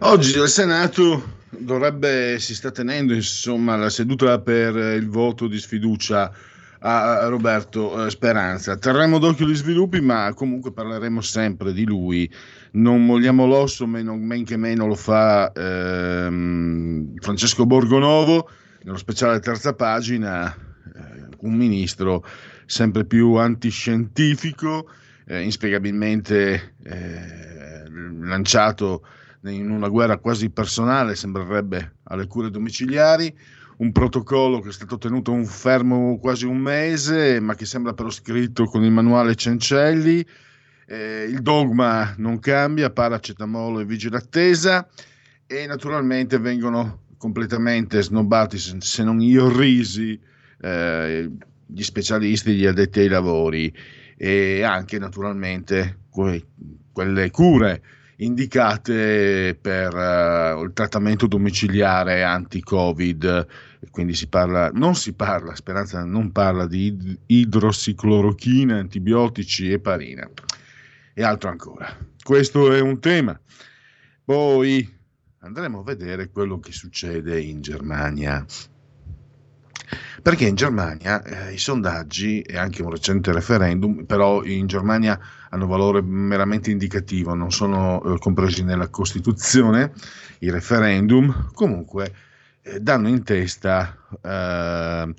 Oggi al Senato dovrebbe, si sta tenendo insomma, la seduta per il voto di sfiducia a Roberto eh, Speranza. Terremo d'occhio gli sviluppi, ma comunque parleremo sempre di lui. Non molliamo l'osso, men che meno lo fa ehm, Francesco Borgonovo, nello speciale terza pagina, eh, un ministro sempre più antiscientifico, eh, inspiegabilmente eh, lanciato in una guerra quasi personale, sembrerebbe, alle cure domiciliari, un protocollo che è stato tenuto un fermo quasi un mese, ma che sembra però scritto con il manuale Cencelli. Eh, il dogma non cambia, paracetamolo e vigile attesa. E naturalmente vengono completamente snobbati, se non iorrisi, eh, gli specialisti, gli addetti ai lavori e anche naturalmente que- quelle cure indicate per uh, il trattamento domiciliare anti-Covid, quindi si parla, non si parla, Speranza non parla di idrossiclorochina, antibiotici e parina e altro ancora. Questo è un tema. Poi andremo a vedere quello che succede in Germania. Perché in Germania eh, i sondaggi e anche un recente referendum, però in Germania hanno valore meramente indicativo, non sono eh, compresi nella Costituzione, i referendum, comunque eh, danno in testa eh,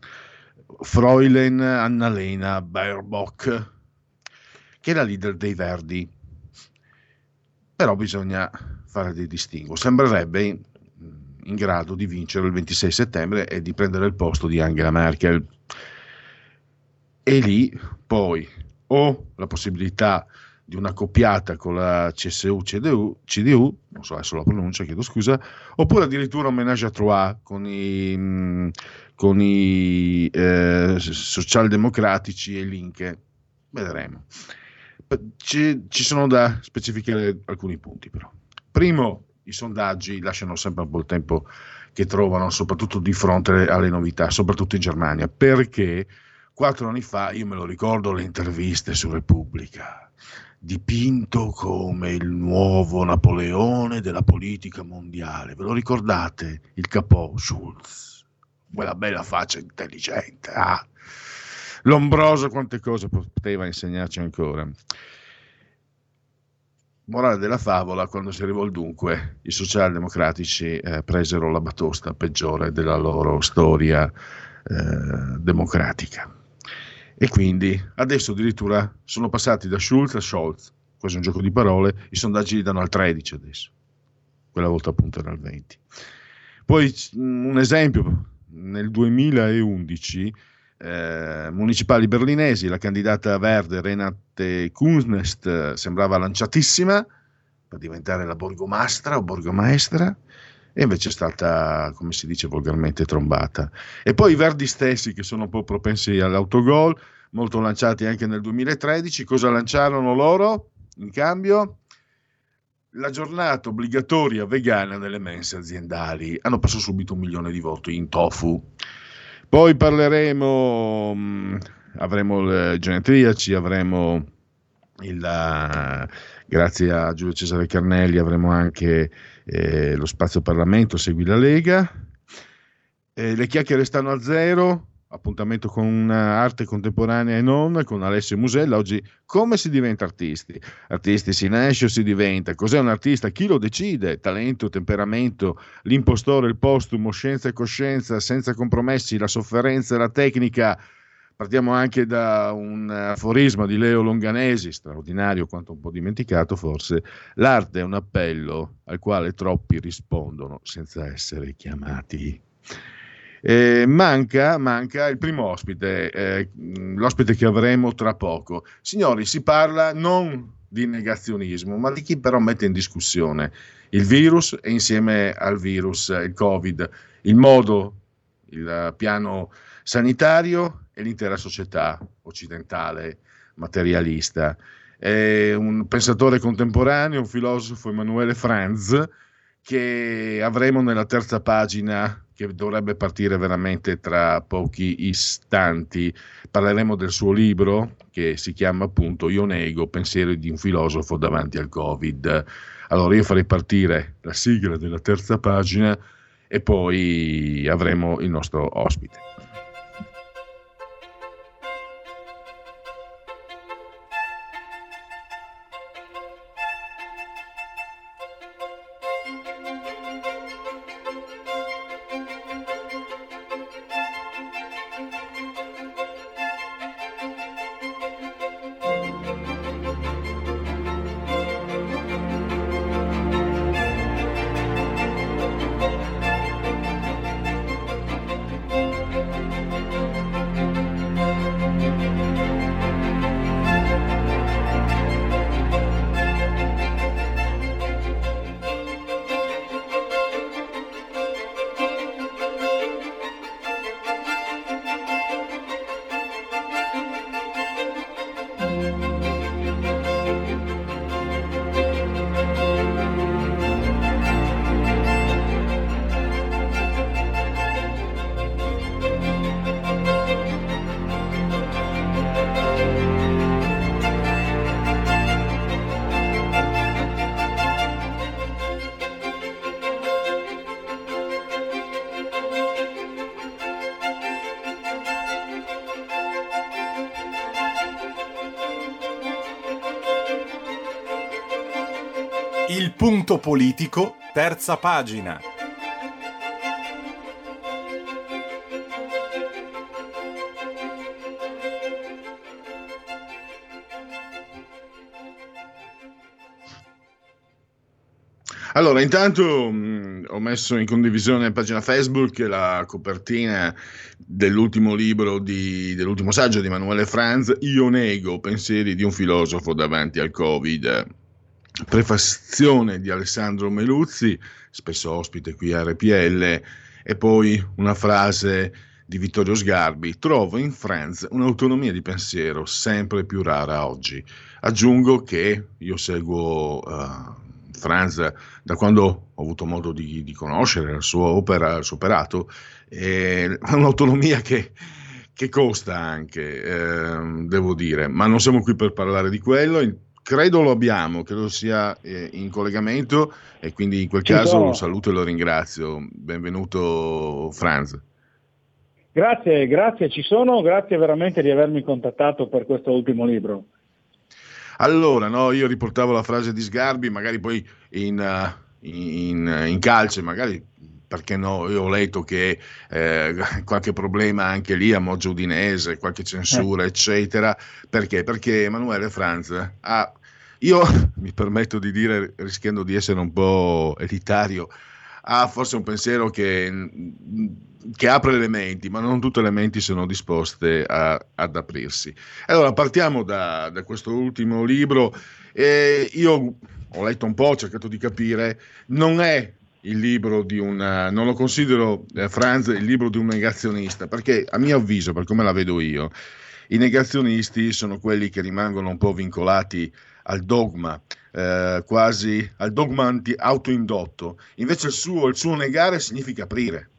Fräulein Annalena Baerbock, che è la leader dei Verdi. Però bisogna fare dei distinguo. Sembrerebbe in grado di vincere il 26 settembre e di prendere il posto di Angela Merkel. E lì poi o la possibilità di una coppiata con la CSU-CDU, CDU, non so adesso la pronuncia, chiedo scusa, oppure addirittura un menage à trois con i, mm, con i eh, socialdemocratici e Linke. Vedremo. Ci, ci sono da specificare alcuni punti però. Primo, i sondaggi lasciano sempre un po' il tempo che trovano, soprattutto di fronte alle novità, soprattutto in Germania, perché quattro anni fa, io me lo ricordo, le interviste su Repubblica, dipinto come il nuovo Napoleone della politica mondiale, ve lo ricordate? Il capò Schulz, quella bella faccia intelligente, ah. Lombroso quante cose poteva insegnarci ancora. Morale della favola, quando si arrivò al dunque, i socialdemocratici eh, presero la batosta peggiore della loro storia eh, democratica. E quindi adesso addirittura sono passati da Schulz a Scholz, questo è un gioco di parole, i sondaggi li danno al 13 adesso, quella volta appunto era al 20. Poi un esempio, nel 2011 eh, municipali berlinesi, la candidata verde Renate Kunst sembrava lanciatissima per diventare la borgomastra o borgomaestra e invece è stata, come si dice volgarmente, trombata. E poi i verdi stessi che sono un po' propensi all'autogol, molto lanciati anche nel 2013, cosa lanciarono loro in cambio? La giornata obbligatoria vegana nelle mense aziendali. Hanno perso subito un milione di voti in tofu. Poi parleremo, mm, avremo il genetriaci, avremo il, grazie a Giulio Cesare Carnelli, avremo anche eh, lo spazio Parlamento, segui la Lega. Eh, le chiacchiere stanno a zero, appuntamento con arte contemporanea e non, con Alessio Musella. Oggi come si diventa artisti? Artisti si nasce o si diventa? Cos'è un artista? Chi lo decide? Talento, temperamento, l'impostore, il postumo, scienza e coscienza, senza compromessi, la sofferenza e la tecnica. Partiamo anche da un aforisma di Leo Longanesi, straordinario quanto un po' dimenticato forse. L'arte è un appello al quale troppi rispondono senza essere chiamati. Eh, manca, manca, il primo ospite, eh, l'ospite che avremo tra poco. Signori, si parla non di negazionismo, ma di chi però mette in discussione il virus e insieme al virus il Covid, il modo, il piano sanitario e l'intera società occidentale materialista. È un pensatore contemporaneo, un filosofo Emanuele Franz, che avremo nella terza pagina che dovrebbe partire veramente tra pochi istanti. Parleremo del suo libro che si chiama appunto Io nego, pensieri di un filosofo davanti al Covid. Allora io farei partire la sigla della terza pagina e poi avremo il nostro ospite. Politico, terza pagina. Allora, intanto mh, mm, ho messo in condivisione a pagina Facebook la copertina dell'ultimo libro, di, dell'ultimo saggio di Emanuele Franz, Io nego pensieri di un filosofo davanti al Covid prefazione di Alessandro Meluzzi, spesso ospite qui a RPL, e poi una frase di Vittorio Sgarbi, trovo in Franz un'autonomia di pensiero sempre più rara oggi. Aggiungo che io seguo uh, Franz da quando ho avuto modo di, di conoscere la sua opera, il suo operato, è un'autonomia che, che costa anche, eh, devo dire, ma non siamo qui per parlare di quello, credo lo abbiamo, credo sia eh, in collegamento e quindi in quel Ci caso sono. lo saluto e lo ringrazio. Benvenuto Franz. Grazie, grazie, ci sono, grazie veramente di avermi contattato per questo ultimo libro. Allora, no, io riportavo la frase di Sgarbi, magari poi in, uh, in, in calce, magari perché no? Io ho letto che eh, qualche problema anche lì a Moggio Udinese, qualche censura, eh. eccetera. Perché? Perché Emanuele Franz ha, io mi permetto di dire, rischiando di essere un po' elitario, ha forse un pensiero che, che apre le menti, ma non tutte le menti sono disposte a, ad aprirsi. Allora, partiamo da, da questo ultimo libro. Eh, io ho letto un po', ho cercato di capire, non è il libro di un, non lo considero eh, Franz il libro di un negazionista, perché a mio avviso, per come la vedo io, i negazionisti sono quelli che rimangono un po' vincolati al dogma, eh, quasi al dogma autoindotto. Invece il suo, il suo negare significa aprire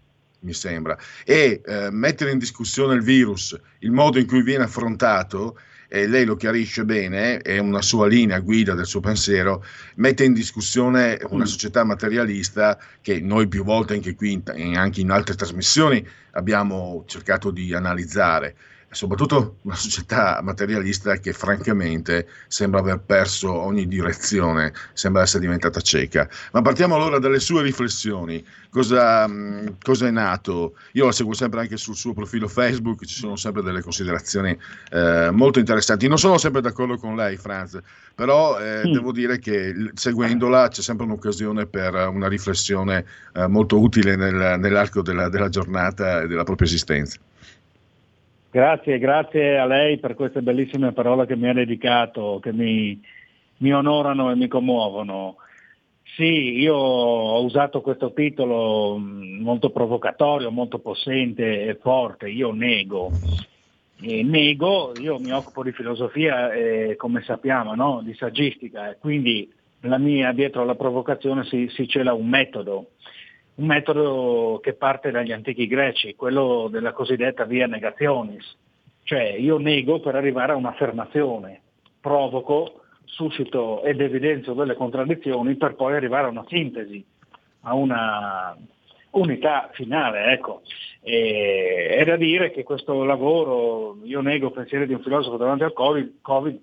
mi sembra, e eh, mettere in discussione il virus, il modo in cui viene affrontato, e lei lo chiarisce bene, è una sua linea guida del suo pensiero, mette in discussione una mm. società materialista che noi più volte anche qui, anche in altre trasmissioni, abbiamo cercato di analizzare soprattutto una società materialista che francamente sembra aver perso ogni direzione, sembra essere diventata cieca. Ma partiamo allora dalle sue riflessioni. Cosa, cosa, è nato? Io la seguo sempre anche sul suo profilo Facebook, ci sono sempre delle considerazioni eh, molto interessanti. Non sono sempre d'accordo con lei, Franz, però eh, mm. devo dire che seguendola c'è sempre un'occasione per una riflessione eh, molto utile nel, nell'arco della, della giornata e della propria esistenza. Grazie, grazie a lei per queste bellissime parole che mi ha dedicato, che mi, mi onorano e mi commuovono. Sì, io ho usato questo titolo mm, molto provocatorio, molto possente e forte, io nego. E nego, io mi occupo di filosofia, eh, come sappiamo, no? di saggistica, quindi mia, dietro alla provocazione si, si cela un metodo un metodo che parte dagli antichi greci, quello della cosiddetta via negationis, cioè io nego per arrivare a un'affermazione, provoco, suscito ed evidenzio delle contraddizioni per poi arrivare a una sintesi, a una unità finale. Ecco. E, è da dire che questo lavoro, io nego pensieri di un filosofo davanti al Covid, COVID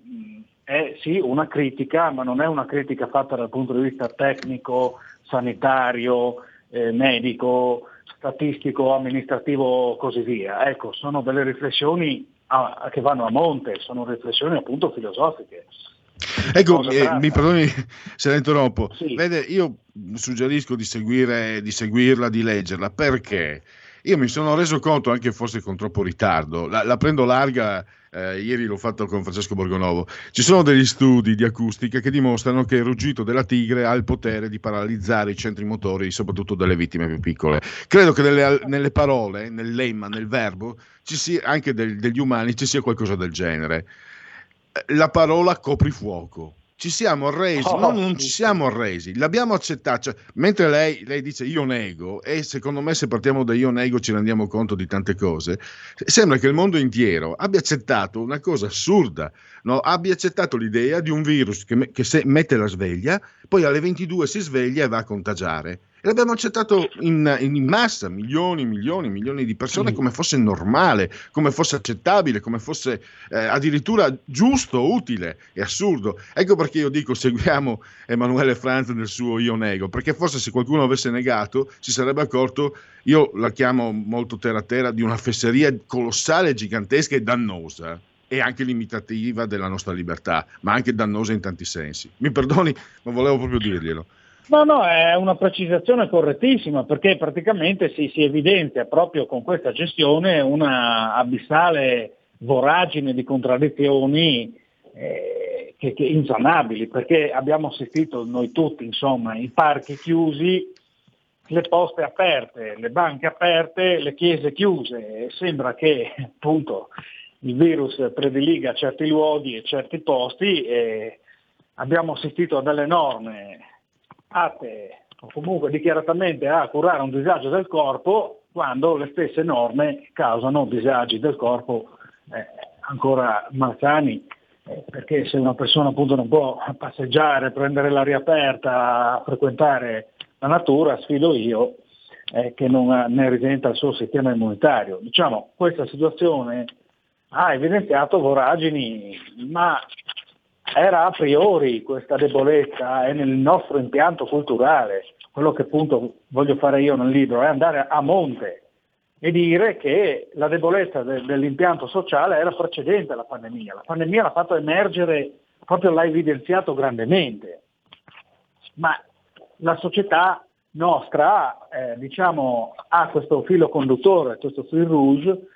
è sì una critica, ma non è una critica fatta dal punto di vista tecnico, sanitario, eh, medico, statistico, amministrativo, così via. Ecco, sono delle riflessioni a, che vanno a monte, sono riflessioni appunto filosofiche. Ecco, eh, mi perdoni se la interrompo. Sì. Vede, io suggerisco di, seguire, di seguirla, di leggerla, perché io mi sono reso conto, anche forse con troppo ritardo, la, la prendo larga eh, ieri l'ho fatto con Francesco Borgonovo, ci sono degli studi di acustica che dimostrano che il ruggito della tigre ha il potere di paralizzare i centri motori, soprattutto delle vittime più piccole. Credo che nelle, nelle parole, nel lemma, nel verbo, sia, anche del, degli umani, ci sia qualcosa del genere. La parola coprifuoco ci siamo arresi, oh, no, non ci siamo arresi, l'abbiamo accettato. Cioè, mentre lei, lei, dice io nego, e secondo me se partiamo da io nego ci rendiamo conto di tante cose, sembra che il mondo intero abbia accettato una cosa assurda, no? abbia accettato l'idea di un virus che, che mette la sveglia, poi alle 22 si sveglia e va a contagiare. E l'abbiamo accettato in, in massa, milioni, milioni, milioni di persone, mm. come fosse normale, come fosse accettabile, come fosse eh, addirittura giusto, utile e assurdo. Ecco perché io dico seguiamo Emanuele Franz nel suo Io Nego, perché forse se qualcuno avesse negato si sarebbe accorto, io la chiamo molto terra terra, di una fesseria colossale, gigantesca e dannosa e anche limitativa della nostra libertà, ma anche dannosa in tanti sensi. Mi perdoni, ma volevo proprio dirglielo. No, no, è una precisazione correttissima perché praticamente si, si evidenzia proprio con questa gestione una abissale voragine di contraddizioni eh, che, che insanabili, perché abbiamo assistito noi tutti, insomma, i parchi chiusi, le poste aperte, le banche aperte, le chiese chiuse. Sembra che appunto il virus prediliga certi luoghi e certi posti e abbiamo assistito a delle norme atte o comunque dichiaratamente a curare un disagio del corpo quando le stesse norme causano disagi del corpo eh, ancora malsani, eh, perché se una persona appunto non può passeggiare, prendere l'aria aperta, frequentare la natura, sfido io eh, che non ne risenta il suo sistema immunitario. Diciamo, questa situazione ha evidenziato voragini, ma era a priori questa debolezza è nel nostro impianto culturale. Quello che appunto voglio fare io nel libro è andare a monte e dire che la debolezza de- dell'impianto sociale era precedente alla pandemia. La pandemia l'ha fatto emergere, proprio l'ha evidenziato grandemente. Ma la società nostra eh, diciamo, ha questo filo conduttore, questo fil rouge,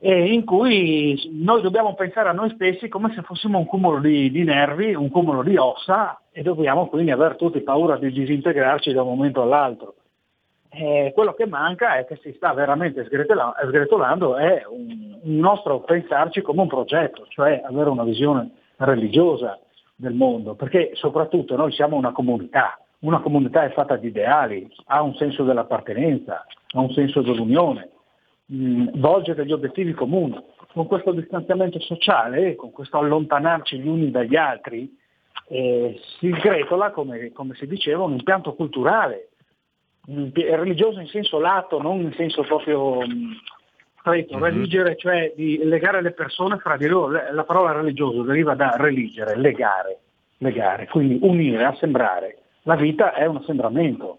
eh, in cui noi dobbiamo pensare a noi stessi come se fossimo un cumulo di, di, nervi, un cumulo di ossa e dobbiamo quindi aver tutti paura di disintegrarci da un momento all'altro. Eh, quello che manca è che si sta veramente sgretolando è un, un nostro pensarci come un progetto, cioè avere una visione religiosa del mondo, perché soprattutto noi siamo una comunità, una comunità è fatta di ideali, ha un senso dell'appartenenza, ha un senso dell'unione mh, volgere degli obiettivi comuni. Con questo distanziamento sociale, con questo allontanarci gli uni dagli altri, eh, si sgretola, come, come si diceva, un impianto culturale religioso in senso lato, non in senso proprio stretto, mm-hmm. religere, cioè di legare le persone fra di loro. La parola religioso deriva da religere, legare, legare, quindi unire, assembrare. La vita è un assembramento,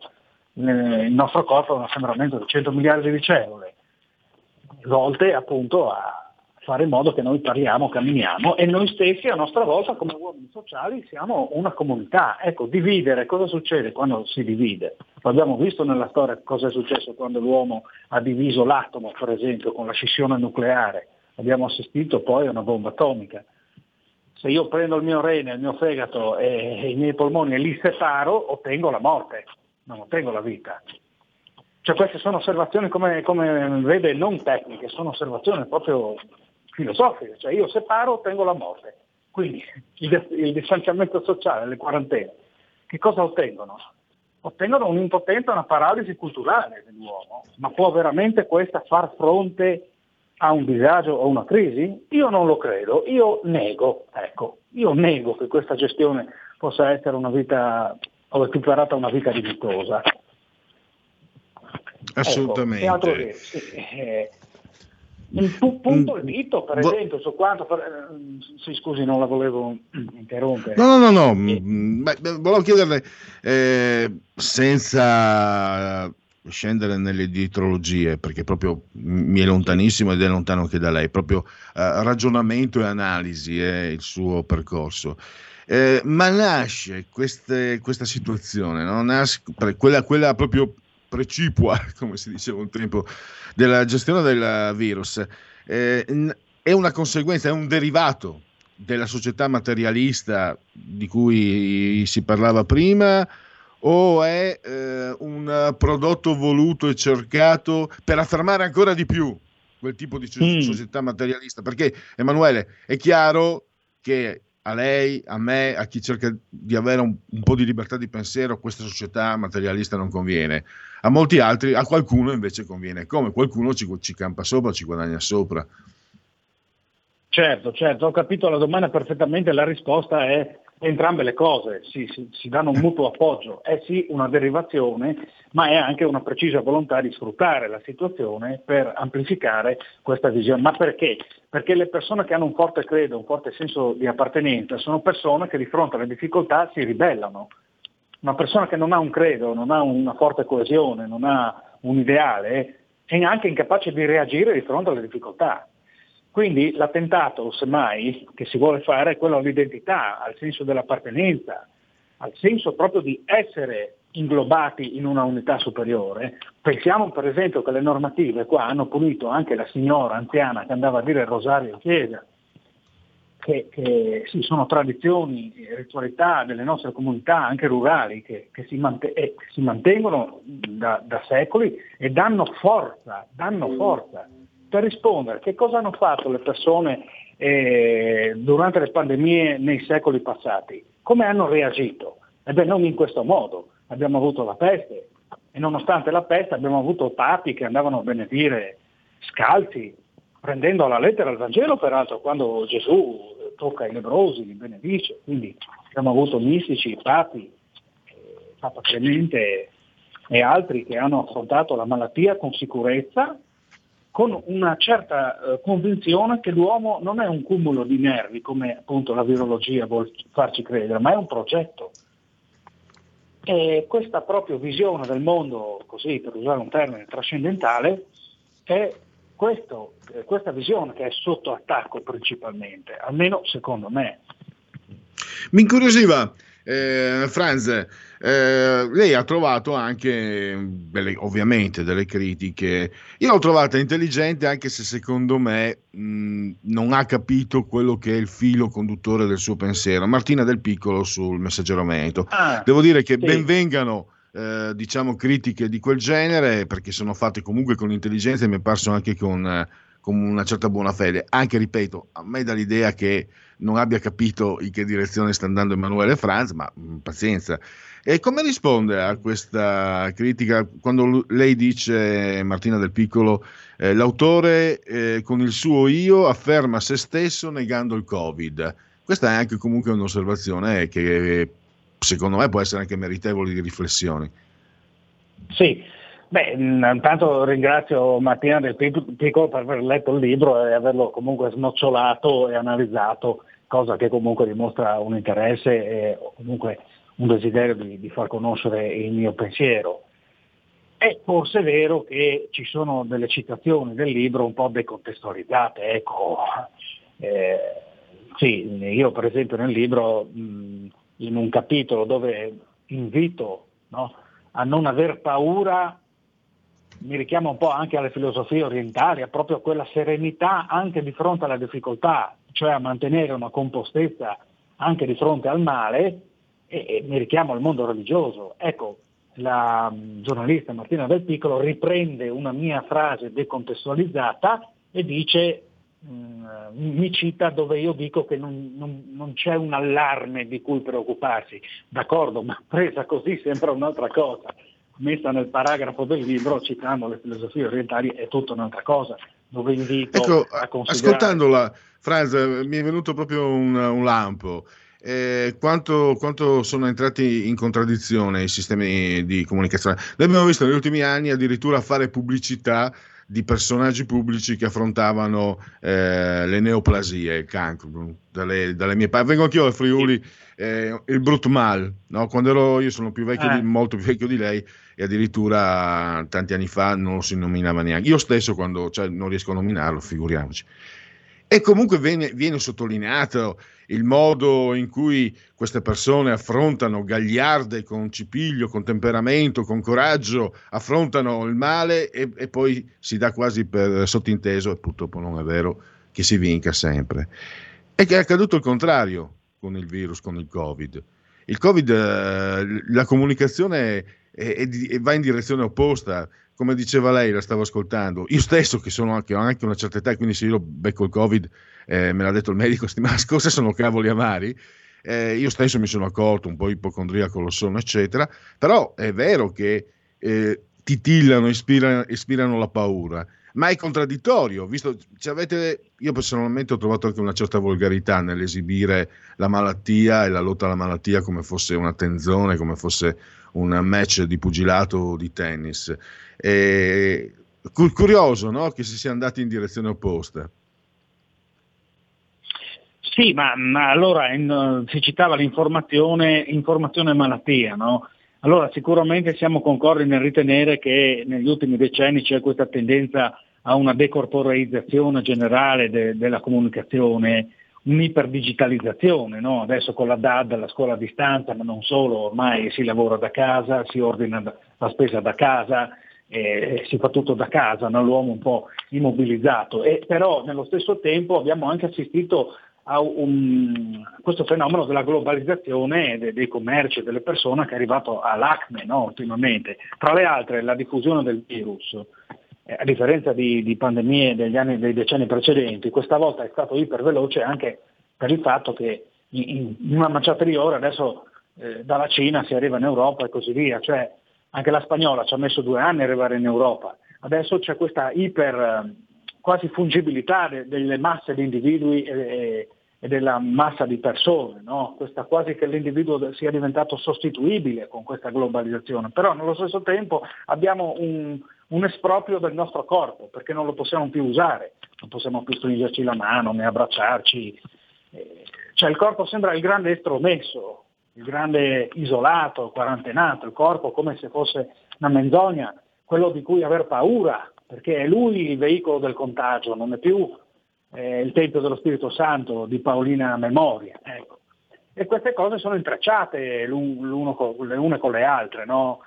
il nostro corpo è un assembramento di 100 miliardi di cellule, volte appunto a fare in modo che noi parliamo, camminiamo e noi stessi a nostra volta come uomini sociali siamo una comunità. Ecco, dividere, cosa succede quando si divide? L'abbiamo visto nella storia cosa è successo quando l'uomo ha diviso l'atomo, per esempio, con la scissione nucleare. Abbiamo assistito poi a una bomba atomica. Se io prendo il mio rene, il mio fegato e, i miei polmoni e li separo, ottengo la morte, non ottengo la vita. Cioè queste sono osservazioni come, come vede non tecniche, sono osservazioni proprio filosofiche, cioè io separo ottengo la morte. Quindi il, il distanziamento sociale, le quarantene, che cosa ottengono? Ottengono un'impotenza, una paralisi culturale dell'uomo, ma può veramente questa far fronte a un disagio o una crisi? Io non lo credo, io nego, ecco, io nego che questa gestione possa essere una vita o equiparata a una vita dignitosa. Assolutamente. Ecco, che, eh, il punto il dito, per esempio, su quanto... Per, eh, sì, scusi, non la volevo interrompere. No, no, no, no. E... Mm, beh, volevo chiederle, eh, senza scendere nelle dietrologie, perché proprio mi è lontanissimo ed è lontano anche da lei, proprio eh, ragionamento e analisi è il suo percorso. Eh, ma nasce queste, questa situazione, no? nasce, quella, quella proprio precipua, come si diceva un tempo, della gestione del virus, eh, è una conseguenza, è un derivato della società materialista di cui si parlava prima o è eh, un prodotto voluto e cercato per affermare ancora di più quel tipo di mm. società materialista? Perché Emanuele, è chiaro che a lei, a me, a chi cerca di avere un, un, po' di libertà di pensiero, questa società materialista non conviene. A molti altri, a qualcuno invece conviene. Come qualcuno ci, ci campa sopra, ci guadagna sopra. Certo, certo, ho capito la domanda perfettamente, la risposta è entrambe le cose, si, si, si, danno un mutuo appoggio, è sì una derivazione, ma è anche una precisa volontà di sfruttare la situazione per amplificare questa visione. Ma perché? Perché le persone che hanno un forte credo, un forte senso di appartenenza, sono persone che di fronte alle difficoltà si ribellano. Una persona che non ha un credo, non ha una forte coesione, non ha un ideale, è anche incapace di reagire di fronte alle difficoltà. Quindi l'attentato, semmai, che si vuole fare è quello all'identità, al senso dell'appartenenza, al senso proprio di essere inglobati in una unità superiore. Pensiamo per esempio che le normative qua hanno punito anche la signora anziana che andava a dire il rosario in chiesa, che, che sì, sono tradizioni e ritualità delle nostre comunità, anche rurali, che, che, si, mant- eh, che si, mantengono da, da secoli e danno forza, danno forza per rispondere che cosa hanno fatto le persone eh, durante le pandemie nei secoli passati, come hanno reagito. Ebbene non in questo modo, abbiamo avuto la peste e nonostante la peste abbiamo avuto papi che andavano a benedire scalzi, prendendo alla lettera il Vangelo peraltro quando Gesù tocca i lebrosi, li benedice, quindi abbiamo avuto mistici, papi, eh, Papa Clemente e altri che hanno affrontato la malattia con sicurezza con una certa eh, convinzione che l'uomo non è un cumulo di nervi come appunto la virologia vuole farci credere, ma è un progetto. E questa proprio visione del mondo, così per usare un termine trascendentale, è questo, questa visione che è sotto attacco principalmente, almeno secondo me. Mi incuriosiva, eh, Franz, eh, lei ha trovato anche, delle, ovviamente, delle critiche. Io l'ho trovata intelligente, anche se secondo me mh, non ha capito quello che è il filo conduttore del suo pensiero. Martina Del Piccolo sul Messaggero Veneto. Ah, Devo dire che sì. benvengano. Eh, diciamo critiche di quel genere perché sono fatte comunque con intelligenza e mi è parso anche con, eh, con una certa buona fede anche ripeto a me dà l'idea che non abbia capito in che direzione sta andando Emanuele Franz ma mh, pazienza e come risponde a questa critica quando lei dice, Martina del Piccolo, eh, l'autore eh, con il suo io afferma se stesso negando il Covid? Questa è anche comunque un'osservazione che secondo me può essere anche meritevole di riflessioni. Sì, Beh, intanto ringrazio Mattina del Piccolo per aver letto il libro e averlo comunque snocciolato e analizzato, cosa che comunque dimostra un interesse e comunque un desiderio di, di far conoscere il mio pensiero. È forse vero che ci sono delle citazioni del libro un po' decontestualizzate, ecco. Eh, sì, io per esempio nel libro, mh, in un capitolo dove invito no, a non aver paura mi richiama un po' anche alle filosofie orientali, a proprio quella serenità anche di fronte alla difficoltà, cioè a mantenere una compostezza anche di fronte al male, e, e mi richiamo al mondo religioso. Ecco, la mm, giornalista Martina Del Piccolo riprende una mia frase decontestualizzata e dice, mm, mi cita dove io dico che non, non, non c'è un allarme di cui preoccuparsi. D'accordo, ma presa così sembra un'altra cosa messa nel paragrafo del libro citando le filosofie orientali è tutta un'altra cosa, dove invito ecco, a considerare... Ascoltandola, Franz, mi è venuto proprio un, un lampo. Eh, quanto, quanto, sono entrati in contraddizione i sistemi di comunicazione? Noi abbiamo visto negli ultimi anni addirittura fare pubblicità di personaggi pubblici che affrontavano eh, le neoplasie, il cancro, dalle, dalle mie parti. Vengo anch'io da Friuli, eh, il brut mal, no? quando ero, io sono più vecchio, di, eh. molto più vecchio di lei, e addirittura tanti anni fa non lo si nominava neanche. Io stesso quando cioè, non riesco a nominarlo, figuriamoci. E comunque viene, viene, sottolineato il modo in cui queste persone affrontano gagliarde con cipiglio, con temperamento, con coraggio, affrontano il male e, e poi si dà quasi per sottinteso, e purtroppo non è vero, che si vinca sempre. E che è accaduto il contrario con il virus, con il Covid. Il Covid, eh, la comunicazione e, e, va in direzione opposta. Come diceva lei, la stavo ascoltando. Io stesso, che sono anche, ho anche una certa età, quindi se io becco il Covid, eh, me l'ha detto il medico settimana scorsa, sono cavoli amari. Eh, io stesso mi sono accorto un po' ipocondriaco lo sono, eccetera. Però è vero che eh, titillano, ispirano, ispirano la paura ma è contraddittorio, visto, avete, io personalmente ho trovato anche una certa volgarità nell'esibire la malattia e la lotta alla malattia come fosse una tenzone, come fosse un match di pugilato o di tennis. E, curioso no? che si sia andati in direzione opposta. Sì, ma, ma allora in, si citava l'informazione informazione malattia, no? Allora sicuramente siamo concordi nel ritenere che negli ultimi decenni c'è questa tendenza a una decorporeizzazione generale de, della comunicazione, un'iperdigitalizzazione, no? adesso con la DAD, la scuola a distanza, ma non solo, ormai si lavora da casa, si ordina la spesa da casa, eh, si fa tutto da casa, no? l'uomo un po' immobilizzato, e però nello stesso tempo abbiamo anche assistito a un, questo fenomeno della globalizzazione dei, dei commerci e delle persone che è arrivato all'acme no, ultimamente. Tra le altre la diffusione del virus, eh, a differenza di, di pandemie degli anni, dei decenni precedenti, questa volta è stato iperveloce anche per il fatto che in, in una manciata di ore adesso eh, dalla Cina si arriva in Europa e così via, cioè anche la spagnola ci ha messo due anni a arrivare in Europa, adesso c'è questa iper quasi fungibilità de, delle masse di individui e, e della massa di persone, no? questa quasi che l'individuo sia diventato sostituibile con questa globalizzazione, però nello stesso tempo abbiamo un, un esproprio del nostro corpo perché non lo possiamo più usare, non possiamo più stringerci la mano né abbracciarci, eh, cioè il corpo sembra il grande estromesso, il grande isolato, quarantenato, il corpo come se fosse una menzogna, quello di cui aver paura, perché è lui il veicolo del contagio, non è più eh, il Tempio dello Spirito Santo di Paolina Memoria. Ecco. E queste cose sono intrecciate con, le une con le altre. No?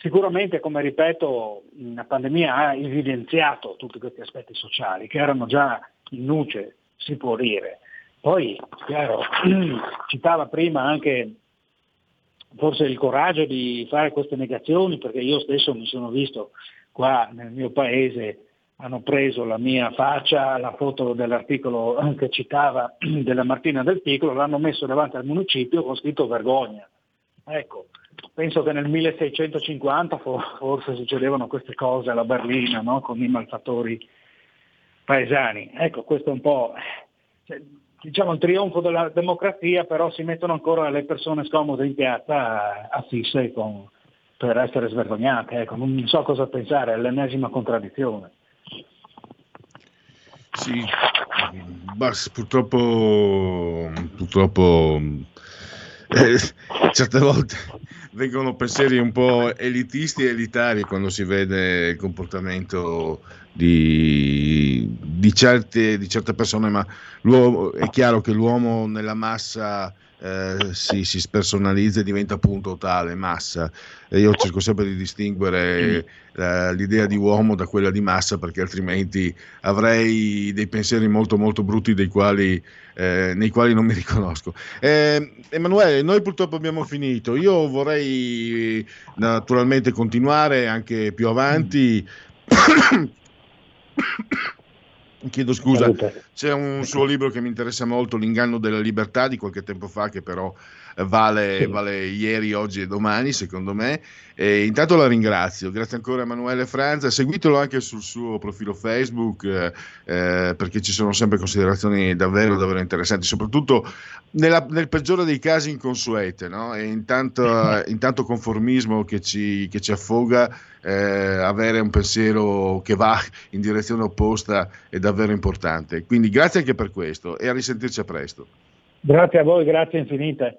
Sicuramente, come ripeto, la pandemia ha evidenziato tutti questi aspetti sociali che erano già in luce, si può dire. Poi, chiaro, citava prima anche forse il coraggio di fare queste negazioni, perché io stesso mi sono visto qua nel mio paese hanno preso la mia faccia, la foto dell'articolo che citava della Martina del Piccolo, l'hanno messo davanti al municipio con scritto vergogna. Ecco, penso che nel 1650 forse succedevano queste cose alla berlina, no? con i malfattori paesani. Ecco, questo è un po' cioè, diciamo il trionfo della democrazia, però si mettono ancora le persone scomode in piazza affisse con, per essere svergognate, ecco, non so cosa pensare, è l'ennesima contraddizione. Sì, purtroppo, purtroppo eh, certe volte vengono pensieri un po' elitisti e elitari quando si vede il comportamento di, di, certe, di certe persone, ma è chiaro che l'uomo nella massa eh, si, si, spersonalizza e diventa appunto tale massa. E io cerco sempre di distinguere eh, l'idea di uomo da quella di massa perché altrimenti avrei dei pensieri molto molto brutti quali, eh, nei quali non mi riconosco. Eh, Emanuele, noi purtroppo abbiamo finito. Io vorrei naturalmente continuare anche più avanti. Chiedo scusa, c'è un suo libro che mi interessa molto, L'inganno della libertà, di qualche tempo fa, che però vale, vale ieri, oggi e domani, secondo me. E intanto la ringrazio, grazie ancora a Emanuele Franza, seguitelo anche sul suo profilo Facebook eh, eh, perché ci sono sempre considerazioni davvero, davvero interessanti, soprattutto nella, nel peggiore dei casi inconsuete no? e intanto, intanto conformismo che ci, che ci affoga, eh, avere un pensiero che va in direzione opposta è davvero importante. Quindi grazie anche per questo e a risentirci a presto. Grazie a voi, grazie infinite.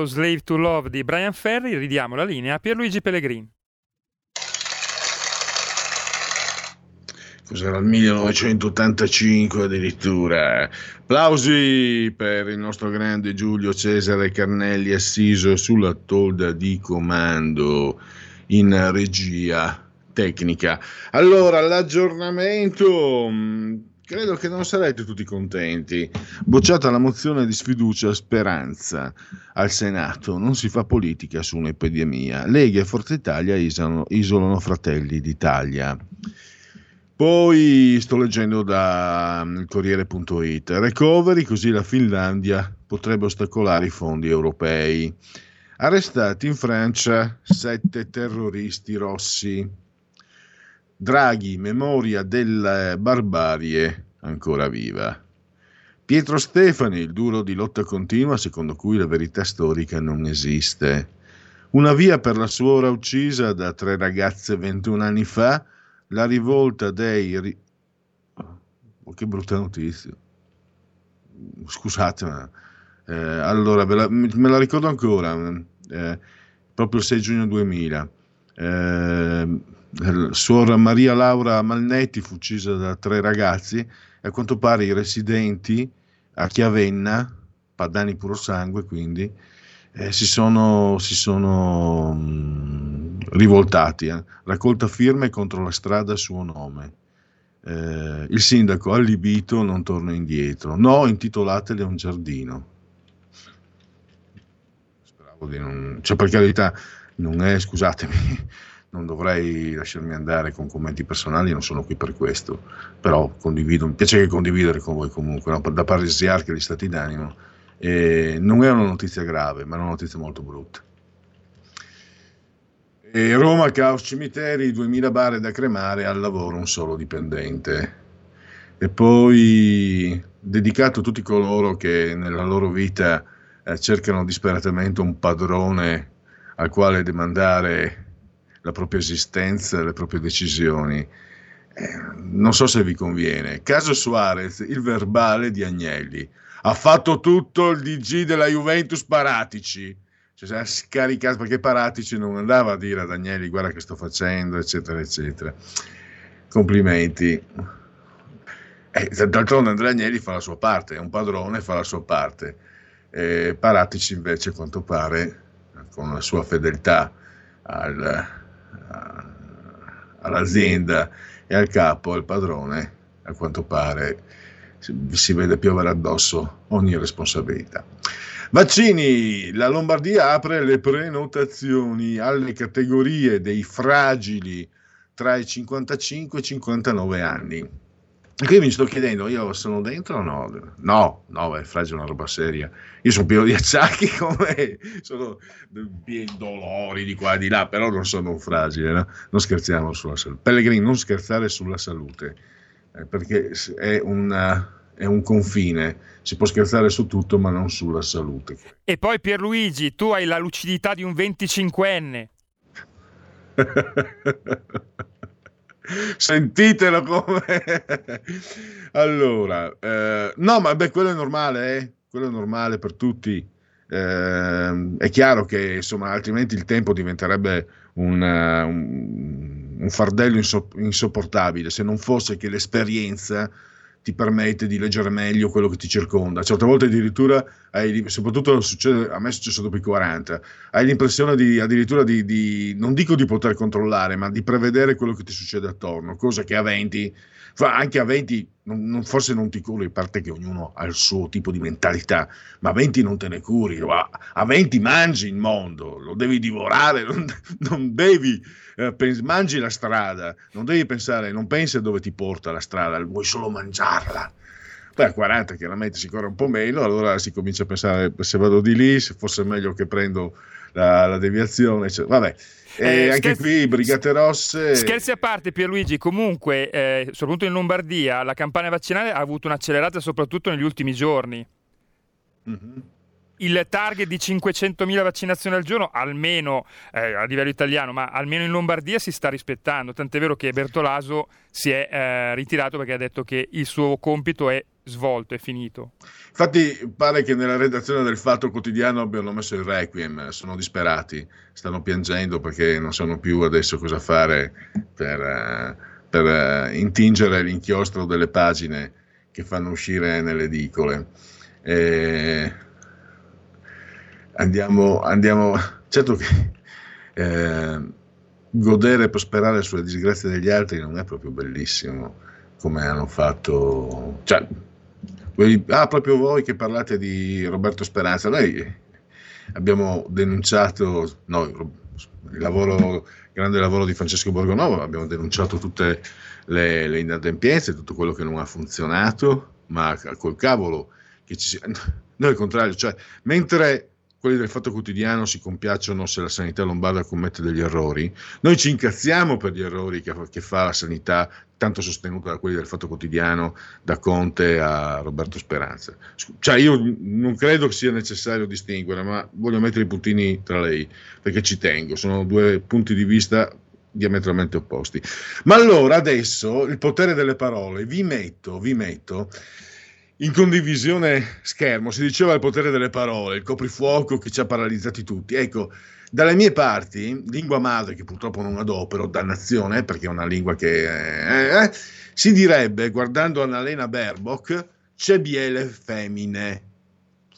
Ascoltato Slave to Love di Brian Ferry, ridiamo la linea a Pierluigi Pellegrini. Cos'era il 1985 addirittura. Applausi per il nostro grande Giulio Cesare Carnelli assiso sulla tolda di comando in regia tecnica. Allora, l'aggiornamento mm, credo che non sarete tutti contenti. Bocciata la mozione di sfiducia Speranza al Senato, non si fa politica su un'epidemia. Lega e Forza Italia isolano, isolano Fratelli d'Italia. Poi sto leggendo da mm, Corriere.it. Recovery, così la Finlandia potrebbe ostacolare i fondi europei. Arrestati in Francia sette terroristi rossi. Draghi, memoria della barbarie ancora viva. Pietro Stefani, il duro di lotta continua secondo cui la verità storica non esiste. Una via per la suora uccisa da tre ragazze 21 anni fa, la rivolta dei... Ri... Oh, che brutta notizia. Scusate, ma... Eh, allora, la, me la ricordo ancora, eh, proprio il 6 giugno 2000. Eh, suora Maria Laura Malnetti fu uccisa da tre ragazzi e a quanto pare i residenti a Chiavenna, Padani puro sangue quindi, eh, si sono, si sono mh, mm, rivoltati. Eh. Raccolta firme contro la strada a suo nome. Eh, il sindaco allibito non torna indietro. No, intitolatele a un giardino. Speravo di non... Cioè, per carità, non è, scusatemi, non dovrei lasciarmi andare con commenti personali, non sono qui per questo, però condivido, mi piace condividere con voi comunque, no? da paresiarca di stati d'animo. E non è una notizia grave, ma è una notizia molto brutta. E Roma, caos cimiteri, 2000 bare da cremare, al lavoro un solo dipendente. E poi dedicato a tutti coloro che nella loro vita eh, cercano disperatamente un padrone al quale demandare la propria esistenza, le proprie decisioni. Eh, non so se vi conviene. Caso Suarez, il verbale di Agnelli. Ha fatto tutto il DG della Juventus Paratici. Cioè, si è scaricato perché Paratici non andava a dire ad Agnelli guarda che sto facendo, eccetera, eccetera. Complimenti. Eh, d'altronde Andrea Agnelli fa la sua parte, è un padrone, fa la sua parte. Eh, Paratici invece, a quanto pare, con la sua fedeltà al, all'azienda e al capo, al padrone, a quanto pare si vede piovere addosso ogni responsabilità. Vaccini, la Lombardia apre le prenotazioni alle categorie dei fragili tra i 55 e i 59 anni. E qui mi sto chiedendo, io sono dentro o no? No, no, è fragile una roba seria. Io sono pieno di acciacchi come sono dolori di qua e di là, però non sono un fragile, no? Non scherziamo sulla salute. Pellegrini, non scherzare sulla salute, eh, perché è, una, è un confine. Si può scherzare su tutto, ma non sulla salute. E poi Pierluigi, tu hai la lucidità di un 25enne. Sentitelo come... allora, eh, no, ma beh, quello è normale, eh? quello è normale per tutti. Eh, è chiaro che insomma, altrimenti il tempo diventerebbe un, un, un fardello inso- insopportabile se non fosse che l'esperienza ti permette di leggere meglio quello che ti circonda. Certe volte addirittura, hai, soprattutto succede, a me è successo dopo i 40, hai l'impressione di, addirittura di, di, non dico di poter controllare, ma di prevedere quello che ti succede attorno, cosa che a 20, anche a 20 non, non, forse non ti curi, a parte che ognuno ha il suo tipo di mentalità, ma a 20 non te ne curi, a, a 20 mangi il mondo, lo devi divorare, non, non devi eh, pens- mangi la strada, non devi pensare, non pensi a dove ti porta la strada, vuoi solo mangiarla. Poi a 40 chiaramente si corre un po' meno, allora si comincia a pensare se vado di lì, se fosse meglio che prendo la, la deviazione, cioè, vabbè. E eh, anche scherzi, qui Brigate Rosse. Scherzi a parte, Pierluigi. Comunque, eh, soprattutto in Lombardia, la campagna vaccinale ha avuto un'accelerata soprattutto negli ultimi giorni. Mm-hmm. Il target di 500.000 vaccinazioni al giorno, almeno eh, a livello italiano, ma almeno in Lombardia si sta rispettando. Tant'è vero che Bertolaso si è eh, ritirato perché ha detto che il suo compito è svolto, è finito. Infatti pare che nella redazione del Fatto Quotidiano abbiano messo il requiem, sono disperati, stanno piangendo perché non sanno più adesso cosa fare per, eh, per eh, intingere l'inchiostro delle pagine che fanno uscire nelle edicole. E andiamo, andiamo, certo che eh, godere e prosperare sulle disgrazie degli altri non è proprio bellissimo come hanno fatto, cioè, ah, proprio voi che parlate di Roberto Speranza, noi abbiamo denunciato, no, il lavoro, grande lavoro di Francesco Borgonovo, abbiamo denunciato tutte le, le inadempienze, tutto quello che non ha funzionato, ma col cavolo che ci sia... Noi al contrario, cioè, mentre quelli del Fatto Quotidiano si compiacciono se la sanità lombarda commette degli errori, noi ci incazziamo per gli errori che, che, fa la sanità, tanto sostenuta da quelli del Fatto Quotidiano, da Conte a Roberto Speranza. Cioè io non credo che sia necessario distinguere, ma voglio mettere i puntini tra lei, perché ci tengo, sono due punti di vista diametralmente opposti. Ma allora adesso il potere delle parole, vi metto, vi metto in condivisione schermo, si diceva il potere delle parole, il coprifuoco che ci ha paralizzati tutti. Ecco, dalle mie parti, lingua madre che purtroppo non adopero, dannazione, perché è una lingua che eh, eh, si direbbe, guardando Annalena Baerbock, c'è biele femmine.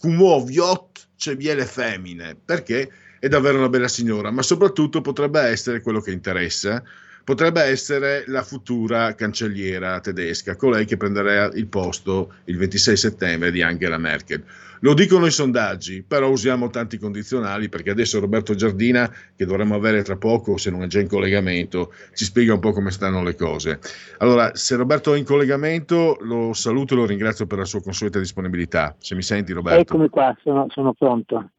Cumuoviot c'è biele femmine, perché è davvero una bella signora, ma soprattutto potrebbe essere quello che interessa, potrebbe essere la futura cancelliera tedesca, colei che prenderà il posto il 26 settembre di Angela Merkel. Lo dicono i sondaggi, però usiamo tanti condizionali perché adesso Roberto Giardina, che dovremmo avere tra poco, se non è già in collegamento, ci spiega un po' come stanno le cose. Allora, se Roberto è in collegamento, lo saluto e lo ringrazio per la sua consueta disponibilità. Se mi senti, Roberto. Eccomi qua, sono, sono pronto.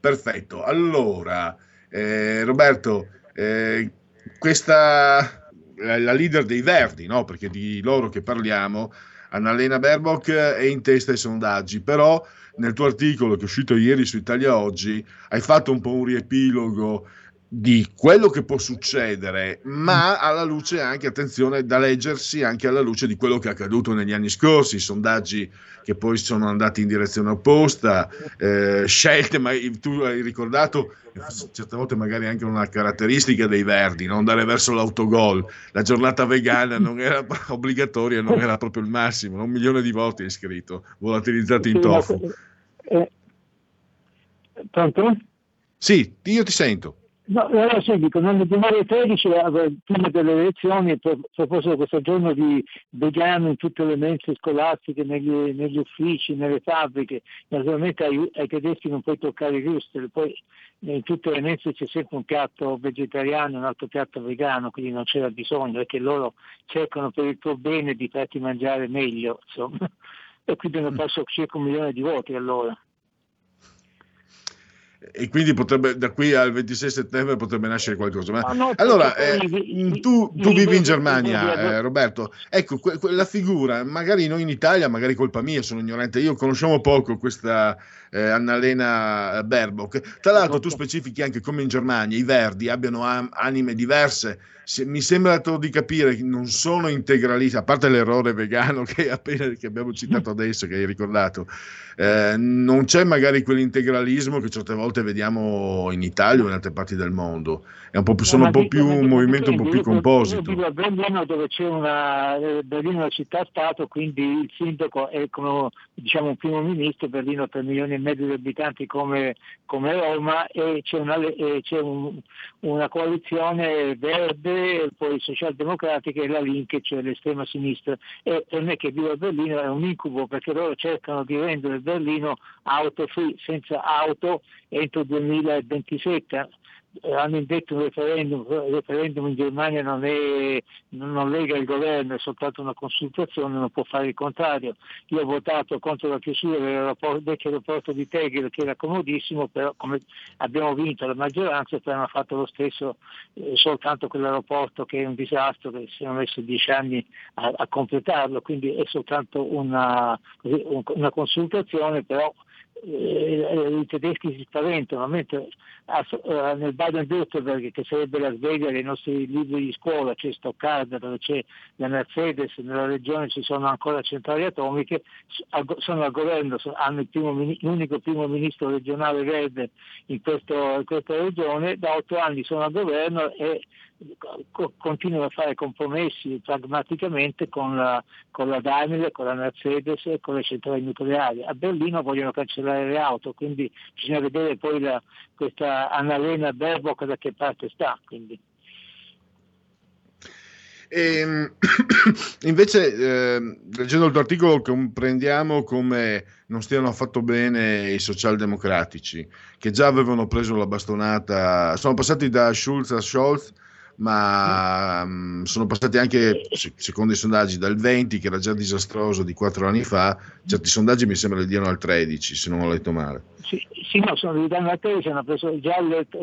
Perfetto. Allora, eh, Roberto, eh, questa la leader dei Verdi, no? perché di loro che parliamo, Annalena Baerbock è in testa ai sondaggi, però nel tuo articolo che è uscito ieri su Italia Oggi hai fatto un po' un riepilogo di quello che può succedere, ma alla luce anche, attenzione, da leggersi anche alla luce di quello che è accaduto negli anni scorsi, i sondaggi che poi sono andati in direzione opposta, eh, scelte, ma tu hai ricordato, certe volte magari anche una caratteristica dei Verdi, non andare verso l'autogol, la giornata vegana non era obbligatoria, non era proprio il massimo, un milione di voti hai scritto, volatilizzati in tofu. Eh, pronto? Sì, io ti sento. No, allora sì, dico, nel 2013, prima delle elezioni, proposero questo giorno di vegano in tutte le mense scolastiche, negli, negli uffici, nelle fabbriche. Naturalmente ai, ai, tedeschi non puoi toccare i ruster, poi in tutte le mense c'è sempre un piatto vegetariano e un altro piatto vegano, quindi non c'era bisogno, perché loro cercano per il tuo bene di farti mangiare meglio, insomma. E quindi hanno perso circa un milione di voti allora e quindi potrebbe, da qui al 26 settembre potrebbe nascere qualcosa. Ma, no, allora, eh, tu, tu, vivi in Germania, eh, Roberto. Ecco, que, quella figura, magari noi in Italia, magari colpa mia, sono ignorante, io conosciamo poco questa eh, Annalena Baerbock. Tra l'altro tu specifichi anche come in Germania i Verdi abbiano anime diverse. Se, mi sembra di capire che non sono integralisti, a parte l'errore vegano che, appena, che abbiamo citato adesso, che hai ricordato, eh, non c'è magari quell'integralismo che certe volte vediamo in Italia o in altre parti del mondo. Un più, sono un po' più un movimento un po' più composito. Io, Berlino dove c'è una eh, Berlino è una città-stato, quindi il sindaco è come diciamo un primo ministro, Berlino ha 3 milioni e mezzo di abitanti come, come Roma e c'è, una, e c'è un, una coalizione verde, poi socialdemocratica e la Link, cioè l'estrema sinistra. E per me che vivo a Berlino è un incubo perché loro cercano di rendere Berlino auto free, senza auto entro il 2027 hanno indetto un referendum, il referendum in Germania non, è, non lega il governo, è soltanto una consultazione, non può fare il contrario. Io ho votato contro la chiusura del vecchio aeroporto di Tegel che era comodissimo, però come abbiamo vinto la maggioranza poi hanno fatto lo stesso eh, soltanto quell'aeroporto che è un disastro, che si hanno messo dieci anni a, a completarlo, quindi è soltanto una, una consultazione, però eh, i tedeschi si spaventano, mentre eh, nel Baden-Württemberg, che sarebbe la Sveglia dei nostri libri di scuola, c'è Stoccarda, dove c'è la Mercedes, nella regione ci sono ancora centrali atomiche, sono al governo, hanno primo, l'unico primo ministro regionale verde in, questo, in questa regione, da otto anni sono al governo e continuano a fare compromessi pragmaticamente con la, con la Daimler, con la Mercedes e con le centrali nucleari. A Berlino vogliono cancellare le auto, quindi bisogna vedere poi la, questa Annalena Baerbock da che parte sta. Quindi. E, ehm, invece, eh, leggendo il tuo articolo, comprendiamo come non stiano affatto bene i socialdemocratici, che già avevano preso la bastonata, sono passati da Schulz a Scholz ma mh, mm, sono passati anche, secondo i sondaggi, dal 20, che era già disastroso di quattro anni fa, certi sondaggi mi sembra li diano al 13, se non ho letto male. Sì, sì no, sono li danno al 13, hanno preso già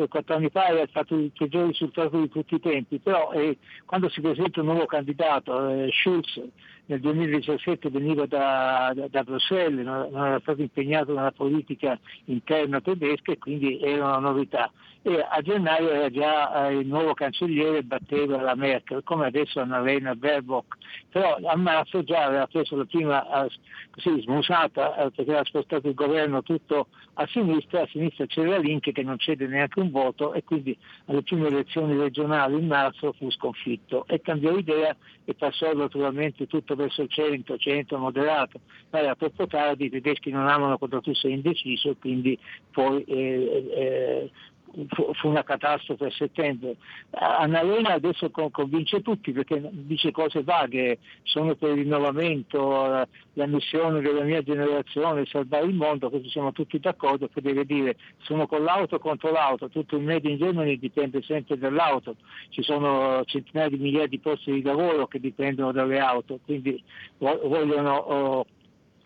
quattro anni fa e ha fatto il peggiore risultato di tutti i tempi, però eh, quando si presenta un nuovo candidato, eh, Schulz, nel 2017 veniva da, da, da Bruxelles, non, non, era stato impegnato nella politica interna tedesca e quindi era una novità. E a gennaio era già eh, il nuovo cancelliere batteva la Merkel, come adesso Annalena Baerbock, però a marzo già aveva preso la prima eh, così, smusata eh, perché aveva spostato il governo tutto a sinistra, a sinistra c'era Link che non cede neanche un voto e quindi alle prime elezioni regionali in marzo fu sconfitto. E cambiò idea e passò naturalmente tutto verso il centro, centro moderato, ma era troppo tardi, i tedeschi non amano quando tu sei indeciso e quindi poi eh, eh, fu una catastrofe a settembre. Annalena adesso convince tutti perché dice cose vaghe, sono per il rinnovamento, la missione della mia generazione, salvare il mondo, così siamo tutti d'accordo che deve dire sono con l'auto contro l'auto, tutto il medio in Germany dipende sempre dall'auto, ci sono centinaia di migliaia di posti di lavoro che dipendono dalle auto, quindi vogliono oh,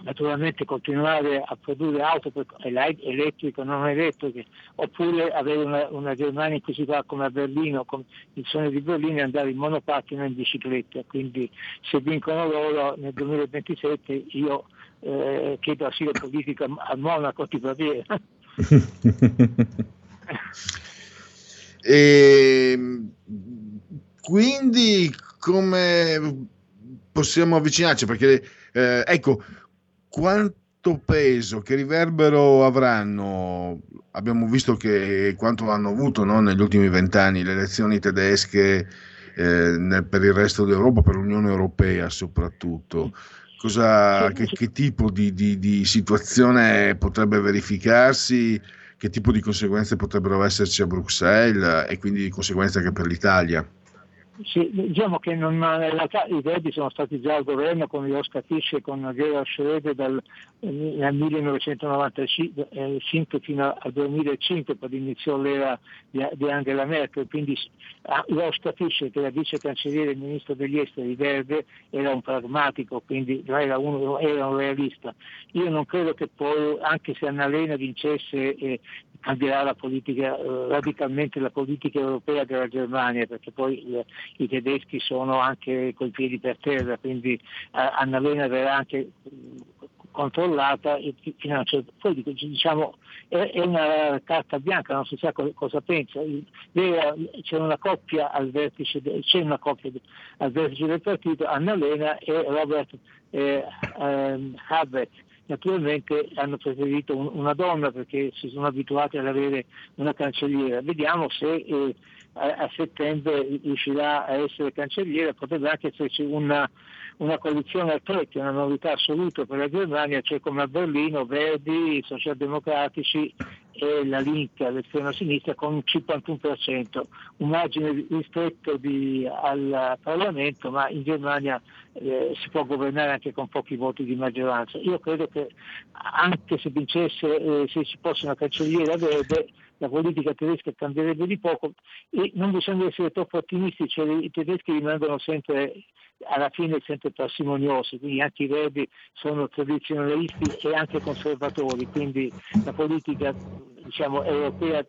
naturalmente continuare a produrre auto elettriche o non elettriche, oppure avere una, una, Germania in cui si va come a Berlino, come il sogno di Berlino è andare in monopattino e in bicicletta, quindi se vincono loro nel 2027 io eh, chiedo asilo politico a Monaco di Baviera. e, quindi come possiamo avvicinarci? Perché eh, ecco, quanto peso, che riverbero avranno? Abbiamo visto che quanto hanno avuto no, negli ultimi vent'anni le elezioni tedesche eh, nel, per il resto d'Europa, per l'Unione Europea soprattutto. Cosa, che, che, tipo di, di, di situazione potrebbe verificarsi? Che tipo di conseguenze potrebbero esserci a Bruxelles e quindi di conseguenze anche per l'Italia? Sì, diciamo che non, in realtà i Verdi sono stati già al governo con Josca Fisch e con Gerhard Schröder dal, nel 1995 fino al 2005 quando iniziò l'era di, di Angela Merkel, quindi Josca Fisch che era vice cancelliere e ministro degli esteri verde era un pragmatico, quindi era, uno, era un realista. Io non credo che poi, anche se Annalena vincesse eh, cambierà la politica, eh, radicalmente la politica europea della Germania, perché poi eh, i tedeschi sono anche coi piedi per terra, quindi eh, Annalena verrà anche controllata e fino a certo poi diciamo è, è, una carta bianca, non si sa co- cosa pensa. C'è una coppia al vertice, de, c'è una coppia al vertice del partito, Annalena e Robert eh, eh, Habeck naturalmente hanno preferito un, una donna perché si sono abituati ad avere una cancelliera. Vediamo se eh, a, settembre riuscirà a essere cancelliera, potrebbe anche esserci una, una coalizione a tre, che è una novità assoluta per la Germania, cioè come a Berlino, Verdi, Socialdemocratici e la Link l'estrema sinistra con un 51%, un margine ristretto di, al Parlamento, ma in Germania eh, si può governare anche con pochi voti di maggioranza. Io credo che anche se vincesse, eh, se si fosse una cancelliera verde, la politica tedesca cambierebbe di poco e non bisogna essere troppo ottimisti, cioè i tedeschi rimangono sempre alla fine sempre parsimoniosi, quindi anche i verdi sono tradizionalisti e anche conservatori, quindi la politica diciamo, europea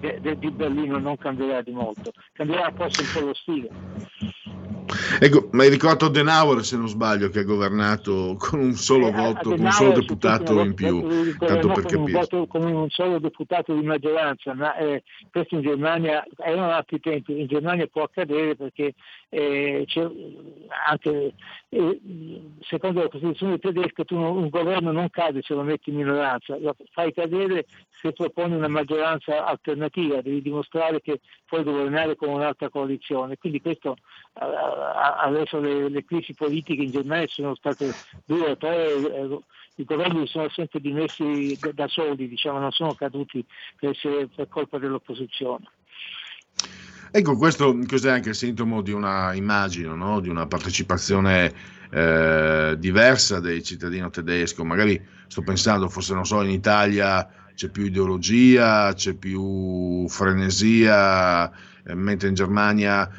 di Berlino non cambierà di molto, cambierà forse un po' lo stile. Ecco, ma hai ricordato Adenauer, se non sbaglio, che ha governato con un solo Eh, voto, con un solo deputato in più, eh, tanto per con un, capire. voto, con un solo deputato di maggioranza, ma eh, questo in Germania erano altri tempi, in Germania può accadere perché eh, anche eh, secondo la Costituzione tedesca tu un governo non cade se lo metti in minoranza, lo fai cadere se proponi una maggioranza alternativa, devi dimostrare che puoi governare con un'altra coalizione. Quindi questo eh, adesso le, le crisi politiche in Germania sono state due o tre, eh, i governi sono sempre dimessi da, da soli, diciamo, non sono caduti per, essere- per colpa dell'opposizione. Ecco, questo cos'è anche il sintomo di una, immagino, no? di una partecipazione eh, diversa del cittadino tedesco. Magari sto pensando, forse non so, in Italia c'è più ideologia, c'è più frenesia, eh, mentre in Germania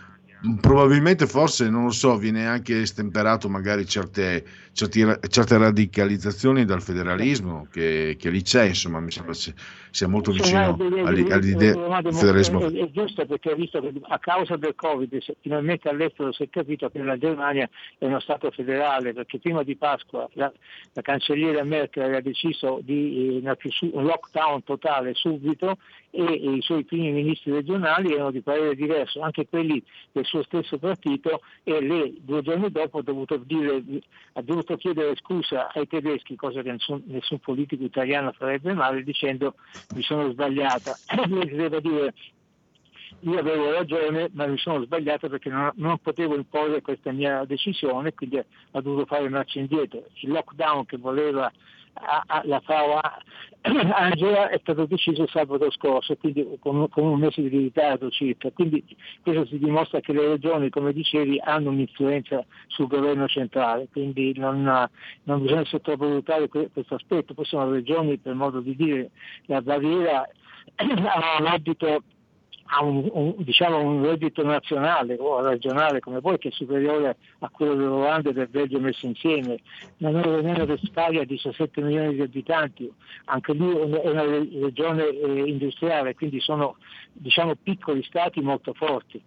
mh, probabilmente forse, non lo so, viene anche stemperato magari certe, certi ra- certe radicalizzazioni dal federalismo che, che lì c'è, insomma, mi sembra sia, molto vicino all'idea del federalismo. È, giusto perché ha visto che a causa del Covid finalmente all'estero si è capito che la Germania è uno Stato federale perché prima di Pasqua la, la cancelliera Merkel aveva deciso di eh, un lockdown totale subito e, e i suoi primi ministri regionali erano di parere diverso, anche quelli del suo stesso partito e lei due giorni dopo ha dovuto, dire, ha dovuto chiedere scusa ai tedeschi, cosa che nessun, nessun politico italiano farebbe male, dicendo mi sono sbagliata. Lei deve dire io avevo ragione, ma mi sono sbagliata perché non, non potevo imporre questa mia decisione, quindi ho dovuto fare marcia indietro. Il lockdown che voleva la Frau Angela è stato deciso sabato scorso, quindi con, con un mese di ritardo circa. Quindi questo si dimostra che le regioni, come dicevi, hanno un'influenza sul governo centrale, quindi non, non bisogna sottovalutare que- questo aspetto. Poi sono regioni, per modo di dire, la Baviera ha un reddito ha un, un- diciamo un reddito nazionale o regionale come voi che è superiore a quello dell'Olanda e del Belgio messi insieme. La Nuova Unione Westfalia ha 17 milioni di abitanti, anche lì è una- regione eh, industriale, quindi sono diciamo piccoli stati molto forti.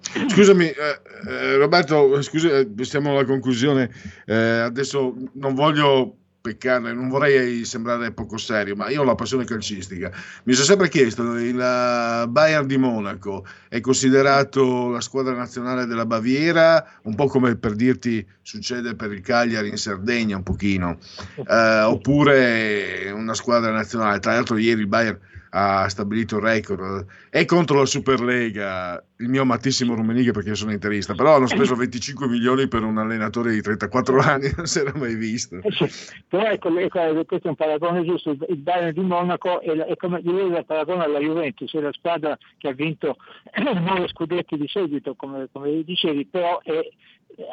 Scusami, eh, eh, Roberto, scusa, eh, siamo alla conclusione. Eh, adesso non voglio peccare, non vorrei sembrare poco serio, ma io ho la passione calcistica. Mi sono sempre chiesto, il eh, Bayern di Monaco è considerato la squadra nazionale della Baviera, un po' come per dirti succede per il Cagliari in Sardegna, un pochino, eh, oppure una squadra nazionale. Tra l'altro ieri il Bayern ha stabilito il record. È contro la Superlega il mio amatissimo Rummenigge perché io sono interista, però hanno speso 25 milioni per un allenatore di 34 anni, non si era mai visto. Eh sì, Però ecco, ecco, questo è un paragone giusto, il Bayern di Monaco è, è come dire il paragone alla Juventus, è la squadra che ha vinto nove scudetti di seguito, come, come dicevi, però è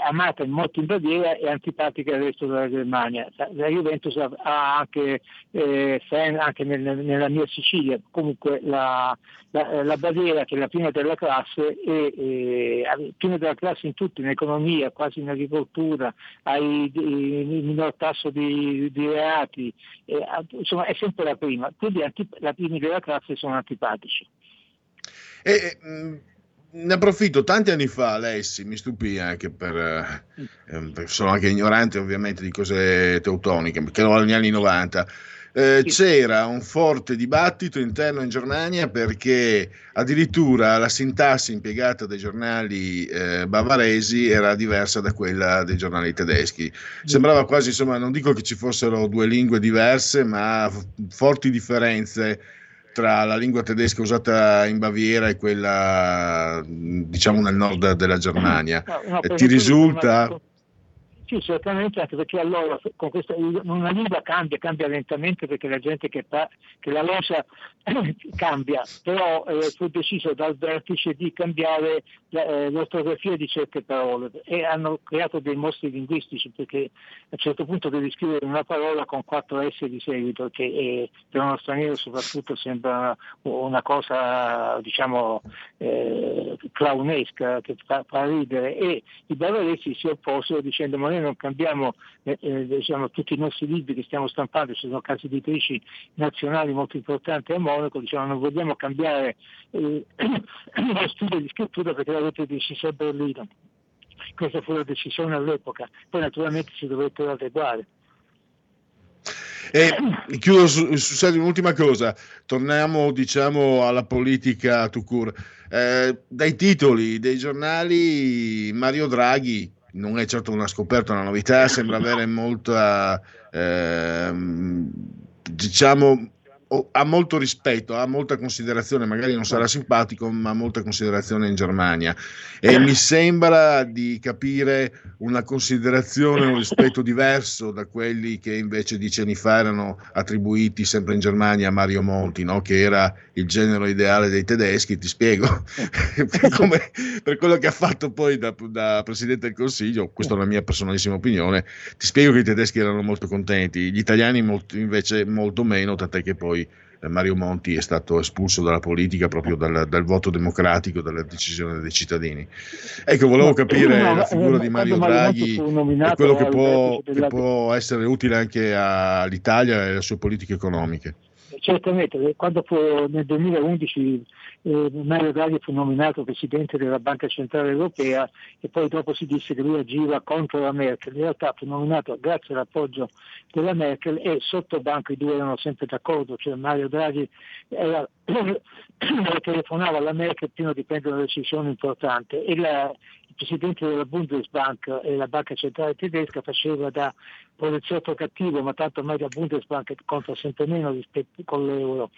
amata in molti in Baviera e antipatica al resto della Germania. La, Juventus ha, anche eh, fan anche nel- nella mia Sicilia, comunque la, la, la Baviera che è la prima della classe è, è prima della classe in tutto, in economia, quasi in agricoltura, ha il, minor tasso di, di reati, eh, insomma è sempre la prima, quindi antip- la prima della classe sono antipatici. E, mh, ne approfitto, tanti anni fa, Alessi, mi stupì anche per... eh, eh, perché sono anche ignorante ovviamente di cose teutoniche, perché ero negli anni 90. eh, c'era un forte dibattito interno in Germania perché addirittura la sintassi impiegata dai giornali eh, bavaresi era diversa da quella dei giornali tedeschi. Sembrava quasi, insomma, non dico che ci fossero due lingue diverse, ma forti differenze tra la lingua tedesca usata in Baviera e quella, diciamo, nel nord della Germania. No, no, Ti risulta? Sì, certamente, anche perché allora con questa, una lingua cambia, cambia lentamente perché la gente che, pa- che la usa cambia, però eh, fu deciso dal vertice di cambiare eh, l'ortografia di certe parole e hanno creato dei mostri linguistici perché a un certo punto devi scrivere una parola con quattro S di seguito che eh, per uno straniero soprattutto sembra una cosa diciamo eh, clownesca che fa, fa ridere. E i bavaresi si opposero dicendo ma noi non cambiamo eh, eh, diciamo, tutti i nostri libri che stiamo stampando, ci sono case editrici nazionali molto importanti a Monaco, diciamo non vogliamo cambiare eh, lo stile di scrittura perché l'avete deciso a Berlino. questa fu la decisione all'epoca, poi naturalmente si dovettero adeguare. E chiudo su, su un'ultima cosa, torniamo diciamo alla politica to cure. Eh, dai titoli dei giornali Mario Draghi non è certo una scoperta, una novità, sembra avere molta eh, diciamo ha molto rispetto, ha molta considerazione, magari non sarà simpatico, ma ha molta considerazione in Germania e mi sembra di capire una considerazione, un rispetto diverso da quelli che invece decenni fa erano attribuiti sempre in Germania a Mario Monti, no? che era il genero ideale dei tedeschi, ti spiego, per, come, per, quello che ha fatto poi da, da Presidente del Consiglio, questa è la mia personalissima opinione, ti spiego che i tedeschi erano molto contenti, gli italiani molto, invece molto meno, tant'è che poi eh, Mario Monti è stato espulso dalla politica proprio dal, dal, voto democratico, dalla decisione dei cittadini. Ecco, volevo capire no, la figura di Mario Draghi e quello che può, che può essere utile anche all'Italia e alle sue politiche economiche. Certamente, quando fu nel 2011 eh, Mario Draghi fu nominato Presidente della Banca Centrale Europea e poi dopo si disse che lui agiva contro la Merkel, in realtà fu nominato grazie all'appoggio della Merkel e sotto banco i due erano sempre d'accordo, cioè Mario Draghi era, telefonava alla Merkel prima di prendere una decisione importante e la, il Presidente della Bundesbank e la Banca Centrale Tedesca faceva da poliziotto cattivo, ma tanto ormai la Bundesbank conta sempre meno rispetto con l'euro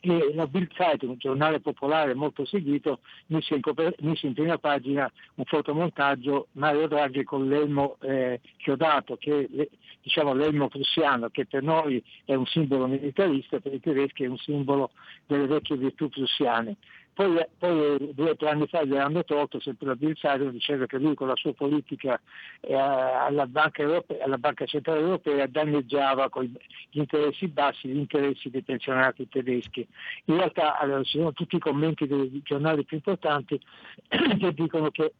e la Bild Zeitung, un giornale popolare molto seguito, mise in, mise in prima pagina un fotomontaggio Mario Draghi con l'elmo eh, chiodato, che è diciamo, l'elmo prussiano, che per noi è un simbolo militarista, per i tedeschi è un simbolo delle vecchie virtù prussiane. Poi, poi, due o tre anni fa gli hanno tolto sempre la Bill Sidon diceva che lui con la sua politica eh, alla, banca europea, alla, banca Centrale Europea danneggiava con gli interessi bassi gli interessi dei pensionati tedeschi. In realtà allora, ci sono tutti i commenti dei giornali più importanti che dicono che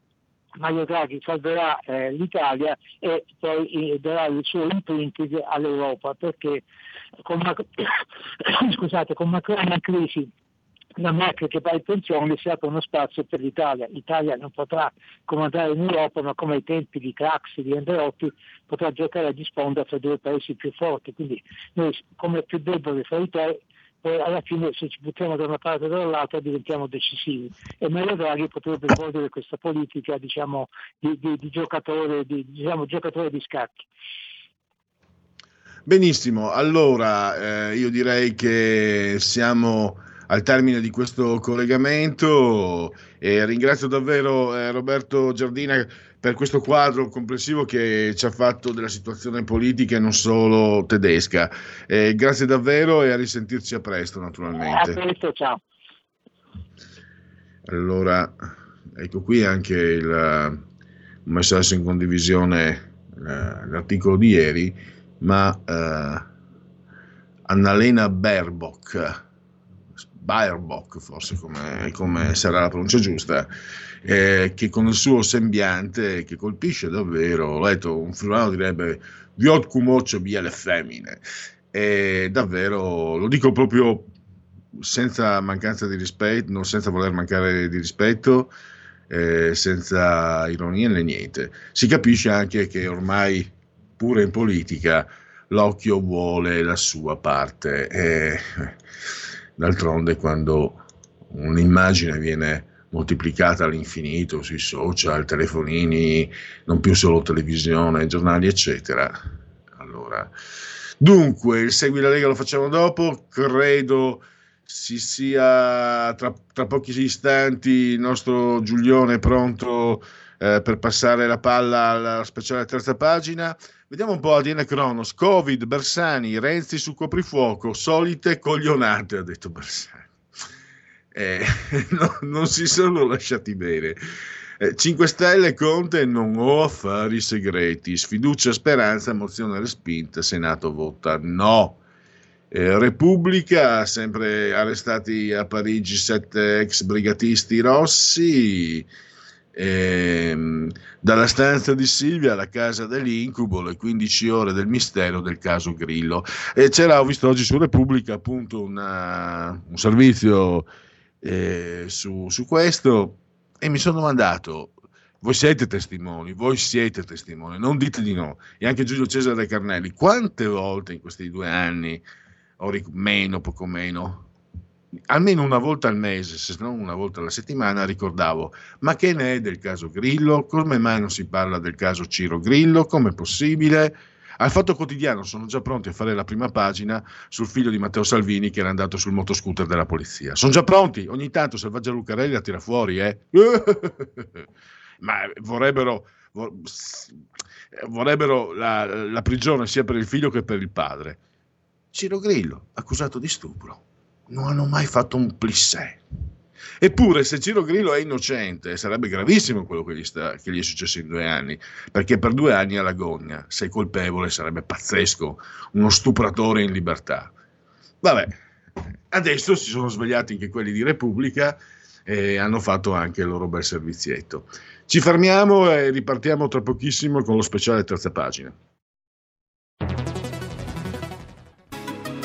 Mario Draghi salverà eh, l'Italia e poi eh, darà il suo imprinting all'Europa perché con, Mac- scusate, con Macron in crisi la Merkel che va in pensione si apre uno spazio per l'Italia. L'Italia non potrà comandare in Europa, ma come ai tempi di Craxi, di Andreotti, potrà giocare a disponda fra due paesi più forti. Quindi noi come più deboli fra i tre, poi alla fine se ci buttiamo da una parte o dall'altra diventiamo decisivi. E Mario Draghi potrebbe svolgere questa politica diciamo, di, di, di, giocatore, di, diciamo, giocatore di scacchi. Benissimo, allora eh, io direi che siamo al termine di questo collegamento e ringrazio davvero eh, Roberto Giardina per questo quadro complessivo che ci ha fatto della situazione politica e non solo tedesca. Eh, grazie davvero e a risentirci a presto naturalmente. A presto, ciao. Allora, ecco qui anche il, messo adesso in condivisione eh, l'articolo di ieri, ma eh, Annalena Baerbock Baerbock, forse come, come, sarà la pronuncia giusta, eh, che con il suo sembiante che colpisce davvero, ho letto un friulano direbbe Viot cumoccio biele femmine, e davvero lo dico proprio senza mancanza di rispetto, non senza voler mancare di rispetto, eh, senza ironia né niente. Si capisce anche che ormai pure in politica l'occhio vuole la sua parte. Eh, D'altronde quando un'immagine viene moltiplicata all'infinito sui social, telefonini, non più solo televisione, giornali, eccetera. Allora, dunque, il Segui la Lega lo facciamo dopo, credo si sia tra, tra pochi istanti il nostro Giulione pronto eh, per passare la palla alla speciale terza pagina. Vediamo un po' ADN Cronos, Covid, Bersani, Renzi su coprifuoco, solite coglionate, ha detto Bersani. Eh, no, non si sono lasciati bene. Eh, 5 Stelle, Conte, non ho affari segreti. Sfiducia, speranza, mozione respinta, Senato vota no. Eh, Repubblica, sempre arrestati a Parigi sette ex brigatisti rossi ehm, dalla stanza di Silvia alla casa dell'incubo, le 15 ore del mistero del caso Grillo. E c'era, ho visto oggi su Repubblica appunto una, un servizio eh, su, su questo e mi sono domandato Voi siete testimoni, voi siete testimoni, non dite di no. E anche Giulio Cesare Carnelli, quante volte in questi due anni, o meno, poco meno, almeno una volta al mese, se non una volta alla settimana, ricordavo, ma che ne è del caso Grillo? Come mai non si parla del caso Ciro Grillo? Come è possibile? Al Fatto Quotidiano sono già pronti a fare la prima pagina sul figlio di Matteo Salvini che era andato sul motoscooter della polizia. Sono già pronti, ogni tanto Selvaggia Lucarelli la tira fuori, eh? ma vorrebbero, vorrebbero la, la, prigione sia per il figlio che per il padre. Ciro Grillo, accusato di stupro, non hanno mai fatto un plissé. Eppure, se Ciro Grillo è innocente, sarebbe gravissimo quello che gli, sta, che gli, è successo in due anni, perché per due anni alla gogna, sei colpevole, sarebbe pazzesco, uno stupratore in libertà. Vabbè, adesso si sono svegliati anche quelli di Repubblica e hanno fatto anche il loro bel servizietto. Ci fermiamo e ripartiamo tra pochissimo con lo speciale terza pagina.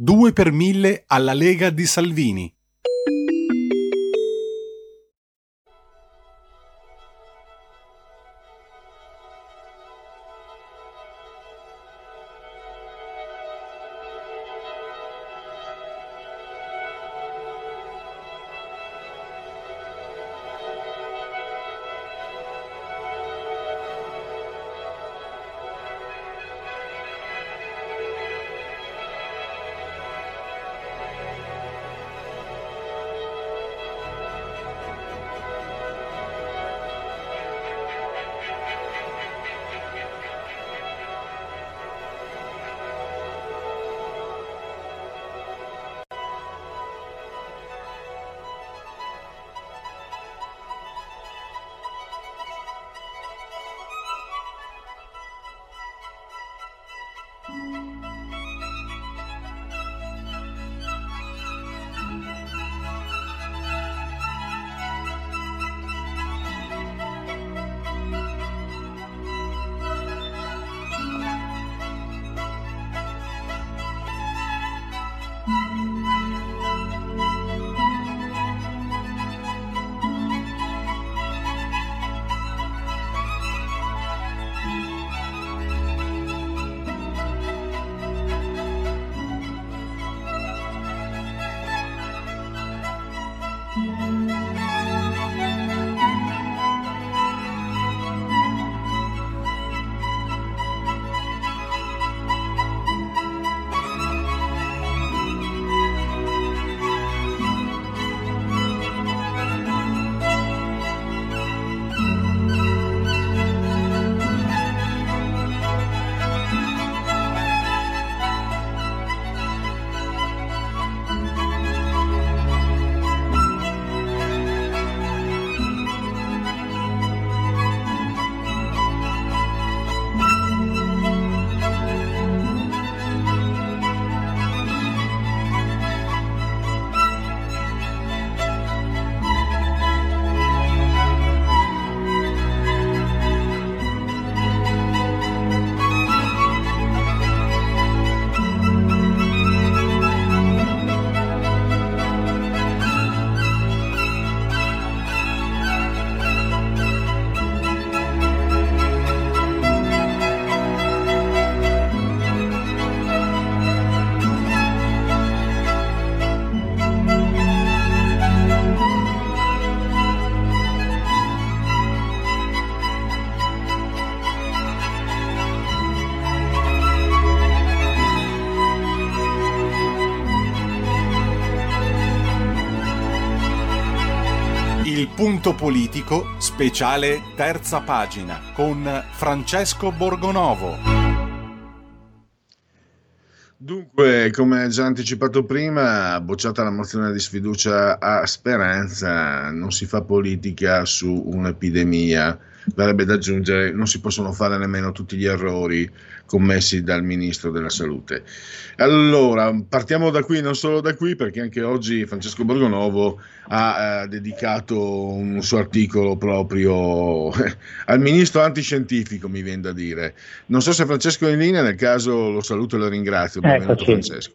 2 per 1000 alla Lega di Salvini. Punto politico, speciale terza pagina, con Francesco Borgonovo. Dunque, come già anticipato prima, bocciata la mozione di sfiducia a Speranza, non si fa politica su un'epidemia. Verrebbe da aggiungere, non si possono fare nemmeno tutti gli errori commessi dal Ministro della Salute. Allora, partiamo da qui, non solo da qui, perché anche oggi Francesco Borgonovo ha eh, dedicato un suo articolo proprio al Ministro antiscientifico, mi viene da dire. Non so se Francesco è in linea, nel caso lo saluto e lo ringrazio. Benvenuto Eccoci. Francesco.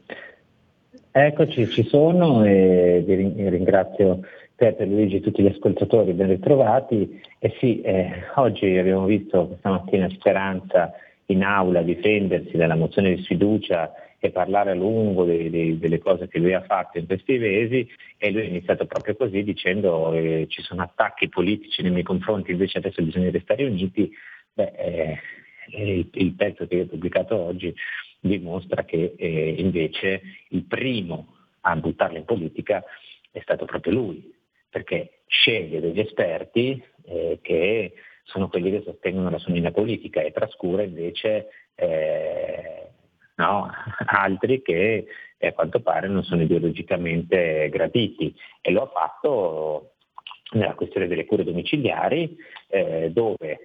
Eccoci, ci sono e vi ring- ringrazio per Luigi e tutti gli ascoltatori, ben ritrovati. E sì, eh, oggi abbiamo visto questa mattina Speranza in aula difendersi dalla mozione di sfiducia e parlare a lungo dei- dei- delle cose che lui ha fatto in questi mesi e lui ha iniziato proprio così dicendo che ci sono attacchi politici nei miei confronti, invece adesso bisogna restare uniti. Beh, eh, eh, il, il pezzo che ho pubblicato oggi dimostra che eh, invece il primo a buttarla in politica è stato proprio lui, perché sceglie degli esperti eh, che sono quelli che sostengono la sua linea politica e trascura invece eh, no, altri che a quanto pare non sono ideologicamente graditi. E lo ha fatto nella questione delle cure domiciliari eh, dove eh,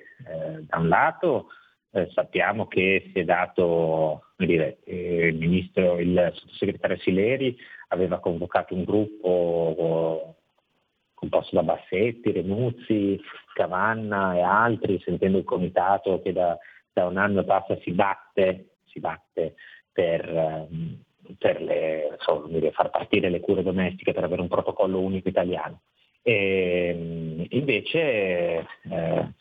da un lato eh, sappiamo che si è dato, dire, eh, il ministro, il sottosegretario Sileri aveva convocato un gruppo composto da Bassetti, Renuzzi, Cavanna e altri, sentendo il comitato che da, da un anno passa si batte, si batte per, ehm, per le, insomma, far partire le cure domestiche, per avere un protocollo unico italiano. E, invece eh,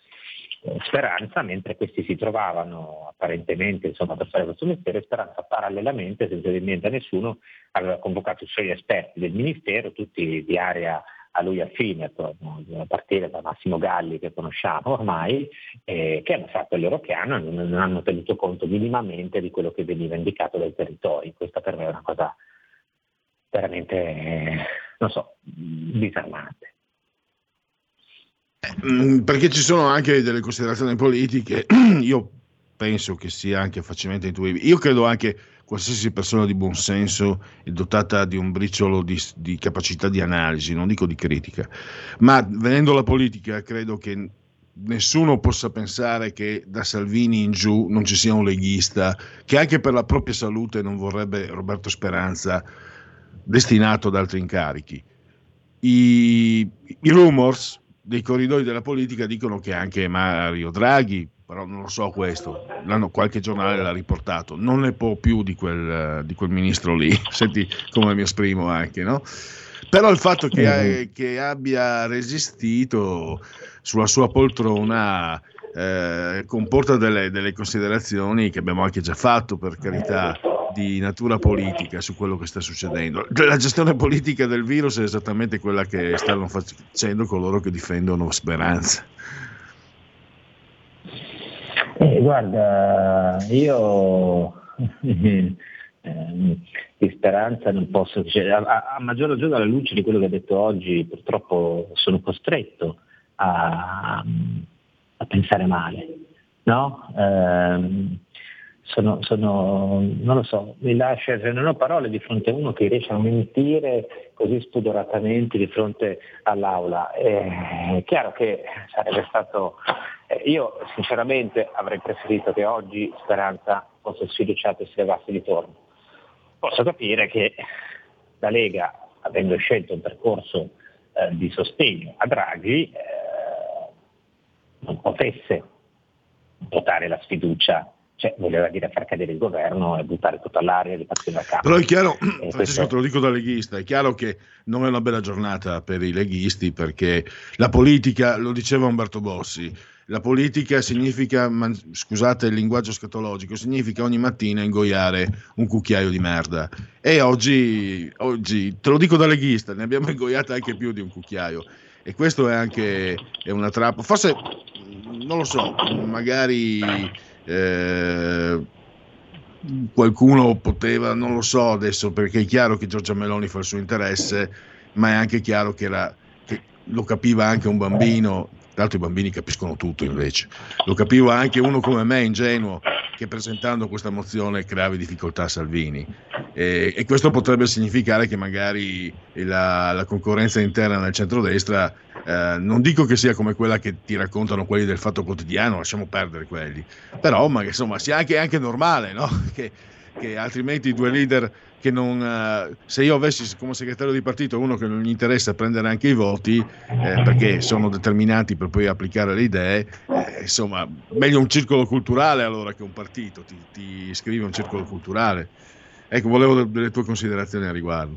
Speranza, mentre questi si trovavano apparentemente insomma, per fare questo mestiere, Speranza parallelamente, senza dire niente a nessuno, aveva convocato i suoi esperti del Ministero, tutti di area a lui affine, a partire da Massimo Galli che conosciamo ormai, eh, che hanno fatto il loro piano e non, hanno tenuto conto minimamente di quello che veniva indicato dai territori. Questa per me è una cosa veramente, eh, non so, disarmante. Mm, Perché ci sono anche delle considerazioni politiche, io penso che sia anche facilmente intuibile. Io credo anche qualsiasi persona di buon senso e dotata di un briciolo di, di capacità di analisi, non dico di critica, ma venendo alla politica credo che nessuno possa pensare che da Salvini in giù non ci sia un leghista che anche per la propria salute non vorrebbe Roberto Speranza destinato ad altri incarichi. I, i rumors dei corridoi della politica dicono che anche Mario Draghi, però non lo so questo, l'hanno, qualche giornale l'ha riportato, non ne può più di quel, di quel ministro lì, senti come mi esprimo anche, no? Però il fatto che, ha- che abbia resistito sulla sua poltrona eh, comporta delle, delle considerazioni che abbiamo anche già fatto, per carità, di natura politica su quello che sta succedendo. La gestione politica del virus è esattamente quella che stanno facendo coloro che difendono Speranza. Eh, guarda, io ehm, di speranza non posso, cioè, a, a- maggior ragione alla luce di quello che ha detto oggi, purtroppo sono costretto a, a pensare male. No? Ehm, sono, sono- non lo so, mi lascia, cioè, non ho parole di fronte a uno che riesce a mentire così spudoratamente di fronte all'aula. Eh, È chiaro che sarebbe stato, eh, io sinceramente avrei preferito che oggi Speranza fosse sfiduciato e si levasse di torno. Posso capire che la Lega, avendo scelto un percorso eh, di sostegno a Draghi, eh, non potesse votare la sfiducia, cioè voleva dire far cadere il governo e buttare tutto all'aria e ripartire da capo. Però è chiaro, Eh, Francesco, te lo dico da leghista, è chiaro che non è una bella giornata per i leghisti perché la politica, lo diceva Umberto Bossi, la politica significa, scusate il linguaggio scatologico, significa ogni mattina ingoiare un cucchiaio di merda. E oggi, oggi te lo dico da leghista, ne abbiamo ingoiate anche più di un cucchiaio. E questo è anche è una trappola. Forse, non lo so, magari eh, qualcuno poteva, non lo so adesso, perché è chiaro che Giorgia Meloni fa il suo interesse, ma è anche chiaro che, era, che lo capiva anche un bambino, tra l'altro i bambini capiscono tutto invece, lo capiva anche uno come me, ingenuo, che presentando questa mozione creava difficoltà a Salvini. E, e questo potrebbe significare che magari la, la concorrenza interna nel centrodestra, eh, non dico che sia come quella che ti raccontano quelli del Fatto Quotidiano, lasciamo perdere quelli, però ma, insomma sia anche, anche normale no? che, che altrimenti i due leader che non, uh, se io avessi come segretario di partito uno che non gli interessa prendere anche i voti eh, perché sono determinati per poi applicare le idee, eh, insomma, meglio un circolo culturale allora che un partito, ti, ti iscrivi un circolo culturale. Ecco, volevo delle tue considerazioni a riguardo.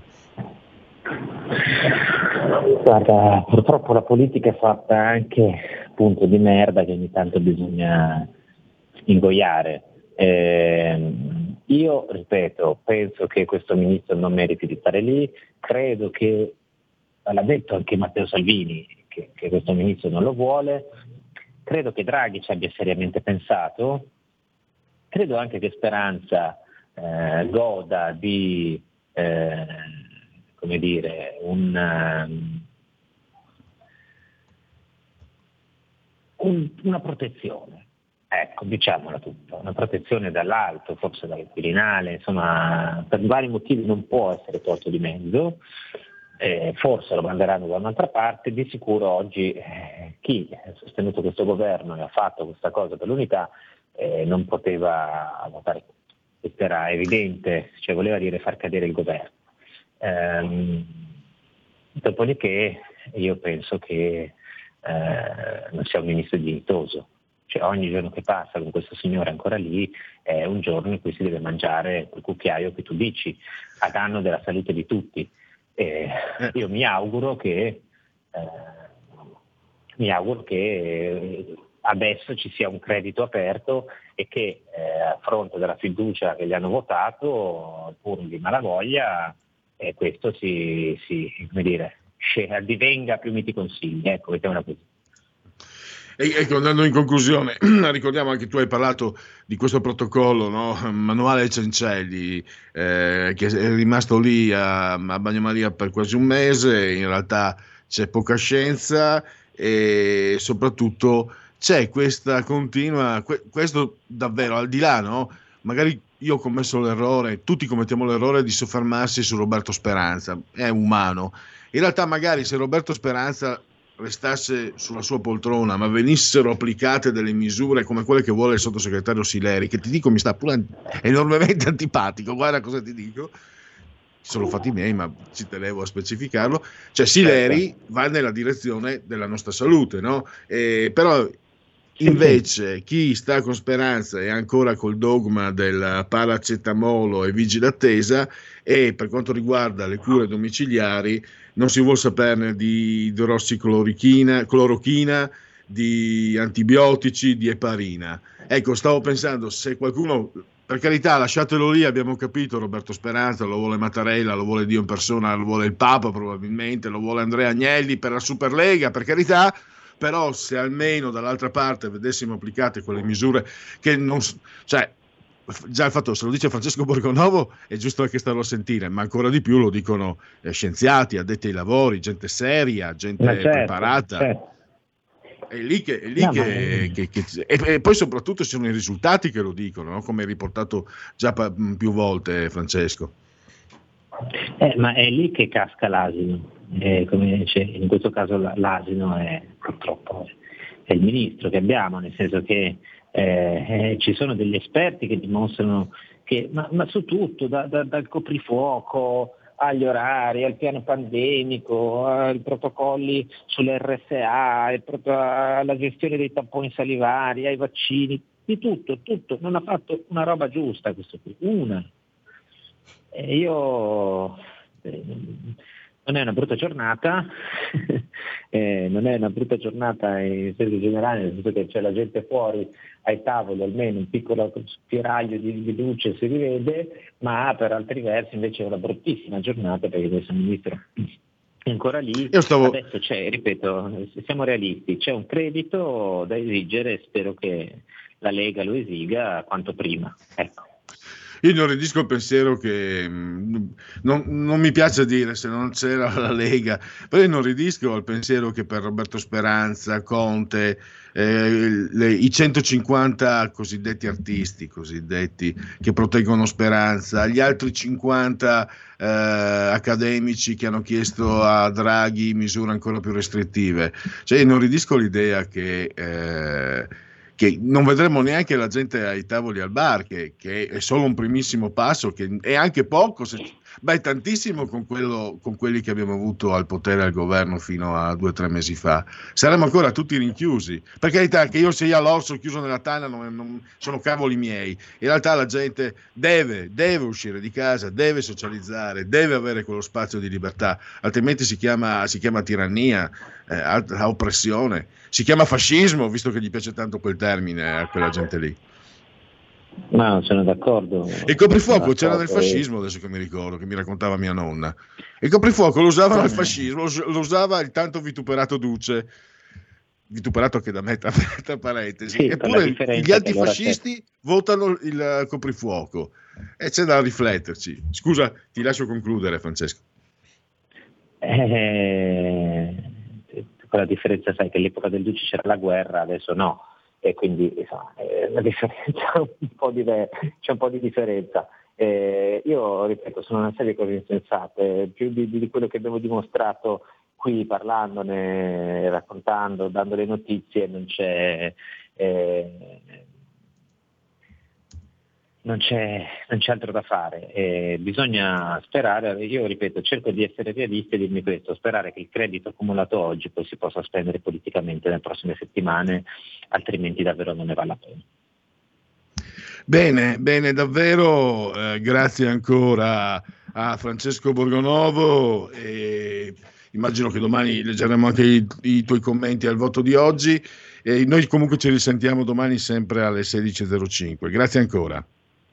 Guarda, purtroppo la politica è fatta anche appunto di merda che ogni tanto bisogna ingoiare. Eh, io, ripeto, penso che questo ministro non meriti di stare lì, credo che, l'ha detto anche Matteo Salvini, che, che questo ministro non lo vuole, credo che Draghi ci abbia seriamente pensato, credo anche che Speranza eh, goda di, eh, come dire, un, un, una protezione Ecco, diciamola tutta, una protezione dall'alto, forse dal Quirinale, insomma, per vari motivi non può essere tolto di mezzo, eh, forse lo manderanno da un'altra parte, di sicuro oggi eh, chi ha sostenuto questo governo e ha fatto questa cosa per l'unità eh, non poteva votare questo era evidente, cioè voleva dire far cadere il governo. Ehm, dopodiché io penso che eh, non sia un ministro dignitoso, cioè ogni giorno che passa con questo signore ancora lì è un giorno in cui si deve mangiare quel cucchiaio che tu dici, a danno della salute di tutti. E eh. io mi auguro che, eh, mi auguro che adesso ci sia un credito aperto e che eh, a fronte della fiducia che gli hanno votato, pur di malavoglia, eh, questo si, si come dire, divenga più miti consigli. Ecco, mettiamola così. E, ecco, andando in conclusione, ricordiamo anche tu hai parlato di questo protocollo, no? Manuale Cencelli, eh, che è rimasto lì a, a Bagnomaria per quasi un mese, in realtà c'è poca scienza e soprattutto c'è questa continua, questo davvero al di là, no? Magari io ho commesso l'errore, tutti commettiamo l'errore di soffermarsi su Roberto Speranza, è umano. In realtà magari se Roberto Speranza restasse sulla sua poltrona, ma venissero applicate delle misure come quelle che vuole il sottosegretario Sileri, che ti dico mi sta pure enormemente antipatico, guarda cosa ti dico, sono fatti miei, ma ci tenevo a specificarlo, cioè Sileri certo. va nella direzione della nostra salute, no? E, però invece chi sta con speranza è ancora col dogma del paracetamolo e vigile attesa e per quanto riguarda le cure domiciliari non si vuole saperne di idrossiclorochina, clorochina, di antibiotici, di eparina. Ecco, stavo pensando se qualcuno, per carità, lasciatelo lì, abbiamo capito, Roberto Speranza lo vuole Mattarella, lo vuole Dio in persona, lo vuole il Papa probabilmente, lo vuole Andrea Agnelli per la Superlega, per carità, però se almeno dall'altra parte vedessimo applicate quelle misure che non... Cioè, già il fatto, se lo dice Francesco Borgonovo è giusto anche starlo a sentire, ma ancora di più lo dicono eh, scienziati, addetti ai lavori, gente seria, gente certo, preparata. Certo. È lì che, è lì no, che, che, che e, e, poi soprattutto ci sono i risultati che lo dicono, no? come hai riportato già pa- più volte Francesco. Eh, ma è lì che casca l'asino, eh, dice, in questo caso l'asino è purtroppo è il ministro che abbiamo, nel senso che eh, eh, ci sono degli esperti che dimostrano che, ma, ma su tutto, da, da, dal coprifuoco agli orari, al piano pandemico, ai protocolli sull'RSA, alla gestione dei tamponi salivari, ai vaccini, di tutto, tutto. Non ha fatto una roba giusta questo qui, una. E io eh, non è una brutta giornata, eh, non è una brutta giornata in senso generale, nel senso che c'è la gente fuori ai tavoli, almeno un piccolo spiraglio di, di luce si rivede, ma per altri versi invece è una bruttissima giornata perché questo ministro è ancora lì. Stavo... Adesso c'è, ripeto, siamo realisti, c'è un credito da esigere e spero che la Lega lo esiga quanto prima. Ecco. Io inorridisco il pensiero che mh, non, non, mi piace dire se non c'era la Lega, però inorridisco il pensiero che per Roberto Speranza, Conte, eh, le, i 150 cosiddetti artisti cosiddetti che proteggono Speranza, gli altri 50 eh, accademici che hanno chiesto a Draghi misure ancora più restrittive. Cioè, inorridisco l'idea che eh, che non vedremo neanche la gente ai tavoli al bar, che, che è solo un primissimo passo, che è anche poco, se, beh, tantissimo con, quello, con, quelli che abbiamo avuto al potere al governo fino a due o tre mesi fa. Saremmo ancora tutti rinchiusi. Per carità, che io sia all'orso chiuso nella tana non, non, sono cavoli miei. In realtà la gente deve, deve uscire di casa, deve socializzare, deve avere quello spazio di libertà, altrimenti si chiama, si chiama tirannia, eh, oppressione si chiama fascismo, visto che gli piace tanto quel termine a quella gente lì. No, sono d'accordo. Il coprifuoco c'era nel fascismo, adesso che mi ricordo, che mi raccontava mia nonna. Il coprifuoco lo usava nel fascismo, lo usava il tanto vituperato Duce, vituperato anche da me, tra parentesi. Sì, Eppure gli antifascisti votano il coprifuoco e c'è da rifletterci. Scusa, ti lascio concludere, Francesco. Eh con la differenza sai che all'epoca del Duce c'era la guerra, adesso no, e quindi insomma, un diver- c'è un po' di differenza. Eh, io ripeto, sono una serie di cose insensate, più di, di quello che abbiamo dimostrato qui parlandone, raccontando, dando le notizie, non c'è, eh, non c'è, non c'è, altro da fare. Eh, bisogna sperare, io ripeto, cerco di essere realista e dirmi questo, sperare che il credito accumulato oggi poi si possa spendere politicamente nelle prossime settimane, altrimenti davvero non ne vale la pena. Bene, bene, davvero eh, grazie ancora a Francesco Borgonovo. E immagino che domani leggeremo anche i, i tuoi commenti al voto di oggi. E noi comunque ci risentiamo domani sempre alle 16.05. Grazie ancora.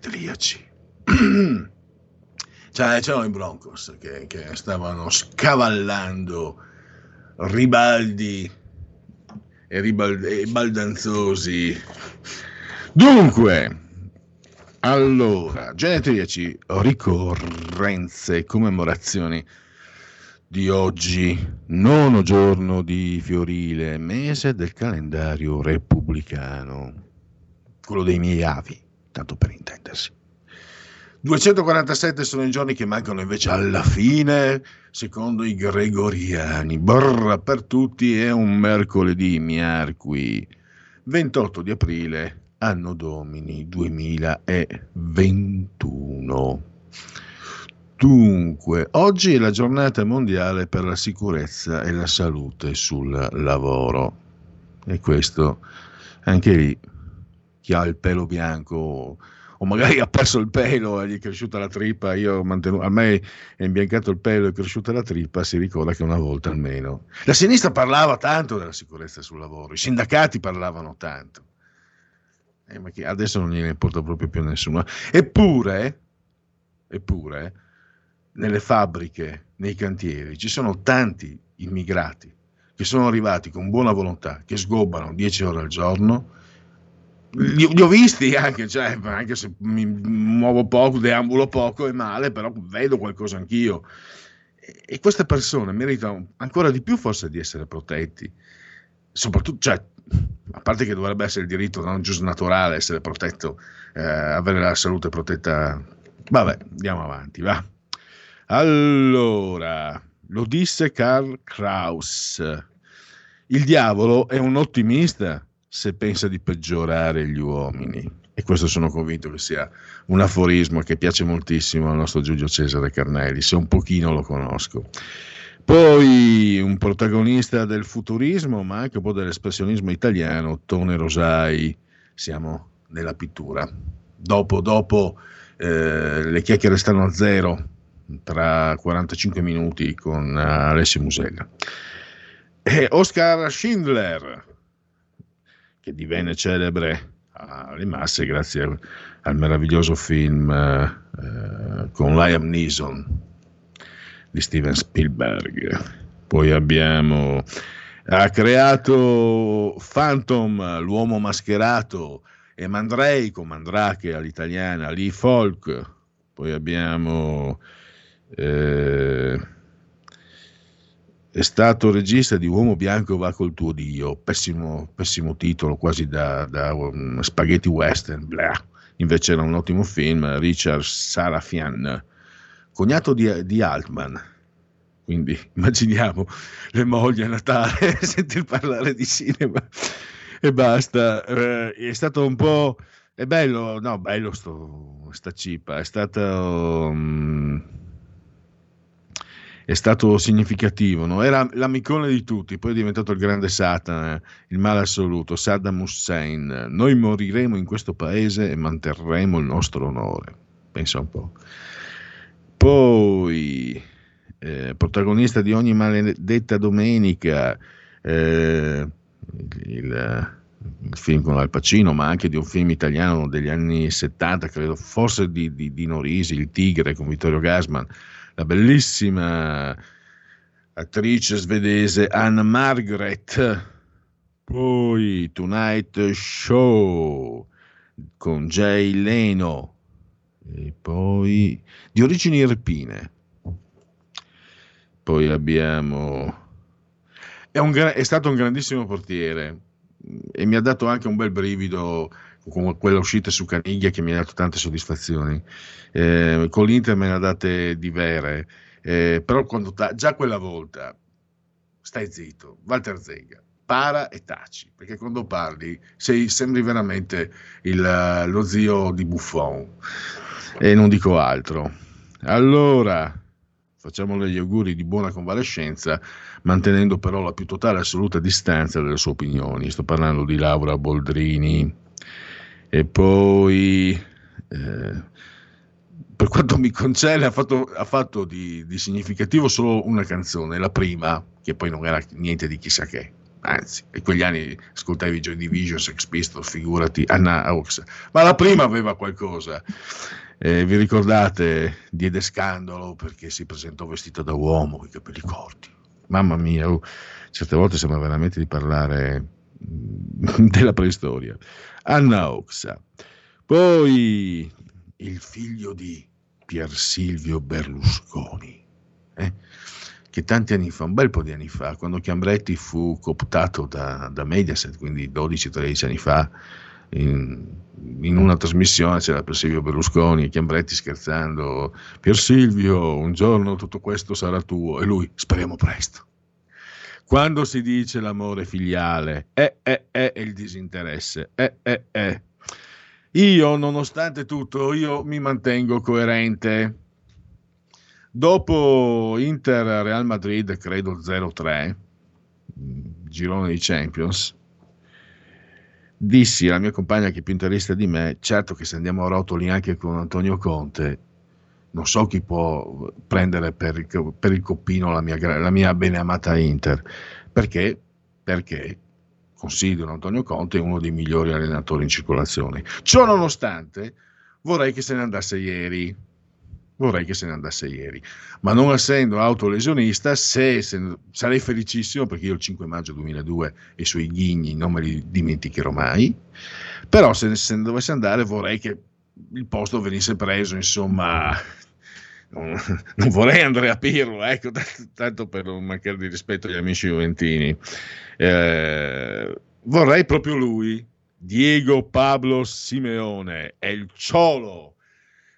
Genetriaci. cioè, c'erano i Broncos che, che stavano scavallando ribaldi e, ribaldi, e baldanzosi. Dunque, allora, genetriaci, ricorrenze e commemorazioni di oggi, nono giorno di Fiorile, mese del calendario repubblicano, quello dei miei avi tanto per intendersi. 247 sono i giorni che mancano invece alla fine, secondo i gregoriani. Brrra per tutti è un mercoledì, miarqui, 28 di aprile, anno domini 2021. Dunque, oggi è la giornata mondiale per la sicurezza e la salute sul lavoro. E questo anche lì chi ha il pelo bianco o magari ha perso il pelo e gli è cresciuta la trippa, io ho a me è imbiancato il pelo e è cresciuta la trippa, si ricorda che una volta almeno. La sinistra parlava tanto della sicurezza sul lavoro, i sindacati parlavano tanto, eh, ma adesso non gliene importa proprio più nessuno. Eppure, eppure, nelle fabbriche, nei cantieri, ci sono tanti immigrati che sono arrivati con buona volontà, che sgobbano 10 ore al giorno, li, li, ho visti anche, cioè, anche se mi muovo poco, deambulo poco e male, però vedo qualcosa anch'io. E, e queste persone meritano ancora di più forse di essere protetti. Soprattutto, cioè, a parte che dovrebbe essere il diritto non giusto naturale essere protetto, eh, avere la salute protetta. Vabbè, andiamo avanti, va. Allora, lo disse Karl Kraus. Il diavolo è un ottimista se pensa di peggiorare gli uomini. E questo sono convinto che sia un aforismo che piace moltissimo al nostro Giulio Cesare Carnelli, se un pochino lo conosco. Poi un protagonista del futurismo, ma anche un po' dell'espressionismo italiano, Tone Rosai, siamo nella pittura. Dopo, dopo eh, le chiacchiere stanno a zero, tra 45 minuti con Alessio Musella. E Oscar Schindler, che divenne celebre alle masse grazie al meraviglioso film eh, con Liam Neeson di Steven Spielberg. Poi abbiamo ha creato Phantom, l'uomo mascherato, e Mandrake, Mandrake all'italiana, Lee Folk. Poi abbiamo eh, è stato regista di Uomo Bianco va col tuo Dio, pessimo, pessimo titolo, quasi da, da um, spaghetti western, blah. invece era un ottimo film, Richard Sarafian, cognato di, di Altman, quindi immaginiamo le mogli a Natale sentir parlare di cinema. E basta, eh, è stato un po'... è bello, no, bello sto, sta cipa, è stato... Um, è stato significativo, no? era l'amicone di tutti, poi è diventato il grande Satana, il male assoluto, Saddam Hussein. Noi moriremo in questo paese e manterremo il nostro onore. Pensa un po'. Poi, eh, protagonista di ogni maledetta domenica, eh, il, il, film con Al Pacino, ma anche di un film italiano degli anni 70, credo, forse di, di, di Norisi, Il Tigre con Vittorio Gasman la bellissima attrice svedese Anne Margaret, poi Tonight Show con Jay Leno, e poi di origini irpine. Poi abbiamo... È, un, è stato un grandissimo portiere e mi ha dato anche un bel brivido con quella uscita su Caniglia che mi ha dato tante soddisfazioni. Eh, con l'Inter me ne ha date di vere, eh, però ta- già quella volta stai zitto, Walter Zega, para e taci, perché quando parli sei, sembri veramente il, lo zio di Buffon e non dico altro. Allora, facciamole gli auguri di buona convalescenza, mantenendo però la più totale e assoluta distanza dalle sue opinioni. Sto parlando di Laura Boldrini e poi eh, per quanto mi concerne ha fatto, ha fatto di, di, significativo solo una canzone, la prima, che poi non era niente di chissà che, anzi, in quegli anni ascoltavi Joy Division, Sex Pistols, figurati, Anna Hawks, ma la prima aveva qualcosa. Eh, vi ricordate, diede scandalo perché si presentò vestita da uomo, con i capelli corti. Mamma mia, oh, certe volte sembra veramente di parlare della preistoria. Anna Oxa. Poi il figlio di Pier Silvio Berlusconi, eh? che tanti anni fa, un bel po' di anni fa, quando Chiambretti fu cooptato da, da Mediaset, quindi 12-13 anni fa, in, in, una trasmissione c'era per Silvio Berlusconi e Chiambretti scherzando, Pier Silvio, un giorno tutto questo sarà tuo, e lui, speriamo presto. Quando si dice l'amore filiale, è, è, è il disinteresse, è, è, è. Io, nonostante tutto, io mi mantengo coerente. Dopo Inter-Real Madrid, credo 0-3, girone di Champions, dissi alla mia compagna che è più interista di me, certo che se andiamo a rotoli anche con Antonio Conte, non so chi può prendere per il, per il coppino la mia, la mia beneamata Inter. Perché? Perché considero Antonio Conte uno dei migliori allenatori in circolazione. Ciò nonostante, vorrei che se ne andasse ieri. Vorrei che se ne andasse ieri, ma non essendo autolesionista, se, se, sarei felicissimo perché io il 5 maggio 2002 e i suoi ghigni non me li dimenticherò mai. Però, se, se ne dovesse andare, vorrei che il posto venisse preso, insomma, non, non, vorrei Andrea Pirlo, ecco, tanto per non mancare di rispetto agli amici juventini. Eh, vorrei proprio lui, Diego Pablo Simeone, è il ciolo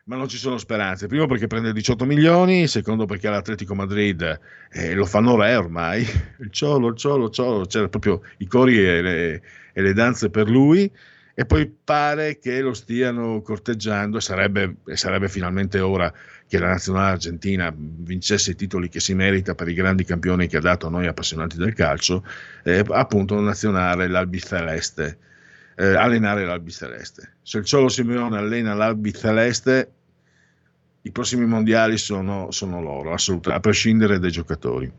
ma non ci sono speranze. Primo perché prende 18 milioni, secondo perché l'Atletico Madrid eh, lo fanno re ormai, il ciolo, il ciolo, il ciolo, c'erano proprio i cori e le, e le danze per lui e poi pare che lo stiano corteggiando e sarebbe, e sarebbe, finalmente ora che la nazionale argentina vincesse i titoli che si merita per i grandi campioni che ha dato a noi appassionati del calcio, eh, appunto nazionale l'albiceleste, eh, allenare l'albiceleste. Se il Ciolo Simeone allena l'albiceleste, i prossimi mondiali sono, sono loro, a prescindere dai giocatori.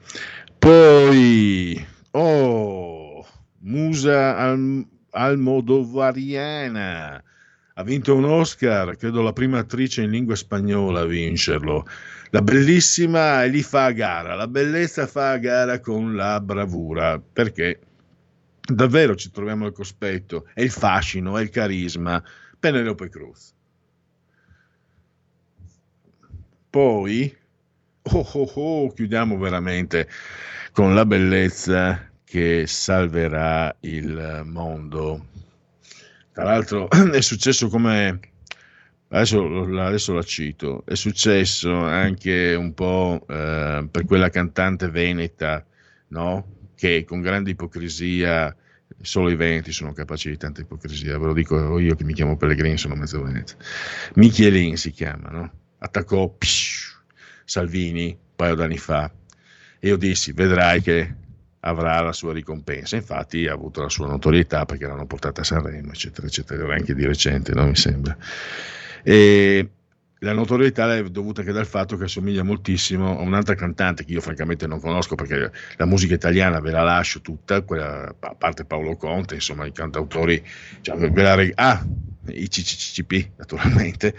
Poi, oh, Musa al, almodovariana. Ha vinto un Oscar, credo la prima attrice in lingua spagnola a vincerlo. La bellissima e lì fa a gara, la bellezza fa a gara con la bravura, perché davvero ci troviamo al cospetto, è il fascino, è il carisma. Penelope Cruz. Poi, oh oh oh, chiudiamo veramente con la bellezza che salverà il mondo. Tra l'altro è successo come, adesso, adesso la cito, è successo anche un po' eh, per quella cantante veneta, no? che con grande ipocrisia, solo i veneti sono capaci di tanta ipocrisia, ve lo dico io che mi chiamo Pellegrini, sono mezzo veneto. Michelin si chiama, no? attaccò psh, Salvini un paio d'anni fa e io dissi, vedrai che avrà la sua ricompensa. Infatti ha avuto la sua notorietà perché l'hanno portata a Sanremo, eccetera, eccetera, anche di recente, no? mi sembra. E la notorietà è dovuta anche dal fatto che assomiglia moltissimo a un'altra cantante che io francamente non conosco perché la musica italiana ve la lascio tutta, quella, a parte Paolo Conte, insomma i cantautori, cioè, ve la reg- ah, i CCCP naturalmente,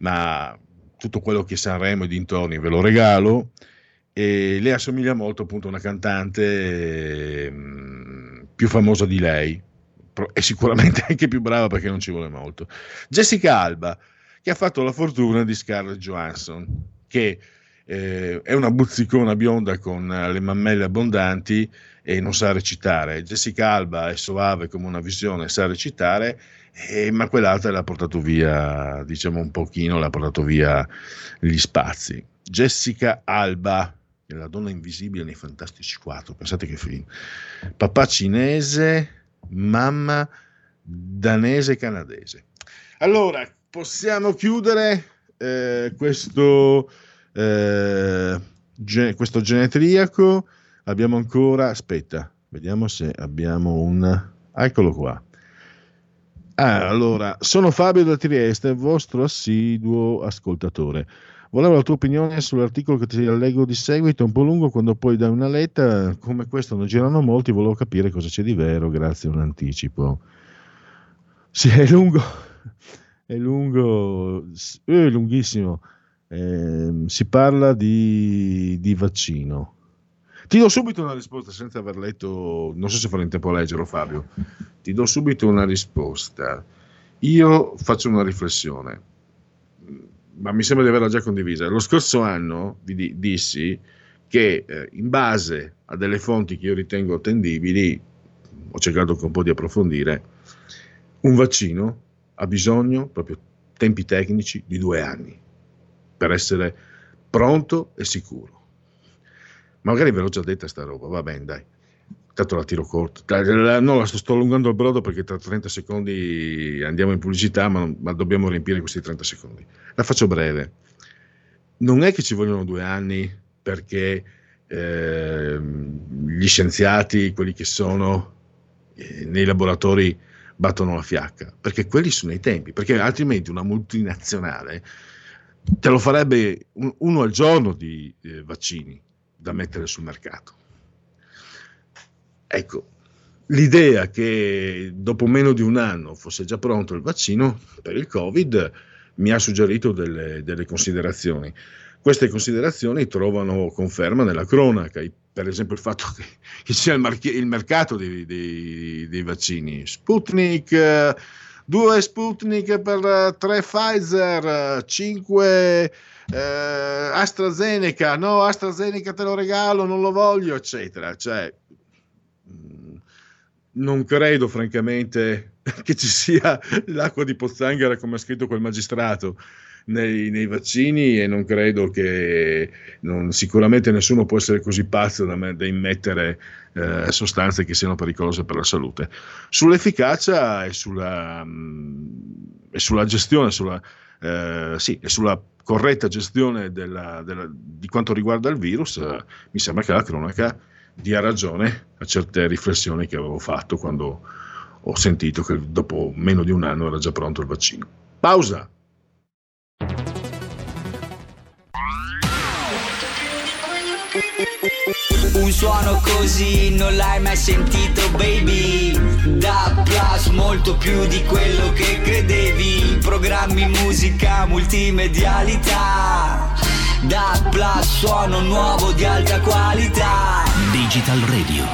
ma tutto quello che Sanremo e dintorni ve lo regalo e lei assomiglia molto appunto a una cantante mh, mm, più famosa di lei e sicuramente anche più brava perché non ci vuole molto. Jessica Alba, che ha fatto la fortuna di Scarlett Johansson, che eh, è una buzzicona bionda con le mammelle abbondanti e non sa recitare. Jessica Alba è soave come una visione, sa recitare, eh, ma quell'altra l'ha portato via, diciamo un pochino, l'ha portato via gli spazi. Jessica Alba, la donna invisibile nei Fantastici 4, pensate che film. Papà cinese, mamma danese canadese. Allora, possiamo chiudere eh, questo, eh, ge- questo genetriaco. Abbiamo ancora, aspetta, vediamo se abbiamo un... Eccolo qua. Ah, allora, sono Fabio da Trieste, vostro assiduo ascoltatore. Volevo la tua opinione sull'articolo che ti leggo di seguito, un po' lungo, quando poi dai una letta, come questo non girano molti, volevo capire cosa c'è di vero, grazie a un anticipo. Sì, è lungo, è lungo, è lunghissimo. Eh, si parla di, di vaccino. Ti do subito una risposta senza aver letto, non so se farò in tempo a leggerlo Fabio, ti do subito una risposta. Io faccio una riflessione ma mi sembra di averla già condivisa. Lo scorso anno vi dissi che eh, in base a delle fonti che io ritengo attendibili, ho cercato anche un po' di approfondire, un vaccino ha bisogno, proprio tempi tecnici, di due anni per essere pronto e sicuro. Magari ve l'ho già detta sta roba, va bene, dai tanto la tiro corto. No, la sto, sto, allungando il brodo perché tra 30 secondi andiamo in pubblicità, ma, ma, dobbiamo riempire questi 30 secondi. La faccio breve. Non è che ci vogliono due anni perché eh, gli scienziati, quelli che sono eh, nei laboratori, battono la fiacca, perché quelli sono i tempi, perché altrimenti una multinazionale te lo farebbe un, uno al giorno di eh, vaccini da mettere sul mercato Ecco, l'idea che dopo meno di un anno fosse già pronto il vaccino per il Covid mi ha suggerito delle, delle considerazioni. Queste considerazioni trovano conferma nella cronaca, per esempio il fatto che, che sia il, marchi- il mercato dei, dei, dei, vaccini. Sputnik, due Sputnik per tre Pfizer, cinque eh, AstraZeneca, no AstraZeneca te lo regalo, non lo voglio, eccetera. Cioè, non credo francamente che ci sia l'acqua di Pozzanghera come ha scritto quel magistrato. nei, nei vaccini e non credo che non, sicuramente nessuno può essere così pazzo da, da immettere eh, sostanze che siano pericolose per la salute. Sull'efficacia e sulla, mh, mm, e sulla gestione, sulla, eh, sì, e sulla corretta gestione della, della, di quanto riguarda il virus, eh, mi sembra che la cronaca dia ragione a certe riflessioni che avevo fatto quando ho sentito che dopo meno di un anno era già pronto il vaccino. Pausa! Un suono così non l'hai mai sentito baby Da Plus molto più di quello che credevi Programmi, musica, multimedialità Da Plus suono nuovo di alta qualità Digital Radio,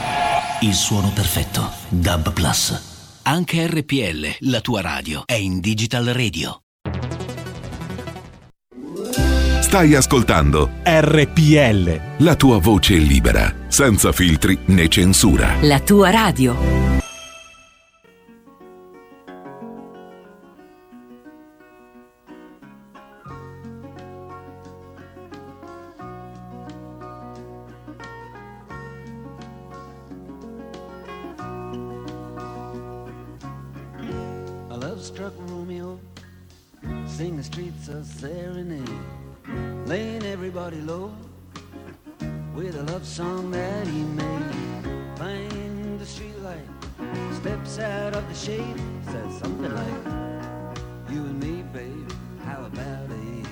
il suono perfetto. Dub Plus. Anche RPL, la tua radio, è in Digital Radio. Stai ascoltando RPL. La tua voce libera, senza filtri né censura. La tua radio. With a love song that he made. Find the streetlight, steps out of the shade, says something like, You and me, babe, how about it?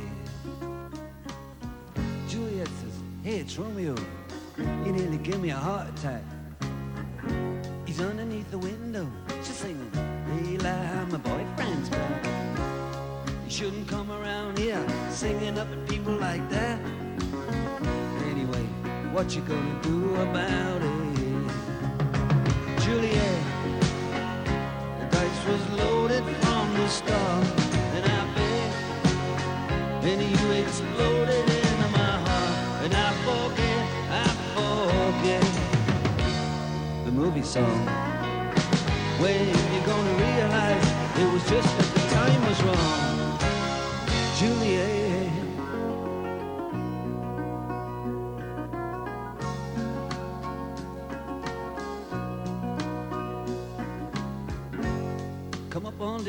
Juliet says, Hey, it's Romeo. You nearly gave me a heart attack. He's underneath the window, she's singing, Eli, my boyfriend's back. You shouldn't come around here singing up at people like that. What you gonna do about it? Juliet, the dice was loaded from the start, and I bet, and you exploded into my heart, and I forget, I forget the movie song. When you gonna realize it was just that the time was wrong, Juliet?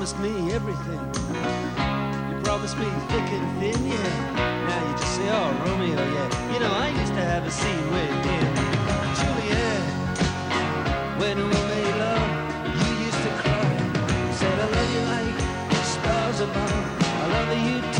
You promised me everything. You promised me thick and thin, yeah. Now you just say, oh, Romeo, yeah. You know, I used to have a scene with him. Juliet, when we made love, you used to cry. You said, I love you like stars above. I love you till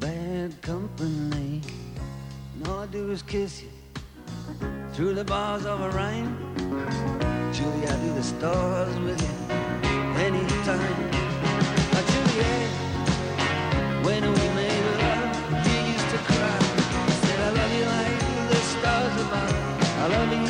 bad company. And all I do is kiss you through the bars of a rhyme. Julie, I do the stars with you anytime. Now, Juliet, when we made love, you used to cry. I said, I love you like the stars above. I love you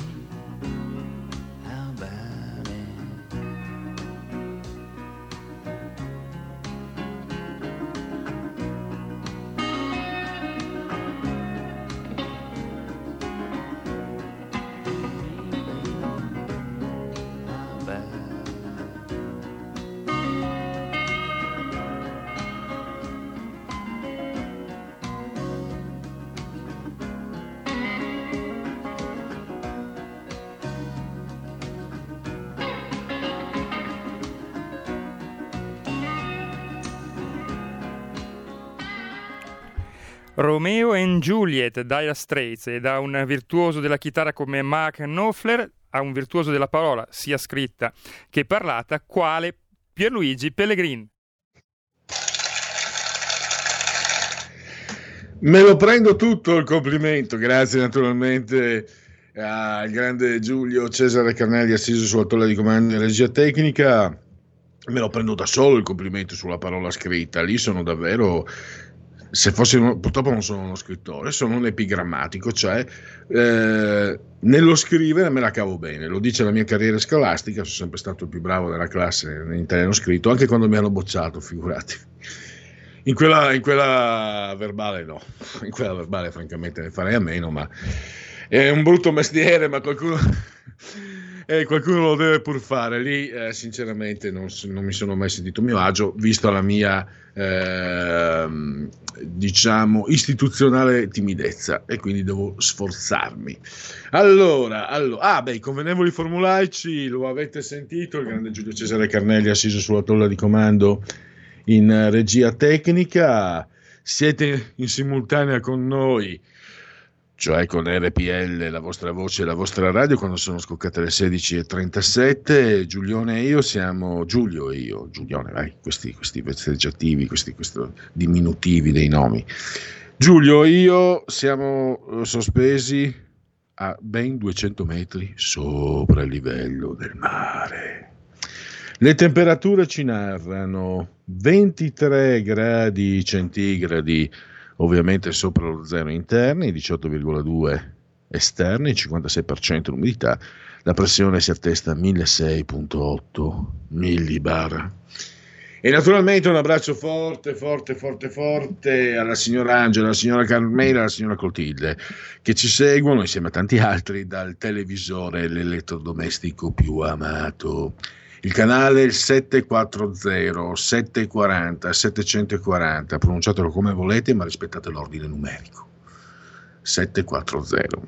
Romeo and Juliet, Dire Straits, e da un virtuoso della chitarra come Mark Knopfler a un virtuoso della parola, sia scritta che parlata, quale Pierluigi Pellegrin. Me lo prendo tutto il complimento, grazie naturalmente al grande Giulio Cesare Carnelli assiso sulla tolla di comando di regia tecnica. Me lo prendo da solo il complimento sulla parola scritta, lì sono davvero se fossi uno- purtroppo non sono uno scrittore, sono un epigrammatico, cioè eh, nello scrivere me la cavo bene, lo dice la mia carriera scolastica, sono sempre stato il più bravo della classe in italiano scritto, anche quando mi hanno bocciato, figurati. In quella, in quella verbale no, in quella verbale francamente ne farei a meno, ma è un brutto mestiere, ma qualcuno, eh, qualcuno lo deve pur fare. Lì eh, sinceramente non, non mi sono mai sentito a mio agio, visto la mia ehm, diciamo istituzionale timidezza e quindi devo sforzarmi. Allora, allora ah beh, i convenevoli formulaici lo avete sentito, il grande Giulio Cesare Carnelli assiso sulla tolla di comando in regia tecnica, siete in simultanea con noi cioè con RPL, la vostra voce e la vostra radio, quando sono scoccate le 16.37. Giulione e io siamo, Giulio e io, Giulione, vai, questi, questi vezzeggiativi, questi, questi diminutivi dei nomi. Giulio e io siamo eh, sospesi a ben 200 metri sopra il livello del mare. Le temperature ci narrano 23 gradi centigradi, ovviamente sopra lo zero interni, 18,2 esterni, 56% l'umidità, la pressione si attesta a 1600.8 millibar. E naturalmente un abbraccio forte, forte, forte, forte alla signora Angela, alla signora Carmela, alla signora Clotilde, che ci seguono insieme a tanti altri dal televisore, l'elettrodomestico più amato. Il canale è il 740, 740, 740, pronunciatelo come volete, ma rispettate l'ordine numerico. 740.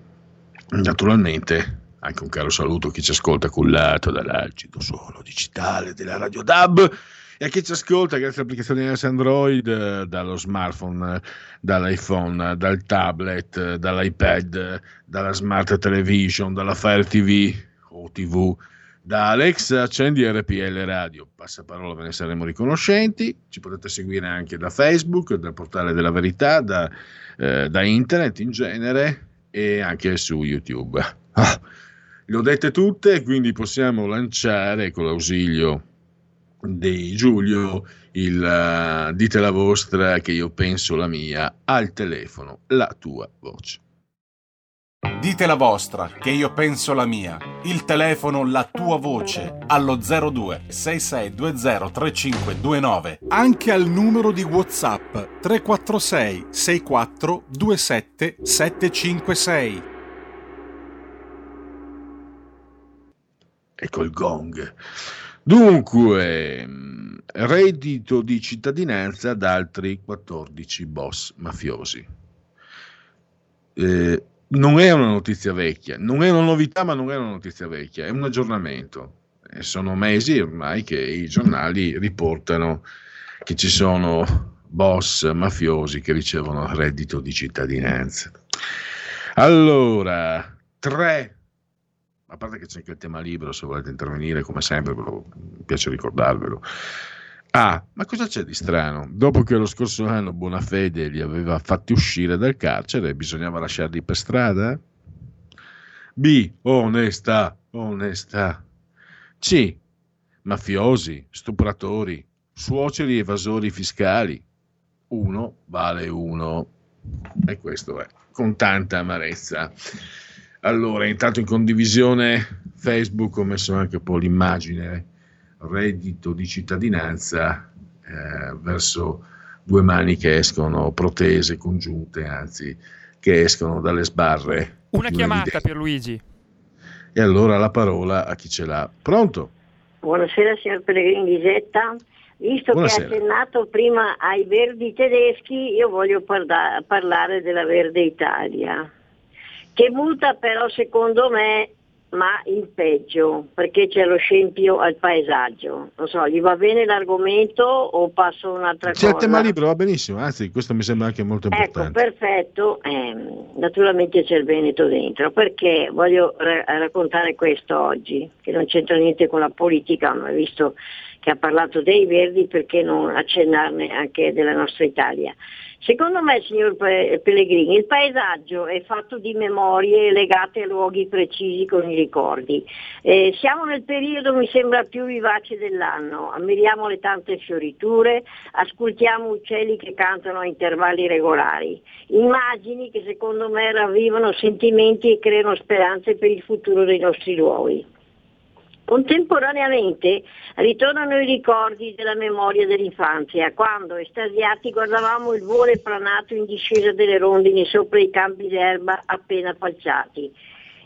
Naturalmente, anche un caro saluto a chi ci ascolta cullato dall'algido suono digitale della Radio DAB e a chi ci ascolta grazie all'applicazione iOS Android, dallo smartphone, dall'iPhone, dal tablet, dall'iPad, dalla smart television, dalla Fire TV o TV. Da Alex accendi RPL Radio, passaparola ve ne saremo riconoscenti, ci potete seguire anche da Facebook, dal portale della verità, da, eh, da internet in genere e anche su YouTube. Ah, le ho dette tutte, quindi possiamo lanciare con l'ausilio di Giulio il uh, dite la vostra che io penso la mia al telefono, la tua voce. Dite la vostra, che io penso la mia. Il telefono, la tua voce, allo 02 6620 3529. Anche al numero di WhatsApp 346 64 27 756. Ecco il gong. Dunque, reddito di cittadinanza ad altri 14 boss mafiosi. Eh, non è una notizia vecchia, non è una novità, ma non è una notizia vecchia, è un aggiornamento. E sono mesi ormai che i giornali riportano che ci sono boss mafiosi che ricevono reddito di cittadinanza. Allora, tre, a parte che c'è anche il tema libero, se volete intervenire, come sempre, mi piace ricordarvelo. Ah, ma cosa c'è di strano? Dopo che lo scorso anno Bonafede li aveva fatti uscire dal carcere, bisognava lasciarli per strada? B. Onestà, onestà. C. Mafiosi, stupratori, suoceri evasori fiscali. Uno vale uno. E questo è, con tanta amarezza. Allora, intanto in condivisione Facebook ho messo anche un po' l'immagine reddito di cittadinanza eh, verso due mani che escono protese congiunte, anzi, che escono dalle sbarre. Una chiamata per Luigi. E allora la parola a chi ce l'ha. Pronto? Buonasera signor Pellegrini Lisetta. Visto Buonasera. che ha accennato prima ai verdi tedeschi, io voglio parla- parlare della Verde Italia, che muta però secondo me, ma in peggio, perché c'è lo scempio al paesaggio. Non so, gli va bene l'argomento o passo un'altra C'è il cosa? tema libero, va benissimo, anzi questo mi sembra anche molto Ecco, importante. perfetto. Ehm, naturalmente c'è il Veneto dentro, perché voglio ra- raccontare questo oggi, che non c'entra niente con la politica, ma visto che ha parlato dei Verdi, perché non accennarne anche della nostra Italia. Secondo me, signor Pe- Pellegrini, il paesaggio è fatto di memorie legate a luoghi precisi con i ricordi. Eh, siamo nel periodo, mi sembra, più vivace dell'anno. Ammiriamo le tante fioriture, ascoltiamo uccelli che cantano a intervalli regolari. Immagini che secondo me ravvivano sentimenti e creano speranze per il futuro dei nostri luoghi. Contemporaneamente ritornano i ricordi della memoria dell'infanzia, quando estasiati guardavamo il volo planato in discesa delle rondini sopra i campi d'erba appena falciati.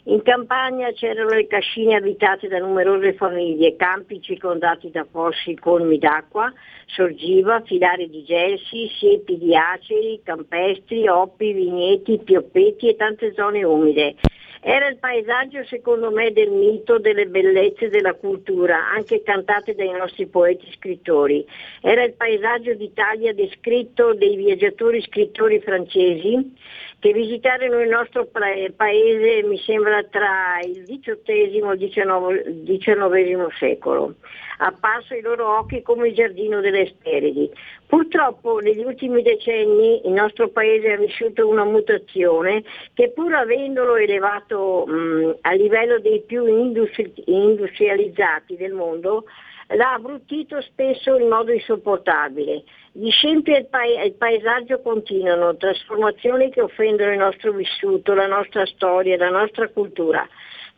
In campagna c'erano le cascine abitate da numerose famiglie, campi circondati da fossi colmi d'acqua, sorgiva, filari di gelsi, siepi di aceri, campestri, oppi, vigneti, pioppetti e tante zone umide. Era il paesaggio, secondo me, del mito, delle bellezze della cultura, anche cantate dai nostri poeti scrittori. Era il paesaggio d'Italia descritto dai viaggiatori scrittori francesi che visitarono il nostro pa- paese, mi sembra, tra il XVIII e il XIX secolo. Apparso ai loro occhi come il giardino delle Esperidi. Purtroppo negli ultimi decenni il nostro paese ha vissuto una mutazione che pur avendolo elevato mh, a livello dei più industri- industrializzati del mondo, l'ha abbruttito spesso in modo insopportabile. Gli scempi al, pae- al paesaggio continuano, trasformazioni che offendono il nostro vissuto, la nostra storia, la nostra cultura.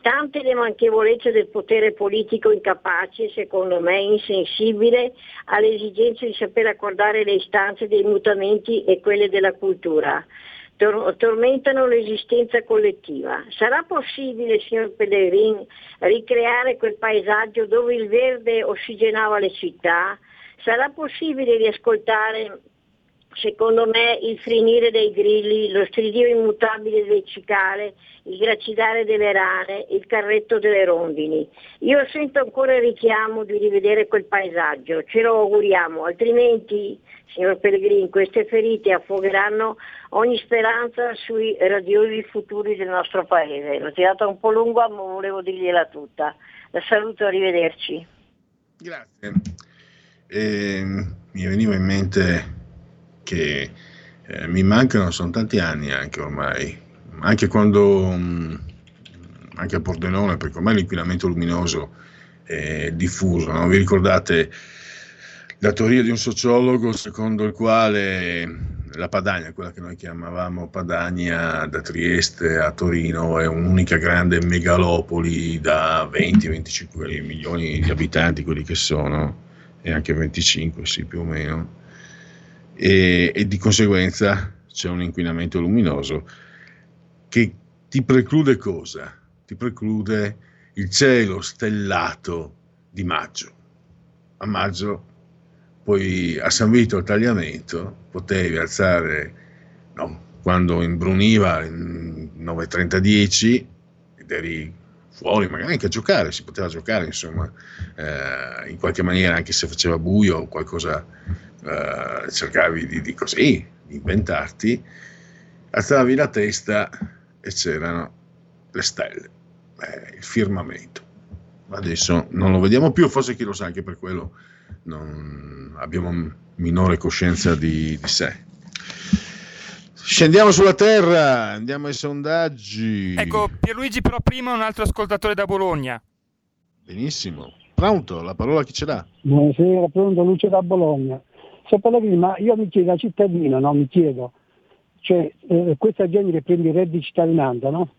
Tante le manchevolezze del potere politico incapace, secondo me insensibile, alle esigenze di saper accordare le istanze dei mutamenti e quelle della cultura. Tor- tormentano l'esistenza collettiva. Sarà possibile, signor Pellegrin, ricreare quel paesaggio dove il verde ossigenava le città? Sarà possibile riascoltare secondo me il frinire dei grilli, lo stridio immutabile del cicale, il gracidare delle rane, il carretto delle rondini. Io sento ancora il richiamo di rivedere quel paesaggio, ce lo auguriamo, altrimenti, signor Pellegrini, queste ferite affogheranno ogni speranza sui radiosi futuri del nostro paese. L'ho tirata un po' lunga, ma volevo dirgliela tutta. La saluto, arrivederci. Grazie. E, mi veniva in mente che eh, mi mancano, sono tanti anni anche ormai, anche quando, mh, anche a Pordenone, perché ormai l'inquinamento luminoso è diffuso, no? vi ricordate la teoria di un sociologo secondo il quale la Padania, quella che noi chiamavamo Padania da Trieste a Torino, è un'unica grande megalopoli da 20-25 milioni di abitanti, quelli che sono, e anche 25, sì, più o meno e, e, di conseguenza c'è un inquinamento luminoso che ti preclude cosa? Ti preclude il cielo stellato di maggio. A maggio, poi a San Vito al tagliamento, potevi alzare, no, quando imbruniva in 9.30-10 ed eri fuori, magari anche a giocare, si poteva giocare, insomma, eh, in qualche maniera, anche se faceva buio o qualcosa Uh, cercavi di, di, così, di inventarti, alzavi la testa e c'erano le stelle, eh, il firmamento. Adesso non lo vediamo più, forse chi lo sa, anche per quello non abbiamo minore coscienza di, di sé. Scendiamo sulla terra, andiamo ai sondaggi. Ecco, Pierluigi però prima un altro ascoltatore da Bologna. Benissimo. Pronto, la parola chi ce l'ha? Buonasera, pronto Luce da Bologna. Se Pellegrini, ma io mi chiedo, da cittadino, no, mi chiedo, cioè eh, questa gente che prende il reddito di cittadinanza, no?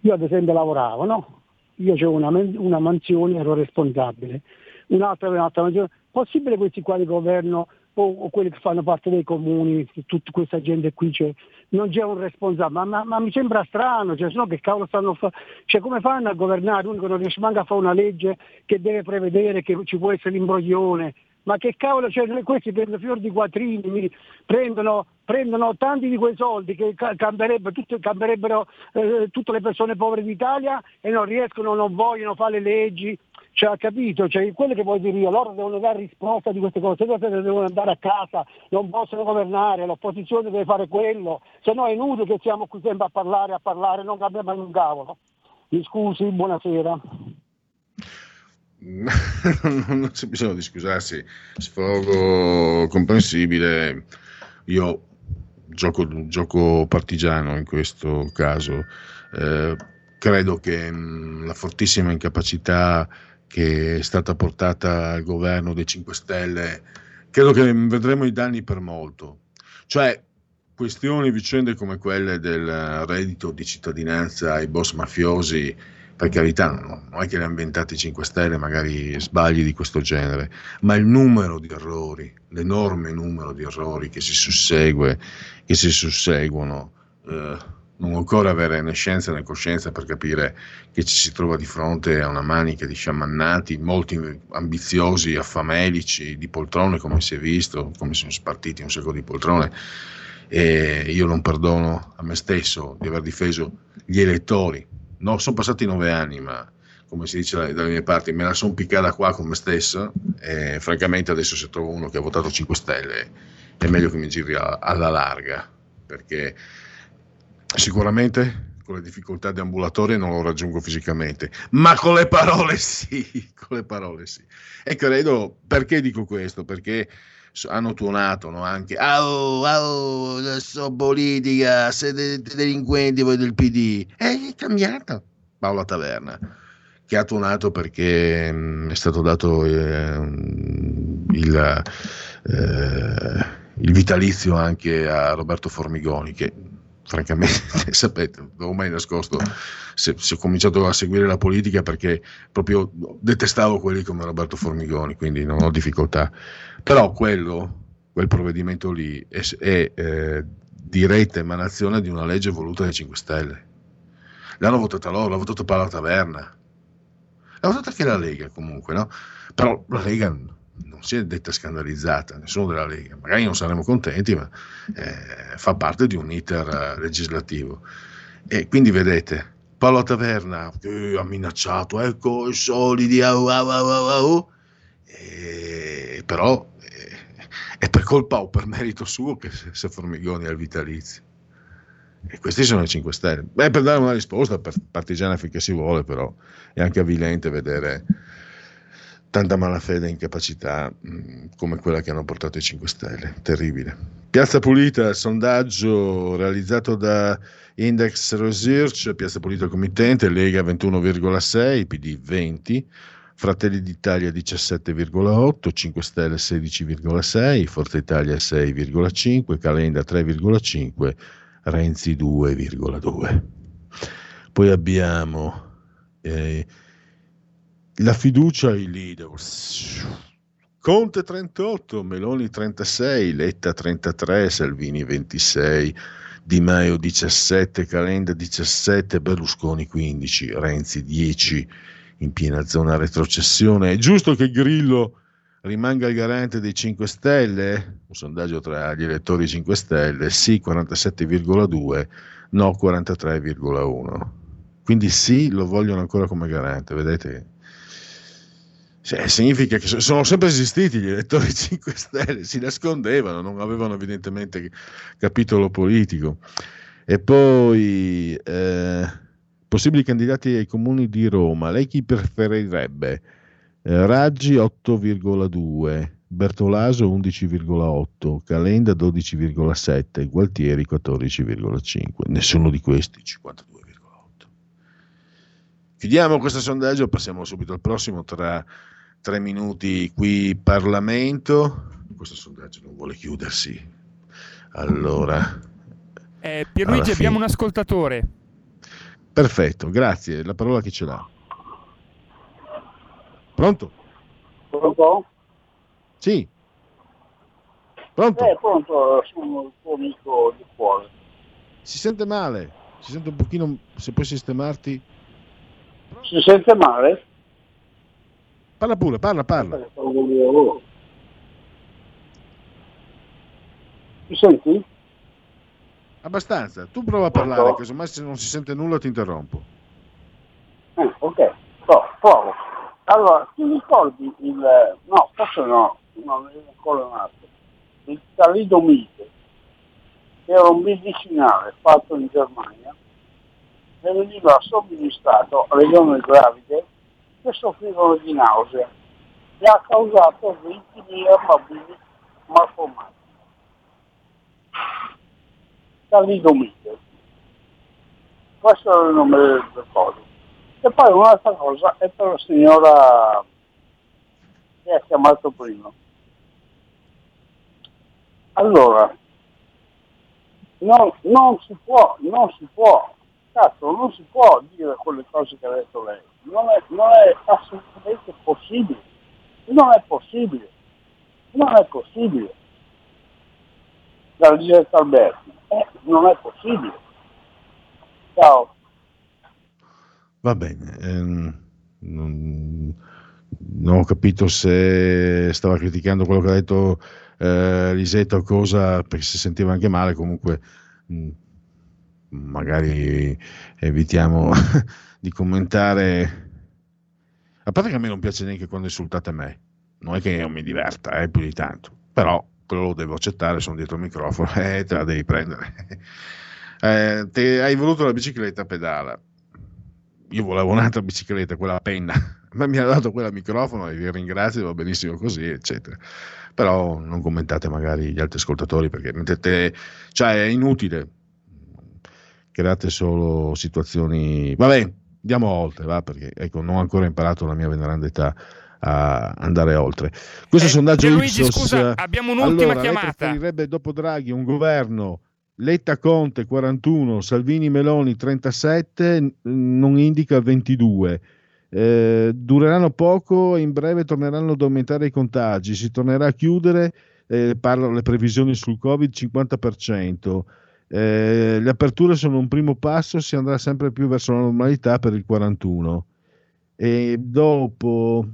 Io ad esempio lavoravo, no? Io avevo una, una mansione, ero responsabile, un'altra aveva un'altra mansione. Possibile questi qua di governo o, o quelli che fanno parte dei comuni, tutta questa gente qui, cioè, non c'è un responsabile, ma, ma- ma mi sembra strano, cioè, no che cavolo stanno a fare? Cioè come fanno a governare? Che non riesce manco a fare una legge che deve prevedere che ci può essere l'imbroglione. Ma che cavolo, cioè, questi prendono fior di quattrini, prendono, prendono tanti di quei soldi che ca- cambierebbero, tutte, cambierebbero eh, tutte le persone povere d'Italia e non riescono, non vogliono fare le leggi. Cioè, ha capito? Cioè, quello che vuoi dire io, loro devono dare risposta di queste cose, loro devono andare a casa, non possono governare, l'opposizione deve fare quello, se no è inutile che siamo qui sempre a parlare, a parlare, non cambiamo mai un cavolo. Mi scusi, buonasera. non c'è bisogno di scusarsi, sfogo comprensibile. Io gioco, gioco partigiano in questo caso. Eh, credo che mh, la fortissima incapacità che è stata portata al governo dei 5 Stelle, credo che vedremo i danni per molto. Cioè, questioni, vicende come quelle del reddito di cittadinanza ai boss mafiosi, per carità, no, non è che le hanno inventate i 5 Stelle, magari sbagli di questo genere, ma il numero di errori, l'enorme numero di errori che si sussegue, che si susseguono, eh, non occorre avere né scienza né coscienza per capire che ci si trova di fronte a una manica di sciamannati, molti ambiziosi, affamelici, di poltrone, come si è visto, come sono spartiti un sacco di poltrone. E io non perdono a me stesso di aver difeso gli elettori. No, sono passati nove anni, ma come si dice dalle mie parti, me la sono piccata qua con me stesso e francamente adesso se trovo uno che ha votato 5 Stelle è meglio che mi giri alla larga, perché sicuramente con le difficoltà di ambulatorie non lo raggiungo fisicamente, ma con le parole sì, con le parole sì. E credo, perché dico questo? Perché so- hanno tuonato no, anche, oh, oh, adesso politica, siete delinquenti voi del PD, e è cambiato. Paola Taverna, che ha tuonato perché mh, è stato dato eh, il, eh, il vitalizio anche a Roberto Formigoni, che francamente, sapete, ho mai nascosto se, se ho cominciato a seguire la politica perché proprio detestavo quelli come Roberto Formigoni, quindi non ho difficoltà. Però quello, quel provvedimento lì è, è eh, diretta emanazione di una legge voluta dai 5 Stelle. L'hanno votata loro, l'ha votata Paola Taverna. L'ha votata anche la Lega comunque, no? Però la Lega non si è detta scandalizzata, nessuno della Lega. Magari non saremo contenti, ma eh, fa parte di un iter eh, legislativo. E quindi vedete, Paolo Taverna che ha minacciato, ecco i solidi, au, au, au. E, però eh, è per colpa o per merito suo che se, Formigoni ha il vitalizio. E questi sono i 5 Stelle. Beh, per dare una risposta partigiana finché si vuole, però è anche avvilente vedere tanta malafede e incapacità mh, come quella che hanno portato i 5 Stelle. Terribile. Piazza Pulita, sondaggio realizzato da Index Research, Piazza Pulita committente, Lega 21,6, PD 20, Fratelli d'Italia 17,8, 5 Stelle 16,6, Forza Italia 6,5, Calenda 3,5, Renzi 2,2. Poi abbiamo eh, la fiducia ai leader. Conte 38, Meloni 36, Letta 33, Salvini 26, Di Maio 17, Calenda 17, Berlusconi 15, Renzi 10 in piena zona retrocessione. È giusto che Grillo rimanga il garante dei 5 Stelle? Un sondaggio tra gli elettori 5 Stelle, sì 47,2, no 43,1. Quindi sì, lo vogliono ancora come garante, vedete? Cioè, significa che sono sempre esistiti gli elettori 5 Stelle, si nascondevano, non avevano evidentemente capitolo politico. E poi eh, possibili candidati ai comuni di Roma, lei chi preferirebbe? Eh, Raggi 8,2, Bertolaso 11,8, Calenda 12,7, Gualtieri 14,5. Nessuno di questi 52,8. Chiudiamo questo sondaggio, passiamo subito al prossimo tra tre minuti qui Parlamento. Questo sondaggio non vuole chiudersi. Allora, Eh, Pierluigi, abbiamo un ascoltatore. perfetto, grazie. La parola chi ce l'ha? Pronto? Pronto? Sì. Pronto? Eh, pronto, sono il tuo amico di cuore. Si sente male, si sente un pochino, se puoi sistemarti. Si sente male? Parla pure, parla, parla. Mi senti? Abbastanza, tu prova a parlare, casomai se non si sente nulla ti interrompo. Eh, ok, Pro- provo. Allora, ti ricordi il... no, forse no, non è ancora nato. Il talidomide, che era un medicinale fatto in Germania, e veniva somministrato alle donne gravide che soffrivano di nausea e ha causato 20.000 bambini malformati. Talidomide. Questo è il nome del coso. E poi un'altra cosa è per la signora che ha chiamato prima. Allora, non, non si può, non si può, cazzo, non si può dire quelle cose che ha detto lei. Non è, non è assolutamente possibile. Non è possibile. Non è possibile. Da Lisetta Alberti. Eh, non è possibile. Ciao. Va bene, ehm, non, non ho capito se stava criticando quello che ha detto eh, Lisetta o cosa, perché si sentiva anche male, comunque mh, magari evitiamo di commentare. A parte che a me non piace neanche quando insultate me, non è che io mi diverta, eh, più di tanto, però quello lo devo accettare, sono dietro il microfono e te la devi prendere. Eh, te- hai voluto la bicicletta pedala io volevo un'altra bicicletta, quella a penna, ma mi ha dato quella a microfono e vi ringrazio, va benissimo così, eccetera. Però non commentate magari gli altri ascoltatori perché mettete, cioè è inutile, create solo situazioni, vabbè, andiamo oltre, va, perché ecco, non ho ancora imparato la mia veneranda età a andare oltre. Questo sondaggio Eh, Pierluigi, Ipsos, scusa, abbiamo un'ultima allora, chiamata. preferirebbe dopo Draghi un governo Letta Conte 41, Salvini Meloni 37, n- non indica 22. Eh, dureranno poco e in breve torneranno ad aumentare i contagi, si tornerà a chiudere, eh, parlano le previsioni sul Covid 50%. Eh, le aperture sono un primo passo, si andrà sempre più verso la normalità per il 41. E dopo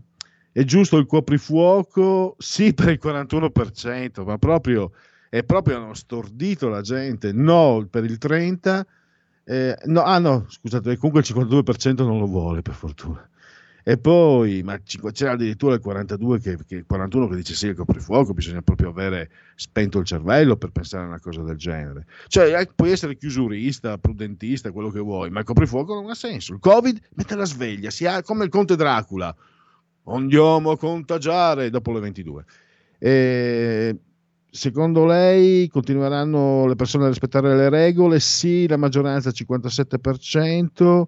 è giusto il coprifuoco? Sì, per il 41%, ma proprio è proprio hanno stordito la gente. No, per il 30%. eh, no, ah no, scusate, comunque il 52% non lo vuole, per fortuna. E poi, ma c'era addirittura il 42 che, che il 41 che dice sì, il coprifuoco, bisogna proprio avere spento il cervello per pensare a una cosa del genere. Cioè, eh, puoi essere chiusurista, prudentista, quello che vuoi, ma il coprifuoco non ha senso. Il Covid mette la sveglia, si ha, come il conte Dracula. Andiamo a contagiare dopo le 22. E secondo lei continueranno le persone a rispettare le regole? Sì, la maggioranza 57%,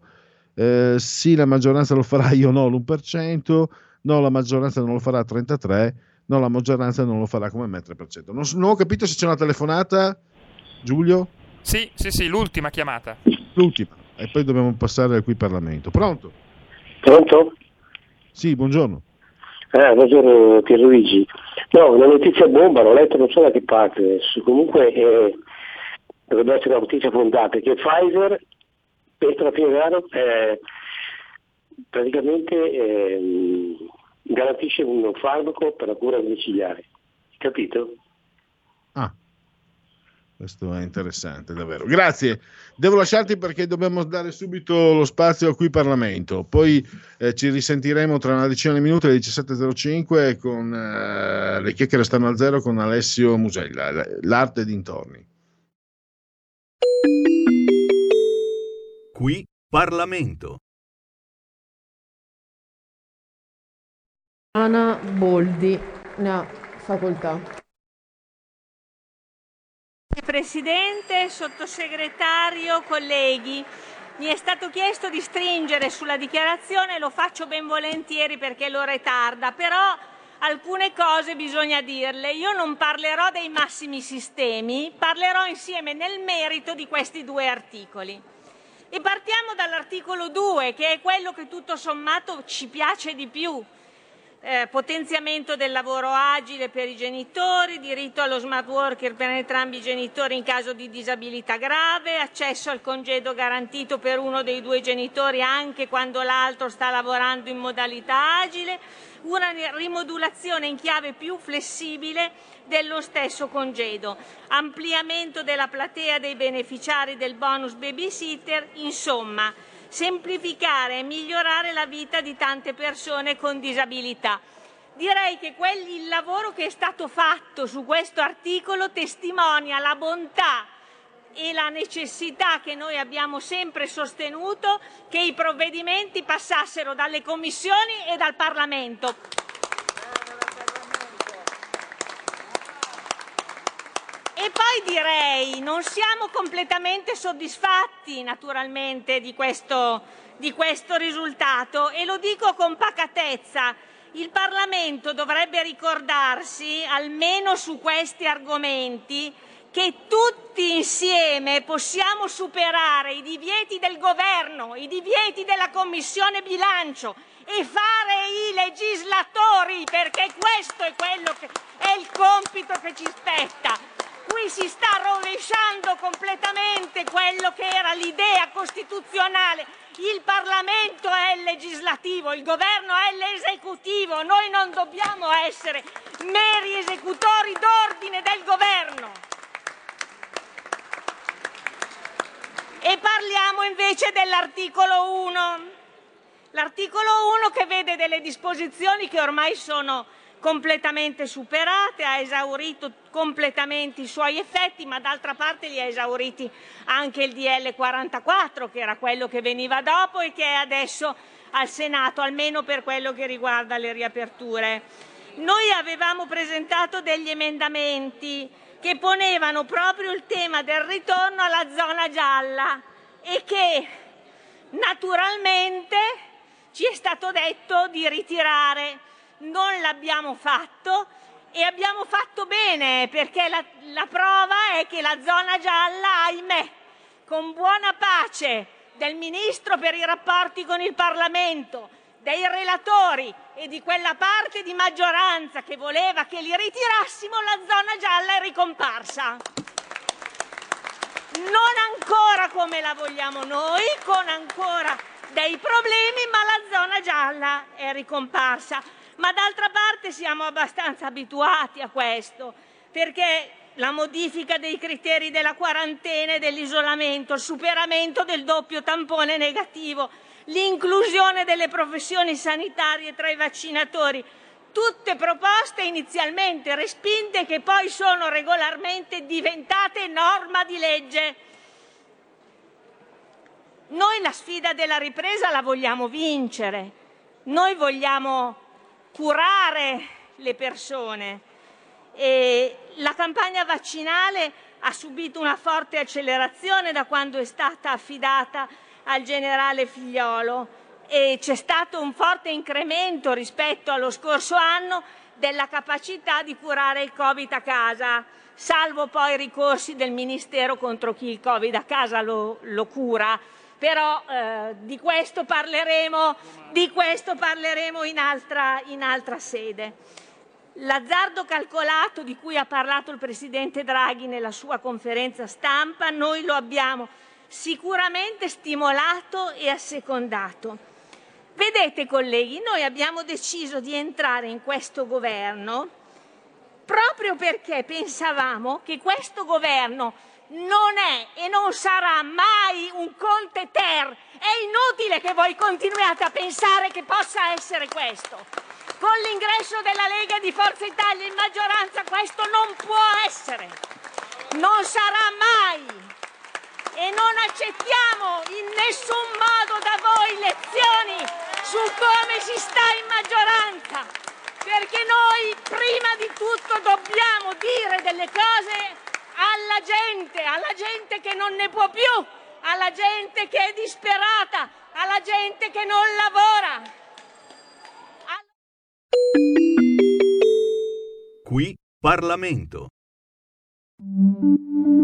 eh, sì, la maggioranza lo farà io no l'1%, no, la maggioranza non lo farà 33%, no, la maggioranza non lo farà come me 3%. Non, non ho capito se c'è una telefonata, Giulio? Sì, sì, sì, l'ultima chiamata. L'ultima, e poi dobbiamo passare al qui Parlamento. Pronto? Pronto? Sì, buongiorno. Eh, buongiorno Pierluigi. No, una notizia bomba, l'ho letto non so da che parte, comunque eh, dovrebbe essere una notizia fondata, che Pfizer, per la Piovano, eh, praticamente ehm, garantisce un farmaco per la cura domiciliare. Capito? Questo è interessante, davvero. Grazie. Devo lasciarti perché dobbiamo dare subito lo spazio a qui Parlamento. Poi eh, ci risentiremo tra una decina di minuti alle 17.05 con eh, le chiacchiere stanno al zero con Alessio Musella, l'arte dintorni. Qui Parlamento. Ana Boldi ne ha facoltà. Presidente, sottosegretario, colleghi, mi è stato chiesto di stringere sulla dichiarazione, lo faccio ben volentieri perché l'ora è tarda, però alcune cose bisogna dirle. Io non parlerò dei massimi sistemi, parlerò insieme nel merito di questi due articoli. E partiamo dall'articolo 2, che è quello che tutto sommato ci piace di più, eh, potenziamento del lavoro agile per i genitori, diritto allo smart worker per entrambi i genitori in caso di disabilità grave, accesso al congedo garantito per uno dei due genitori anche quando l'altro sta lavorando in modalità agile, una rimodulazione in chiave più flessibile dello stesso congedo, ampliamento della platea dei beneficiari del bonus babysitter, insomma semplificare e migliorare la vita di tante persone con disabilità. Direi che quelli, il lavoro che è stato fatto su questo articolo testimonia la bontà e la necessità che noi abbiamo sempre sostenuto che i provvedimenti passassero dalle commissioni e dal Parlamento. E poi direi, non siamo completamente soddisfatti naturalmente di questo, di questo risultato e lo dico con pacatezza. Il Parlamento dovrebbe ricordarsi, almeno su questi argomenti, che tutti insieme possiamo superare i divieti del governo, i divieti della Commissione bilancio e fare i legislatori, perché questo è, quello che, è il compito che ci spetta qui si sta rovesciando completamente quello che era l'idea costituzionale. Il Parlamento è il legislativo, il governo è l'esecutivo, noi non dobbiamo essere meri esecutori d'ordine del governo. E parliamo invece dell'articolo 1. L'articolo 1 che vede delle disposizioni che ormai sono completamente superate, ha esaurito completamente i suoi effetti, ma d'altra parte li ha esauriti anche il DL 44, che era quello che veniva dopo e che è adesso al Senato, almeno per quello che riguarda le riaperture. Noi avevamo presentato degli emendamenti che ponevano proprio il tema del ritorno alla zona gialla e che naturalmente ci è stato detto di ritirare non l'abbiamo fatto e abbiamo fatto bene perché la, la prova è che la zona gialla, ahimè, con buona pace del Ministro per i rapporti con il Parlamento, dei relatori e di quella parte di maggioranza che voleva che li ritirassimo, la zona gialla è ricomparsa. Non ancora come la vogliamo noi, con ancora dei problemi, ma la zona gialla è ricomparsa ma d'altra parte siamo abbastanza abituati a questo, perché la modifica dei criteri della quarantena e dell'isolamento, il superamento del doppio tampone negativo, l'inclusione delle professioni sanitarie tra i vaccinatori, tutte proposte inizialmente respinte che poi sono regolarmente diventate norma di legge. Noi la sfida della ripresa la vogliamo vincere, noi vogliamo curare le persone. E la campagna vaccinale ha subito una forte accelerazione da quando è stata affidata al generale Figliolo e c'è stato un forte incremento rispetto allo scorso anno della capacità di curare il Covid a casa, salvo poi i ricorsi del Ministero contro chi il Covid a casa lo, lo cura però eh, di, questo parleremo, di questo parleremo in altra, in altra sede. L'azzardo calcolato di cui ha parlato il Presidente Draghi nella sua conferenza stampa, noi lo abbiamo sicuramente stimolato e assecondato. Vedete colleghi, noi abbiamo deciso di entrare in questo governo proprio perché pensavamo che questo governo non è e non sarà mai un Conte Ter. È inutile che voi continuiate a pensare che possa essere questo. Con l'ingresso della Lega di Forza Italia in maggioranza questo non può essere. Non sarà mai. E non accettiamo in nessun modo da voi lezioni su come si sta in maggioranza. Perché noi prima di tutto dobbiamo dire delle cose alla gente, alla gente che non ne può più, alla gente che è disperata, alla gente che non lavora. Qui Parlamento.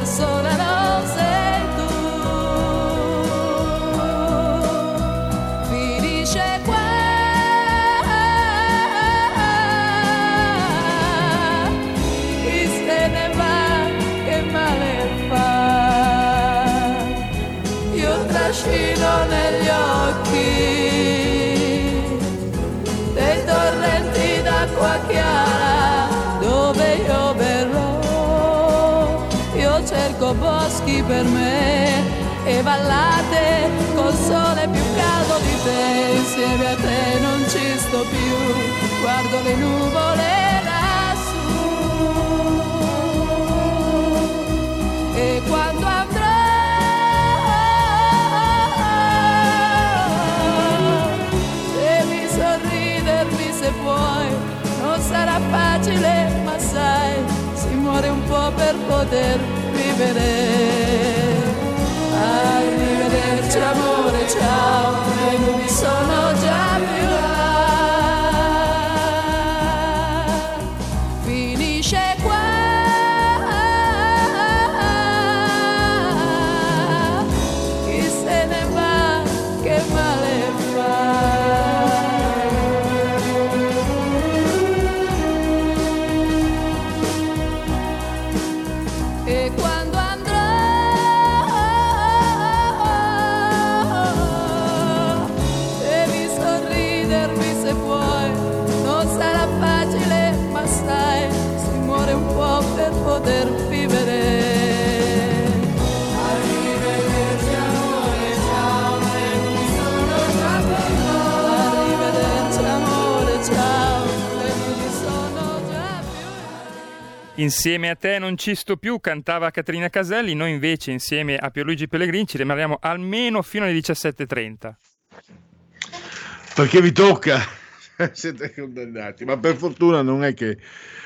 Quella persona non sei e vallate col sole più caldo di te. Insieme a te non ci sto più, guardo le nuvole lassù. E quando andrò, devi sorridermi se vuoi, non sarà facile, ma sai, si muore un po' per poter vivere. Arrivederci amore, ciao, le nubi sono Insieme a te non ci sto più, cantava Caterina Caselli, noi invece insieme a Pierluigi Pellegrini ci rimaniamo almeno fino alle 17.30. Perché vi tocca, siete condannati, ma per fortuna non è che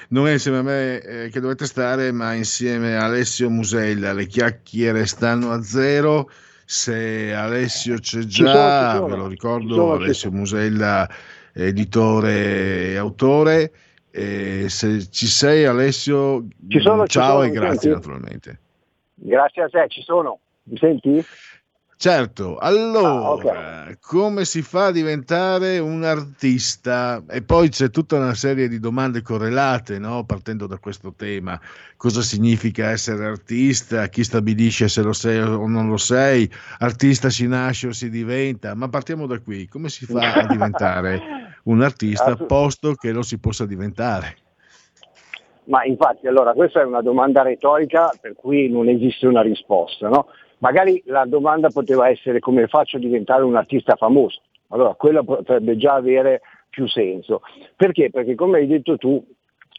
non è insieme a me eh, che dovete stare, ma insieme a Alessio Musella. Le chiacchiere stanno a zero. Se Alessio c'è già, ve lo ricordo, Alessio Musella, editore e autore. E se ci sei, Alessio, Ci sono, ci ciao sono, e grazie senti? naturalmente. Grazie a te, ci sono. Mi senti? Certo, allora, come si fa a diventare un artista? E poi c'è tutta una serie di domande correlate, no? partendo da questo tema. Cosa significa essere artista? Chi stabilisce se lo sei o non lo sei? Artista si nasce o si diventa? Ma partiamo da qui. Come si fa a diventare un artista, posto che lo si possa diventare? Ma infatti, allora, questa è una domanda retorica per cui non esiste una risposta, no? Magari la domanda poteva essere come faccio a diventare un artista famoso. Allora, quella potrebbe già avere più senso. Perché? Perché come hai detto tu,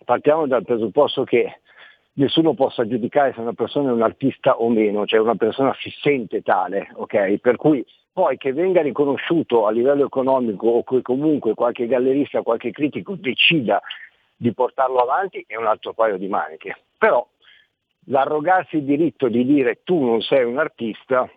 partiamo dal presupposto che nessuno possa giudicare se una persona è un artista o meno, cioè una persona si sente tale, ok? Per cui poi che venga riconosciuto a livello economico o che comunque qualche gallerista, qualche critico decida di portarlo avanti è un altro paio di maniche. Però l'arrogarsi il diritto di dire tu non sei un artista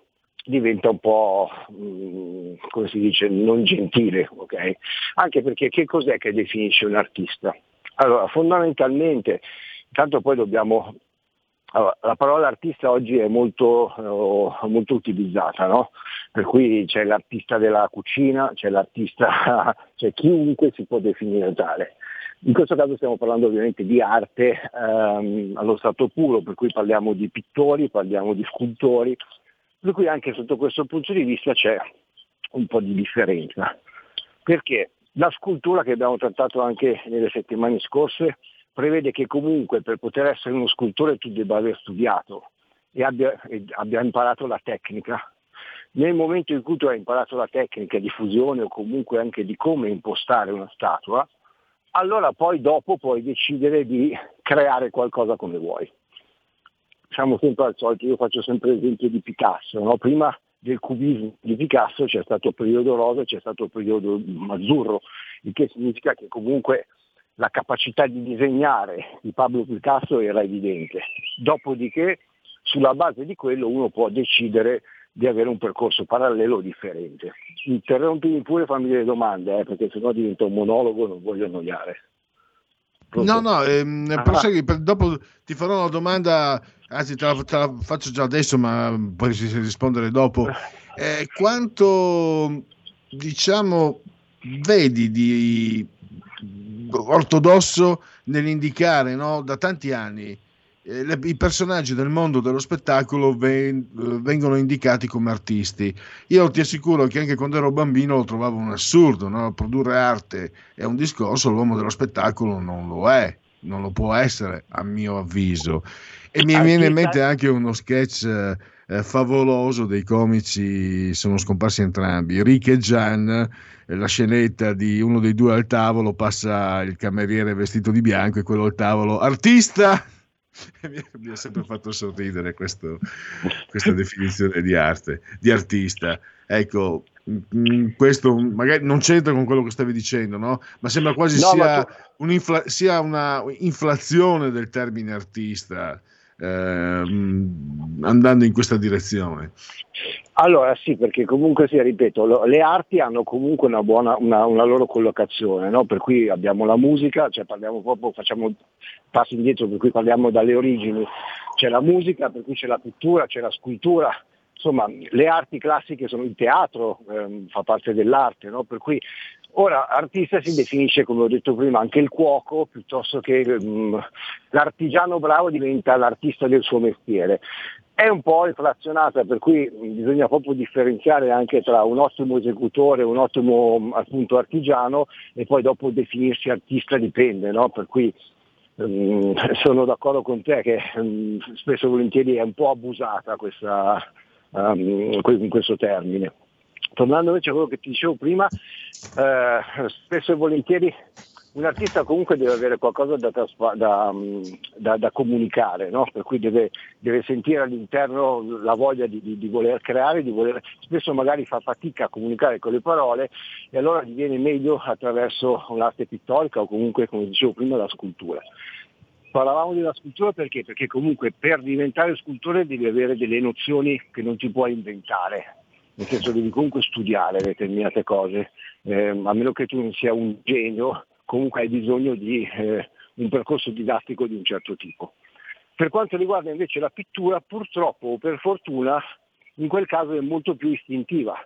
diventa un po', mm, come si dice, non gentile, ok? Anche perché che cos'è che definisce un artista? Allora, fondamentalmente, intanto poi dobbiamo... allora, la parola artista oggi è molto, eh, molto utilizzata, no? Per cui c'è l'artista della cucina, c'è l'artista, cioè chiunque si può definire tale. In questo caso stiamo parlando ovviamente di arte ehm, allo stato puro, per cui parliamo di pittori, parliamo di scultori, per cui anche sotto questo punto di vista c'è un po' di differenza. Perché la scultura che abbiamo trattato anche nelle settimane scorse prevede che comunque per poter essere uno scultore tu debba aver studiato e abbia, e abbia imparato la tecnica. Nel momento in cui tu hai imparato la tecnica di fusione o comunque anche di come impostare una statua, allora poi dopo puoi decidere di creare qualcosa come vuoi. Siamo sempre al solito, io faccio sempre l'esempio di Picasso, no? prima del cubismo di Picasso c'è stato il periodo rosa e c'è stato il periodo azzurro, il che significa che comunque la capacità di disegnare di Pablo Picasso era evidente. Dopodiché sulla base di quello uno può decidere di avere un percorso parallelo o differente. Interrompimi pure e fammi delle domande, eh, perché sennò diventa un monologo e non voglio annoiare. No, no, ehm, Ah. prosegui, per- dopo ti farò una domanda, anzi te la, te la faccio già adesso, ma poi si rispondere dopo. Eh, quanto, diciamo, vedi di ortodosso nell'indicare no, da tanti anni eh, le- i personaggi del mondo dello spettacolo ven- eh, vengono indicati come artisti. Io ti assicuro che anche quando ero bambino lo trovavo un assurdo, no? produrre arte è un discorso, l'uomo dello spettacolo non lo è, non lo può essere a mio avviso. E mi viene in mente anche uno sketch eh, favoloso dei comici, sono scomparsi entrambi, Rick e Gian, eh, la scenetta di uno dei due al tavolo, passa il cameriere vestito di bianco e quello al tavolo, artista! Mi, ha sempre fatto sorridere questo- questa definizione di arte, di artista. Ecco, mm, questo magari non c'entra con quello che stavi dicendo, no? Ma sembra quasi No, ma sia, tu- un'infla- sia una inflazione del termine artista, andando in questa direzione. Allora sì, perché comunque sì, ripeto, lo- le arti hanno comunque una buona, una, una loro collocazione, no? per cui abbiamo la musica, cioè parliamo proprio, facciamo passi indietro, per cui parliamo dalle origini, c'è la musica, per cui c'è la pittura, c'è la scultura, insomma le arti classiche sono il teatro, ehm, fa parte dell'arte, no? per cui ora artista si definisce, come ho detto prima, anche il cuoco, piuttosto che ehm, l'artigiano bravo diventa l'artista del suo mestiere è un po' inflazionata, per cui bisogna proprio differenziare anche tra un ottimo esecutore, un ottimo appunto artigiano e poi dopo definirsi artista dipende, no? Per cui ehm, sono d'accordo con te che ehm, spesso e volentieri è un po' abusata questa, ehm, questo termine. Tornando invece a quello che ti dicevo prima, eh, spesso e volentieri un artista comunque deve avere qualcosa da, da, mm, da- da comunicare, no? per cui deve, deve sentire all'interno la voglia di, di- di voler creare, di voler, spesso magari fa fatica a comunicare con le parole e allora gli viene meglio attraverso l'arte pittorica o comunque, come dicevo prima, la scultura. Parlavamo della scultura perché? Perché comunque per diventare scultore devi avere delle nozioni che non ti puoi inventare, nel senso devi comunque studiare determinate cose, Eh, a meno che tu non sia un genio, comunque hai bisogno di eh, un percorso didattico di un certo tipo. Per quanto riguarda invece la pittura, purtroppo o per fortuna, in quel caso è molto più istintiva.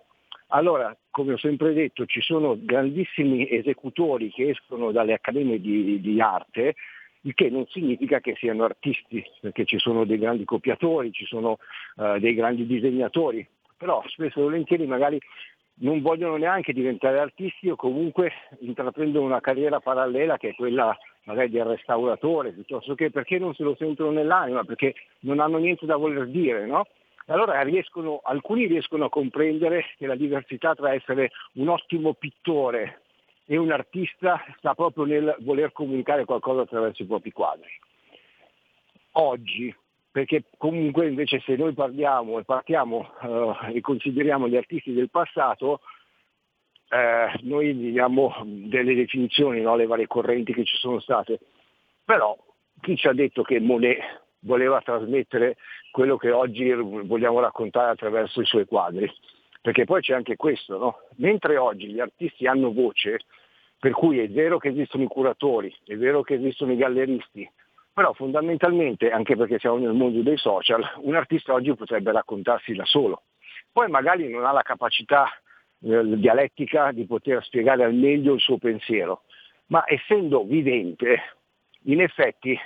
Allora, come ho sempre detto, ci sono grandissimi esecutori che escono dalle accademie di, di arte, il che non significa che siano artisti, perché ci sono dei grandi copiatori, ci sono eh, dei grandi disegnatori, però spesso e volentieri magari non vogliono neanche diventare artisti o comunque intraprendono una carriera parallela che è quella magari del restauratore, piuttosto che perché non se lo sentono nell'anima, perché non hanno niente da voler dire, no? Allora riescono, alcuni riescono a comprendere che la diversità tra essere un ottimo pittore e un artista sta proprio nel voler comunicare qualcosa attraverso i propri quadri. Oggi, perché comunque invece se noi parliamo e partiamo eh, e consideriamo gli artisti del passato, eh, noi diamo delle definizioni, no? le varie correnti che ci sono state, però chi ci ha detto che Monet voleva trasmettere quello che oggi vogliamo raccontare attraverso i suoi quadri? Perché poi c'è anche questo, no? mentre oggi gli artisti hanno voce, per cui è vero che esistono i curatori, è vero che esistono i galleristi, però fondamentalmente, anche perché siamo nel mondo dei social, un artista oggi potrebbe raccontarsi da solo. Poi magari non ha la capacità eh, dialettica di poter spiegare al meglio il suo pensiero, ma essendo vivente, in effetti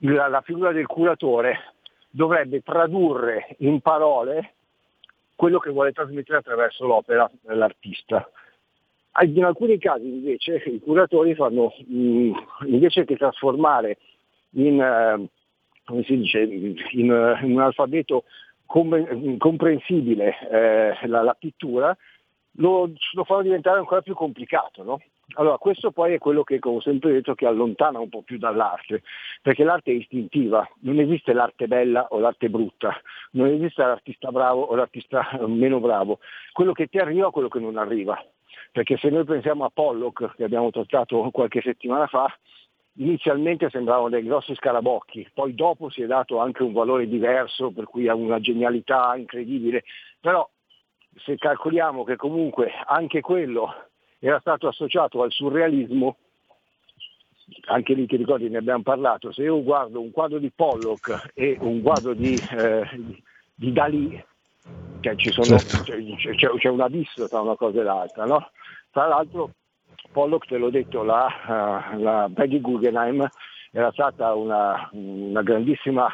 la, la figura del curatore dovrebbe tradurre in parole quello che vuole trasmettere attraverso l'opera dell'artista. In alcuni casi invece i curatori fanno, mh, invece che trasformare in, eh, dice, in, un alfabeto com- comprensibile eh, la, la pittura, lo, lo fanno diventare ancora più complicato. No? Allora, questo poi è quello che, come ho sempre detto, che allontana un po' più dall'arte, perché l'arte è istintiva, non esiste l'arte bella o l'arte brutta, non esiste l'artista bravo o l'artista meno bravo, quello che ti arriva o quello che non arriva. Perché se noi pensiamo a Pollock, che abbiamo trattato qualche settimana fa, inizialmente sembravano dei grossi scarabocchi, poi dopo si è dato anche un valore diverso, per cui ha una genialità incredibile, però se calcoliamo che comunque anche quello era stato associato al surrealismo, anche lì ti ricordi ne abbiamo parlato, se io guardo un quadro di Pollock e un quadro di, eh, di Dalì, cioè, ci sono, c'è, c'è- c'è un abisso tra una cosa e l'altra, no? Tra l'altro Pollock, te l'ho detto, la, eh, la Peggy Guggenheim era stata una, una grandissima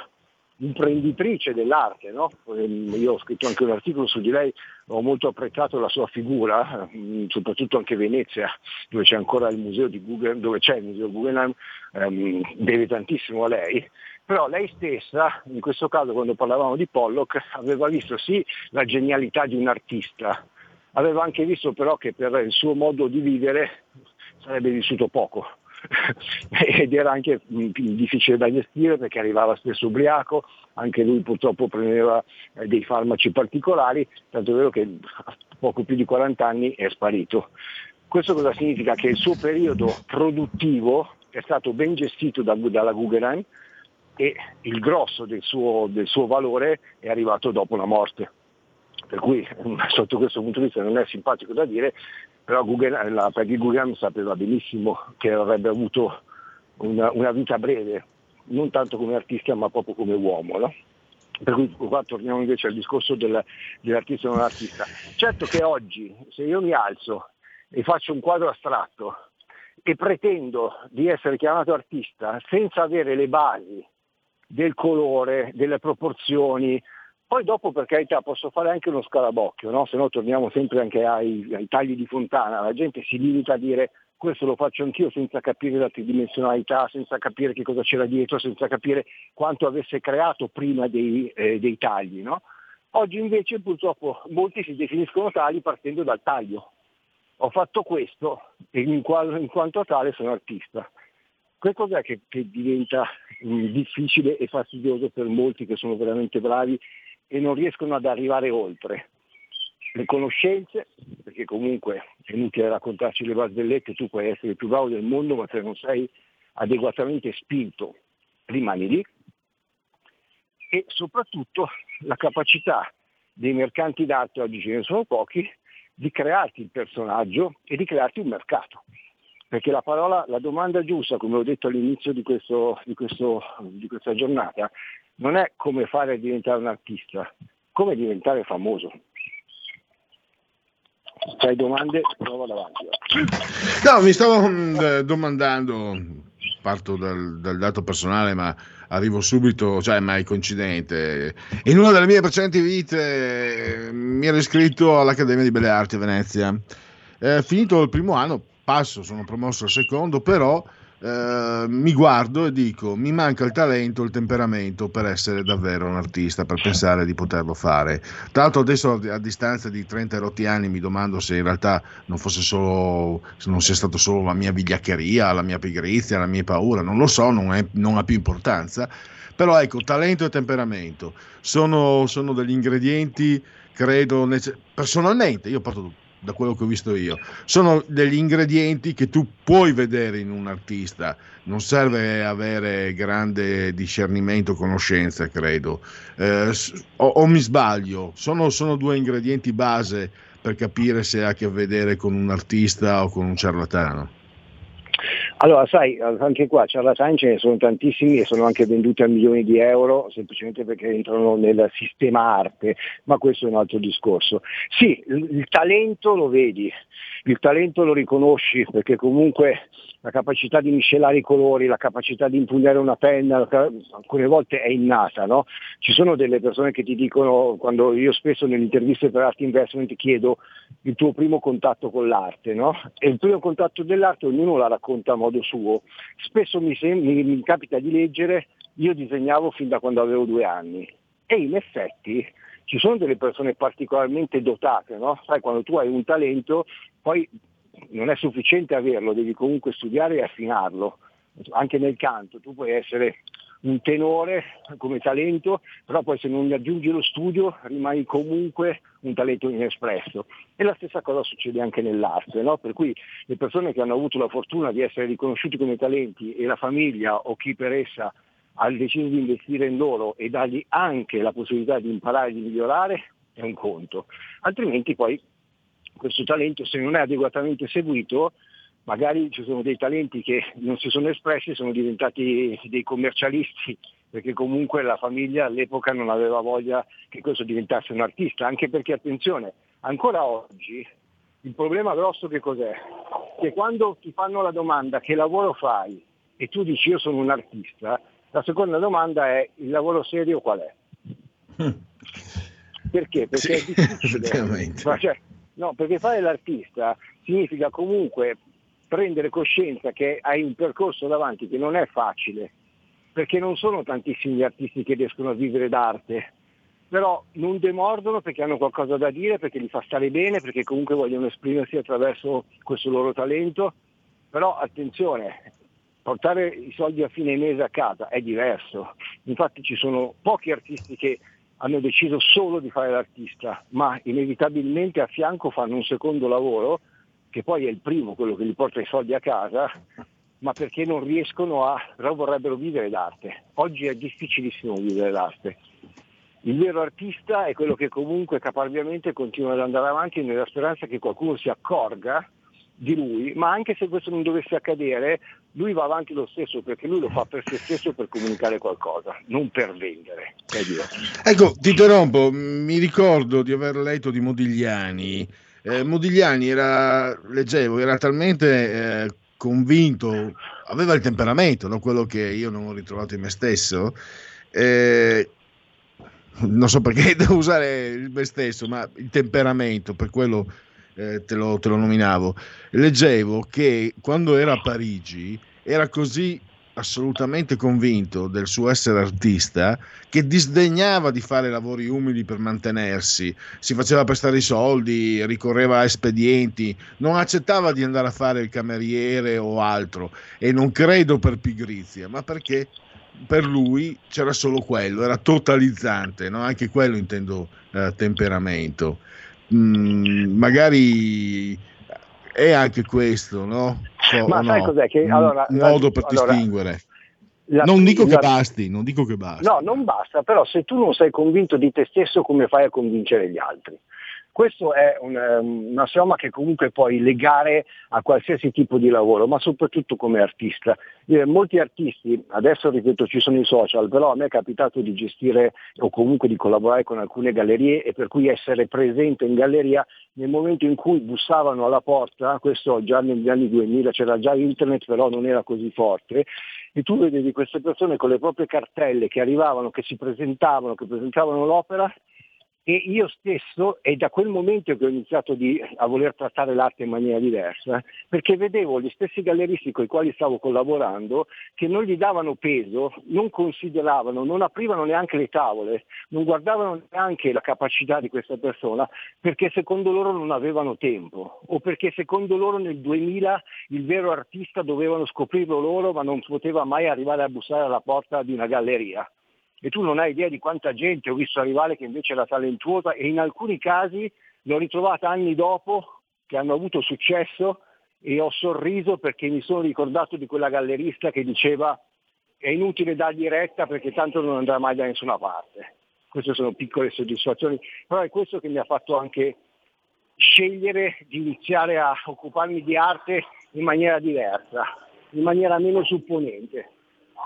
imprenditrice dell'arte, no? Ehm, Io ho scritto anche un articolo su di lei, ho molto apprezzato la sua figura, mm, soprattutto anche Venezia, dove c'è ancora il museo di Guggenheim, dove c'è il museo Guggenheim, ehm, deve tantissimo a lei. Però lei stessa, in questo caso quando parlavamo di Pollock, aveva visto sì la genialità di un artista, aveva anche visto però che per il suo modo di vivere sarebbe vissuto poco ed era anche mh, difficile da gestire perché arrivava spesso ubriaco, anche lui purtroppo prendeva eh, dei farmaci particolari, tanto è vero che a poco più di 40 anni è sparito. Questo cosa significa? Che il suo periodo produttivo è stato ben gestito da- dalla Guggenheim e il grosso del suo, del suo valore è arrivato dopo la morte. Per cui sotto questo punto di vista non è simpatico da dire, però Guggenheim- la Peggy Guggenheim sapeva benissimo che avrebbe avuto una, una vita breve, non tanto come artista ma proprio come uomo. no? Per cui qua torniamo invece al discorso del- dell'artista non artista. Certo che oggi se io mi alzo e faccio un quadro astratto e pretendo di essere chiamato artista senza avere le basi del colore, delle proporzioni, poi dopo per carità posso fare anche uno scarabocchio, no? se no torniamo sempre anche ai, ai tagli di fontana, la gente si limita a dire questo lo faccio anch'io senza capire la tridimensionalità, senza capire che cosa c'era dietro, senza capire quanto avesse creato prima dei, eh, dei tagli. no? Oggi invece purtroppo molti si definiscono tali partendo dal taglio. ho fatto questo e in, qual- in quanto tale sono artista. Che cos'è che, che diventa mh, difficile e fastidioso per molti che sono veramente bravi e non riescono ad arrivare oltre? Le conoscenze, perché comunque è inutile raccontarci le barzellette, tu puoi essere il più bravo del mondo, ma se non sei adeguatamente spinto rimani lì. E soprattutto la capacità dei mercanti d'arte, oggi ce ne sono pochi, di crearti il personaggio e di crearti un mercato. Perché la parola, la domanda giusta, come ho detto all'inizio di, questo, di, questo, di questa giornata, non è come fare a diventare un artista, come diventare famoso. Se hai domande, prova davanti. No, mi stavo mm, domandando, parto dal, dal dato personale, ma arrivo subito, cioè mai coincidente. In una delle mie precedenti vite eh, mi ero iscritto all'Accademia di Belle Arti a Venezia. Eh, finito il primo anno, passo, sono promosso al secondo, però eh, mi guardo e dico mi manca il talento, il temperamento per essere davvero un artista, per pensare di poterlo fare. Tra l'altro adesso a distanza di 30 rotti anni mi domando se in realtà non fosse solo, non sia stato solo la mia vigliaccheria, la mia pigrizia, la mia paura, non lo so, non, è, non ha più importanza. Però ecco, talento e temperamento sono, sono degli ingredienti, credo, personalmente, io parto da quello che ho visto io. Sono degli ingredienti che tu puoi vedere in un artista, non serve avere grande discernimento, conoscenza, credo. Eh, o, o, mi sbaglio, sono, sono due ingredienti base per capire se ha a che vedere con un artista o con un ciarlatano. Allora, sai, anche qua ciarlatani ce ne sono tantissimi e sono anche venduti a milioni di euro semplicemente perché entrano nel sistema arte, ma questo è un altro discorso. Sì, il, il talento lo vedi, il talento lo riconosci perché comunque la capacità di miscelare i colori, la capacità di impugnare una penna, alcune volte è innata. No? Ci sono delle persone che ti dicono, quando io spesso nelle interviste per Art Investment chiedo il tuo primo contatto con l'arte, no? e il primo contatto dell'arte ognuno la racconta a modo suo. Spesso mi, sem- mi, mi capita di leggere, io disegnavo fin da quando avevo due anni e in effetti ci sono delle persone particolarmente dotate, no? Sai, quando tu hai un talento, poi non è sufficiente averlo, devi comunque studiare e affinarlo. Anche nel canto, tu puoi essere un tenore come talento, però poi se non aggiungi lo studio rimani comunque un talento inespresso. E la stessa cosa succede anche nell'arte, no? per cui le persone che hanno avuto la fortuna di essere riconosciuti come talenti e la famiglia o chi per essa ha deciso di investire in loro e dargli anche la possibilità di imparare e di migliorare, è un conto. Altrimenti poi questo talento se non è adeguatamente seguito magari ci sono dei talenti che non si sono espressi, sono diventati dei commercialisti, perché comunque la famiglia all'epoca non aveva voglia che questo diventasse un artista, anche perché attenzione, ancora oggi il problema grosso che cos'è? Che quando ti fanno la domanda che lavoro fai e tu dici io sono un artista, la seconda domanda è il lavoro serio qual è? Mm. Perché? Perché sì, è difficile. No, perché fare l'artista significa comunque prendere coscienza che hai un percorso davanti che non è facile, perché non sono tantissimi gli artisti che riescono a vivere d'arte, però non demordono perché hanno qualcosa da dire, perché li fa stare bene, perché comunque vogliono esprimersi attraverso questo loro talento, però attenzione, portare i soldi a fine mese a casa è diverso, infatti ci sono pochi artisti che hanno deciso solo di fare l'artista, ma inevitabilmente a fianco fanno un secondo lavoro, che poi è il primo, quello che gli porta i soldi a casa, ma perché non riescono a, però vorrebbero vivere d'arte. Oggi è difficilissimo vivere d'arte. Il vero artista è quello che comunque caparbiamente continua ad andare avanti nella speranza che qualcuno si accorga di lui, ma anche se questo non dovesse accadere, lui va avanti lo stesso perché lui lo fa per se stesso per comunicare qualcosa, non per vendere. Ecco, ti interrompo, mi ricordo di aver letto di Modigliani. Eh, Modigliani era, leggevo, era talmente eh, convinto, aveva il temperamento, no? quello che io non ho ritrovato in me stesso. Eh, non so perché devo usare il me stesso, ma il temperamento, per quello eh, te, lo, te, lo, nominavo, leggevo che quando era a Parigi era così assolutamente convinto del suo essere artista che disdegnava di fare lavori umili per mantenersi, si faceva prestare i soldi, ricorreva a espedienti, non accettava di andare a fare il cameriere o altro e non credo per pigrizia, ma perché per lui c'era solo quello, era totalizzante, no? anche quello intendo eh, temperamento. Mm, magari è anche questo, no? So, Ma sai no? cos'è? Che, Un allora, modo per allora, distinguere. la- non dico che la- basti, non dico che basti. No, non basta, però se tu non sei convinto di te stesso, come fai a convincere gli altri? Questo è un, um, un assioma che comunque puoi legare a qualsiasi tipo di lavoro, ma soprattutto come artista. Eh, molti artisti, adesso ripeto ci sono i social, però a me è capitato di gestire o comunque di collaborare con alcune gallerie e per cui essere presente in galleria nel momento in cui bussavano alla porta, questo già negli anni 2000 c'era già internet però non era così forte, e tu vedevi queste persone con le proprie cartelle che arrivavano, che si presentavano, che presentavano l'opera e io stesso è da quel momento che ho iniziato di- a voler trattare l'arte in maniera diversa, perché vedevo gli stessi galleristi con i quali stavo collaborando che non gli davano peso, non consideravano, non aprivano neanche le tavole, non guardavano neanche la capacità di questa persona, perché secondo loro non avevano tempo o perché secondo loro nel 2000 il vero artista dovevano scoprirlo loro ma non poteva mai arrivare a bussare alla porta di una galleria e tu non hai idea di quanta gente ho visto arrivare che invece era talentuosa e in alcuni casi l'ho ritrovata anni dopo che hanno avuto successo e ho sorriso perché mi sono ricordato di quella gallerista che diceva è inutile dargli retta perché tanto non andrà mai da nessuna parte. Queste sono piccole soddisfazioni, però è questo che mi ha fatto anche scegliere di iniziare a occuparmi di arte in maniera diversa, in maniera meno supponente.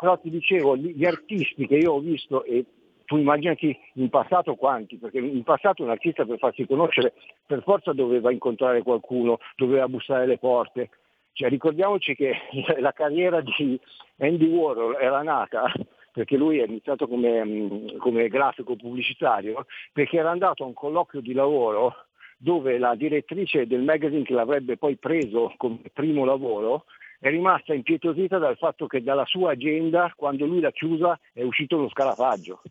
Però ti dicevo, gli artisti che io ho visto, e tu immaginati in passato quanti, perché in passato un artista per farsi conoscere per forza doveva incontrare qualcuno, doveva bussare le porte. Cioè, ricordiamoci che la carriera di Andy Warhol era nata perché lui è iniziato come, mm, come grafico pubblicitario, perché era andato a un colloquio di lavoro dove la direttrice del magazine che l'avrebbe poi preso come primo lavoro è rimasta impietosita dal fatto che dalla sua agenda, quando lui l'ha chiusa, è uscito uno scarafaggio.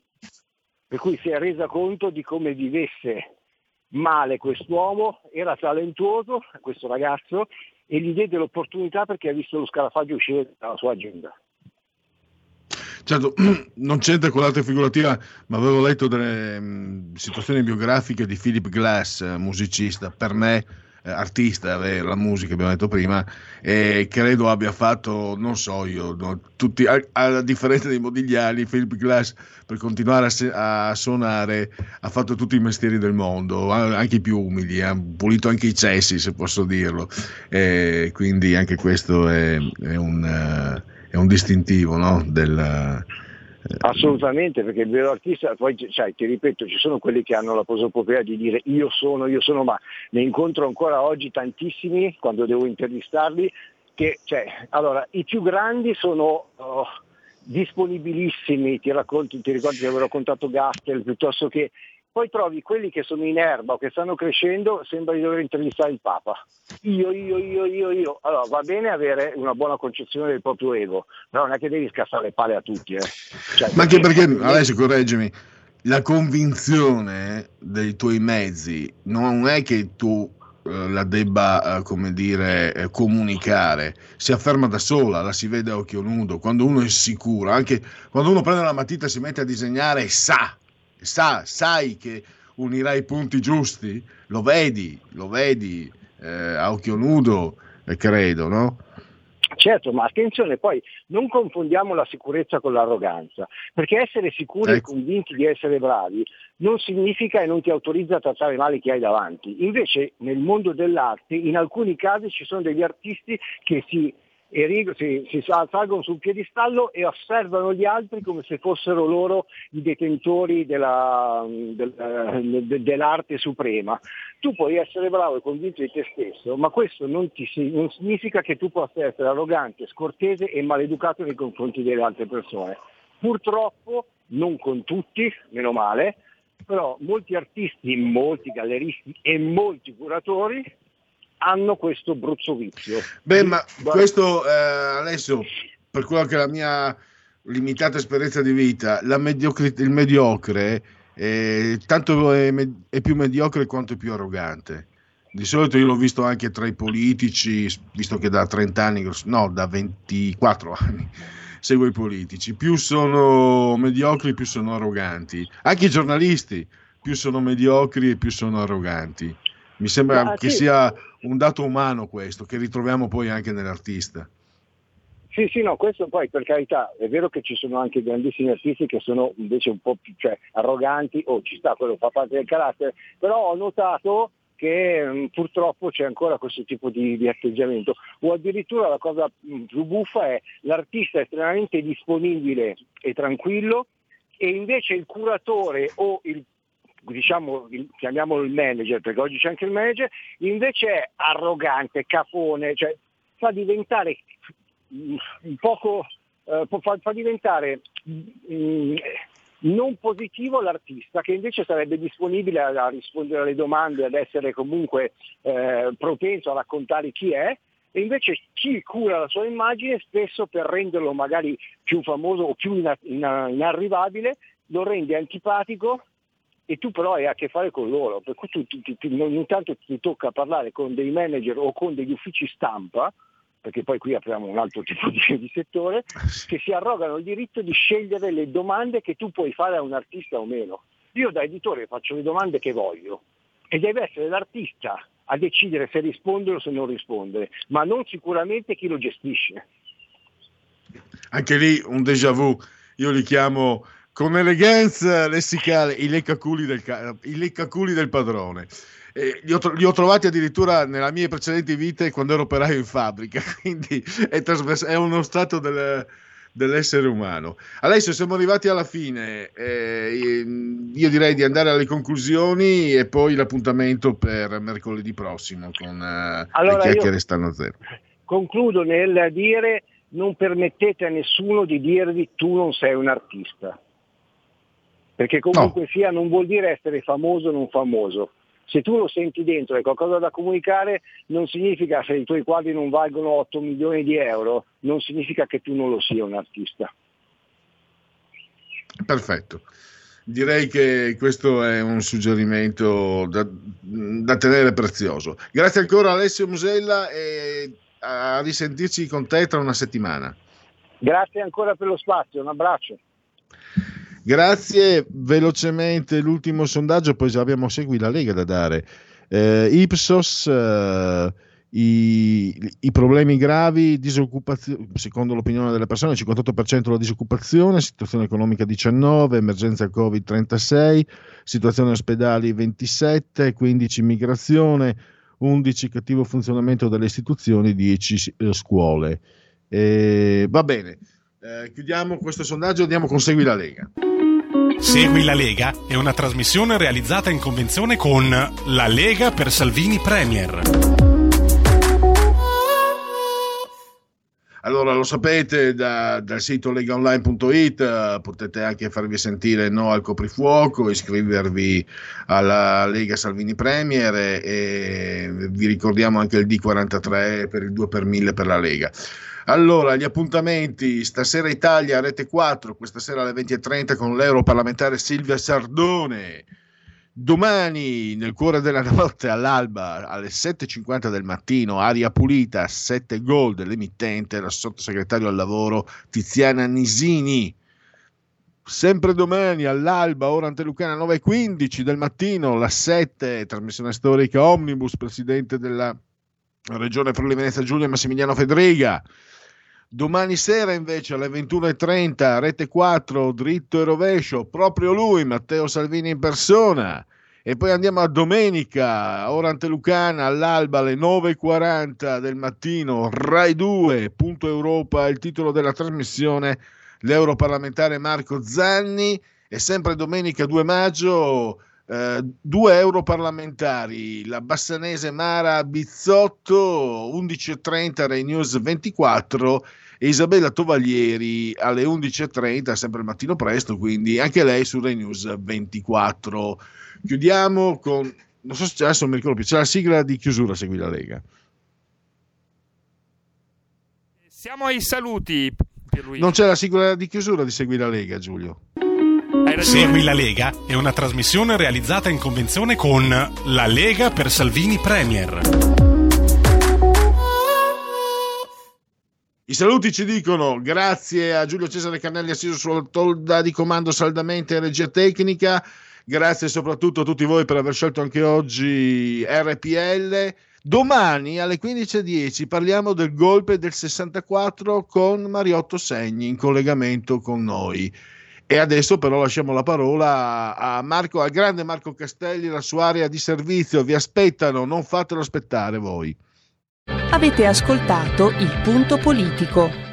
Per cui si è resa conto di come vivesse male quest'uomo, era talentuoso, questo ragazzo, e gli diede l'opportunità perché ha visto lo scarafaggio uscire dalla sua agenda. Certo, non c'entra con l'arte figurativa, ma avevo letto delle mh, situazioni biografiche di Philip Glass, eh, musicista, per me artista, eh, la musica abbiamo detto prima, e credo abbia fatto, non so io, no, tutti, a, a differenza dei Modigliani, Philip Glass per continuare a, a suonare ha fatto tutti i mestieri del mondo, anche i più umili, ha pulito anche i cessi se posso dirlo, e quindi anche questo è, è un... eh, è un distintivo no? del, Assolutamente, perché il vero artista, poi cioè, ti ripeto, ci sono quelli che hanno la prosopopea di dire io sono, io sono, ma ne incontro ancora oggi tantissimi quando devo intervistarli, che cioè, allora, i più grandi sono oh, disponibilissimi, ti, racconto, ti ricordi che avevo raccontato Gastel, piuttosto che poi trovi quelli che sono in erba o che stanno crescendo, sembra di dover intervistare il Papa. Io, io, io, io, io. Allora va bene avere una buona concezione del proprio ego, però non è che devi scassare le palle a tutti. Eh. Cioè, Ma anche perché, adesso correggimi, la convinzione dei tuoi mezzi non è che tu eh, la debba, eh, come dire, eh, comunicare, si afferma da sola, la si vede a occhio nudo, quando uno è sicuro, anche quando uno prende la matita e si mette a disegnare e sa, sa, sai che unirà i punti giusti, lo vedi, lo vedi eh, a occhio nudo, eh, credo, no? Certo, ma attenzione, poi non confondiamo la sicurezza con l'arroganza, perché essere sicuri e Ecco. convinti di essere bravi non significa e non ti autorizza a trattare male chi hai davanti. Invece nel mondo dell'arte in alcuni casi ci sono degli artisti che si, erigo- si, si salgono sul piedistallo e osservano gli altri come se fossero loro i detentori della- del- de- dell'arte suprema. Tu puoi essere bravo e convinto di te stesso, ma questo non, ti non significa che tu possa essere arrogante, scortese e maleducato nei confronti delle altre persone. Purtroppo, non con tutti, meno male, però molti artisti, molti galleristi e molti curatori hanno questo bruzzo vizio. Beh, ma questo eh, Alessio, per quella che è la mia limitata esperienza di vita, mediocri- il mediocre è, tanto è, è, più mediocre quanto è più arrogante. Di solito io l'ho visto anche tra i politici, visto che da 30 anni, no, da 24 anni seguo i politici. Più sono mediocri, più sono arroganti. Anche i giornalisti, più sono mediocri e più sono arroganti. Mi sembra ah, che sì. sia un dato umano questo, che ritroviamo poi anche nell'artista. Sì, sì, no, questo poi per carità, è vero che ci sono anche grandissimi artisti che sono invece un po' più cioè, arroganti, o oh, ci sta, quello fa parte del carattere, però ho notato che mh, mm, purtroppo c'è ancora questo tipo di, di, atteggiamento, o addirittura la cosa mh, mm, più buffa è l'artista estremamente disponibile e tranquillo e invece il curatore o il diciamo, chiamiamolo il manager, perché oggi c'è anche il manager, invece è arrogante, capone, cioè fa diventare un poco, eh, fa, fa, diventare mh, non positivo l'artista che invece sarebbe disponibile a, a rispondere alle domande, ad essere comunque eh, propenso a raccontare chi è, e invece chi cura la sua immagine spesso per renderlo magari più famoso o più ina- ina- inarrivabile lo rende antipatico e tu però hai a che fare con loro, per cui tu, tu, tu, ogni tanto ti tocca parlare con dei manager o con degli uffici stampa perché poi qui apriamo un altro tipo di, di, settore, che si arrogano il diritto di scegliere le domande che tu puoi fare a un artista o meno. Io da editore faccio le domande che voglio e deve essere l'artista a decidere se rispondere o se non rispondere, ma non sicuramente chi lo gestisce. Anche lì un déjà vu, io li chiamo con eleganza lessicale i leccaculi del, i leccaculi del padrone eh, li, ho, li, ho, trovati addirittura nella mie precedenti vite quando ero operaio in fabbrica, quindi è, è uno stato del, dell'essere umano. Adesso siamo arrivati alla fine, eh, io direi di andare alle conclusioni e poi l'appuntamento per mercoledì prossimo con eh, allora le chiacchiere stanno a zero. Concludo nel dire non permettete a nessuno di dirvi tu non sei un artista, perché comunque no. sia non vuol dire essere famoso o non famoso, se tu lo senti dentro e hai qualcosa da comunicare, non significa se i tuoi quadri non valgono 8 milioni di euro, non significa che tu non lo sia un artista. Perfetto. Direi che questo è un suggerimento da, da tenere prezioso. Grazie ancora Alessio Musella e a risentirci con te tra una settimana. Grazie ancora per lo spazio, un abbraccio. Grazie, velocemente l'ultimo sondaggio, poi abbiamo segui la Lega da dare. Eh, Ipsos, eh, i, i, problemi gravi, secondo l'opinione delle persone, il 58% la disoccupazione, situazione economica 19, emergenza Covid 36, situazione ospedali 27, 15 immigrazione, 11 cattivo funzionamento delle istituzioni, 10 eh, scuole. Eh, va bene, eh, chiudiamo questo sondaggio e andiamo con Segui la Lega. Segui la Lega è una trasmissione realizzata in convenzione con La Lega per Salvini Premier. Allora, lo sapete da, dal sito legaonline.it, uh, potete anche farvi sentire no al coprifuoco, iscrivervi alla Lega Salvini Premier e, e vi ricordiamo anche il D43 per il 2 per 1000 per la Lega. Allora, gli appuntamenti, stasera Italia, rete 4, questa sera alle 20.30 con l'europarlamentare Silvia Sardone. Domani, nel cuore della notte, all'alba, alle 7.50 del mattino, aria pulita, 7 gol dell'emittente, la sottosegretario al lavoro Tiziana Nisini. Sempre domani all'alba, ora antelucana 9.15 del mattino, la 7, trasmissione storica Omnibus, presidente della Regione Friuli Venezia Giulia Massimiliano Federiga. Domani sera invece alle 21.30, rete 4, dritto e rovescio, proprio lui, Matteo Salvini in persona. E poi andiamo a domenica, ora antelucana, all'alba alle 9.40 del mattino, Rai 2, punto Europa, il titolo della trasmissione, l'europarlamentare Marco Zanni. E sempre domenica 2 maggio, eh, due europarlamentari, la bassanese Mara Bizzotto, 11.30 Rai News 24 e Isabella Tovaglieri alle 11.30, sempre il mattino presto, quindi anche lei su Rai News 24. Chiudiamo con, non so se adesso mi ricordo più, c'è la sigla di chiusura, segui la Lega. Siamo ai saluti. Pierluigi. Non c'è la sigla di chiusura di Segui la Lega, Giulio. Segui la Lega è una trasmissione realizzata in convenzione con La Lega per Salvini Premier. I saluti ci dicono grazie a Giulio Cesare Cannelli assiso sulla tolda di comando saldamente in regia tecnica, grazie soprattutto a tutti voi per aver scelto anche oggi RPL. Domani alle 15.10 parliamo del golpe del 64 con Mariotto Segni in collegamento con noi. E adesso però lasciamo la parola a Marco, al grande Marco Castelli, la sua area di servizio. Vi aspettano, non fatelo aspettare voi. Avete ascoltato il punto politico.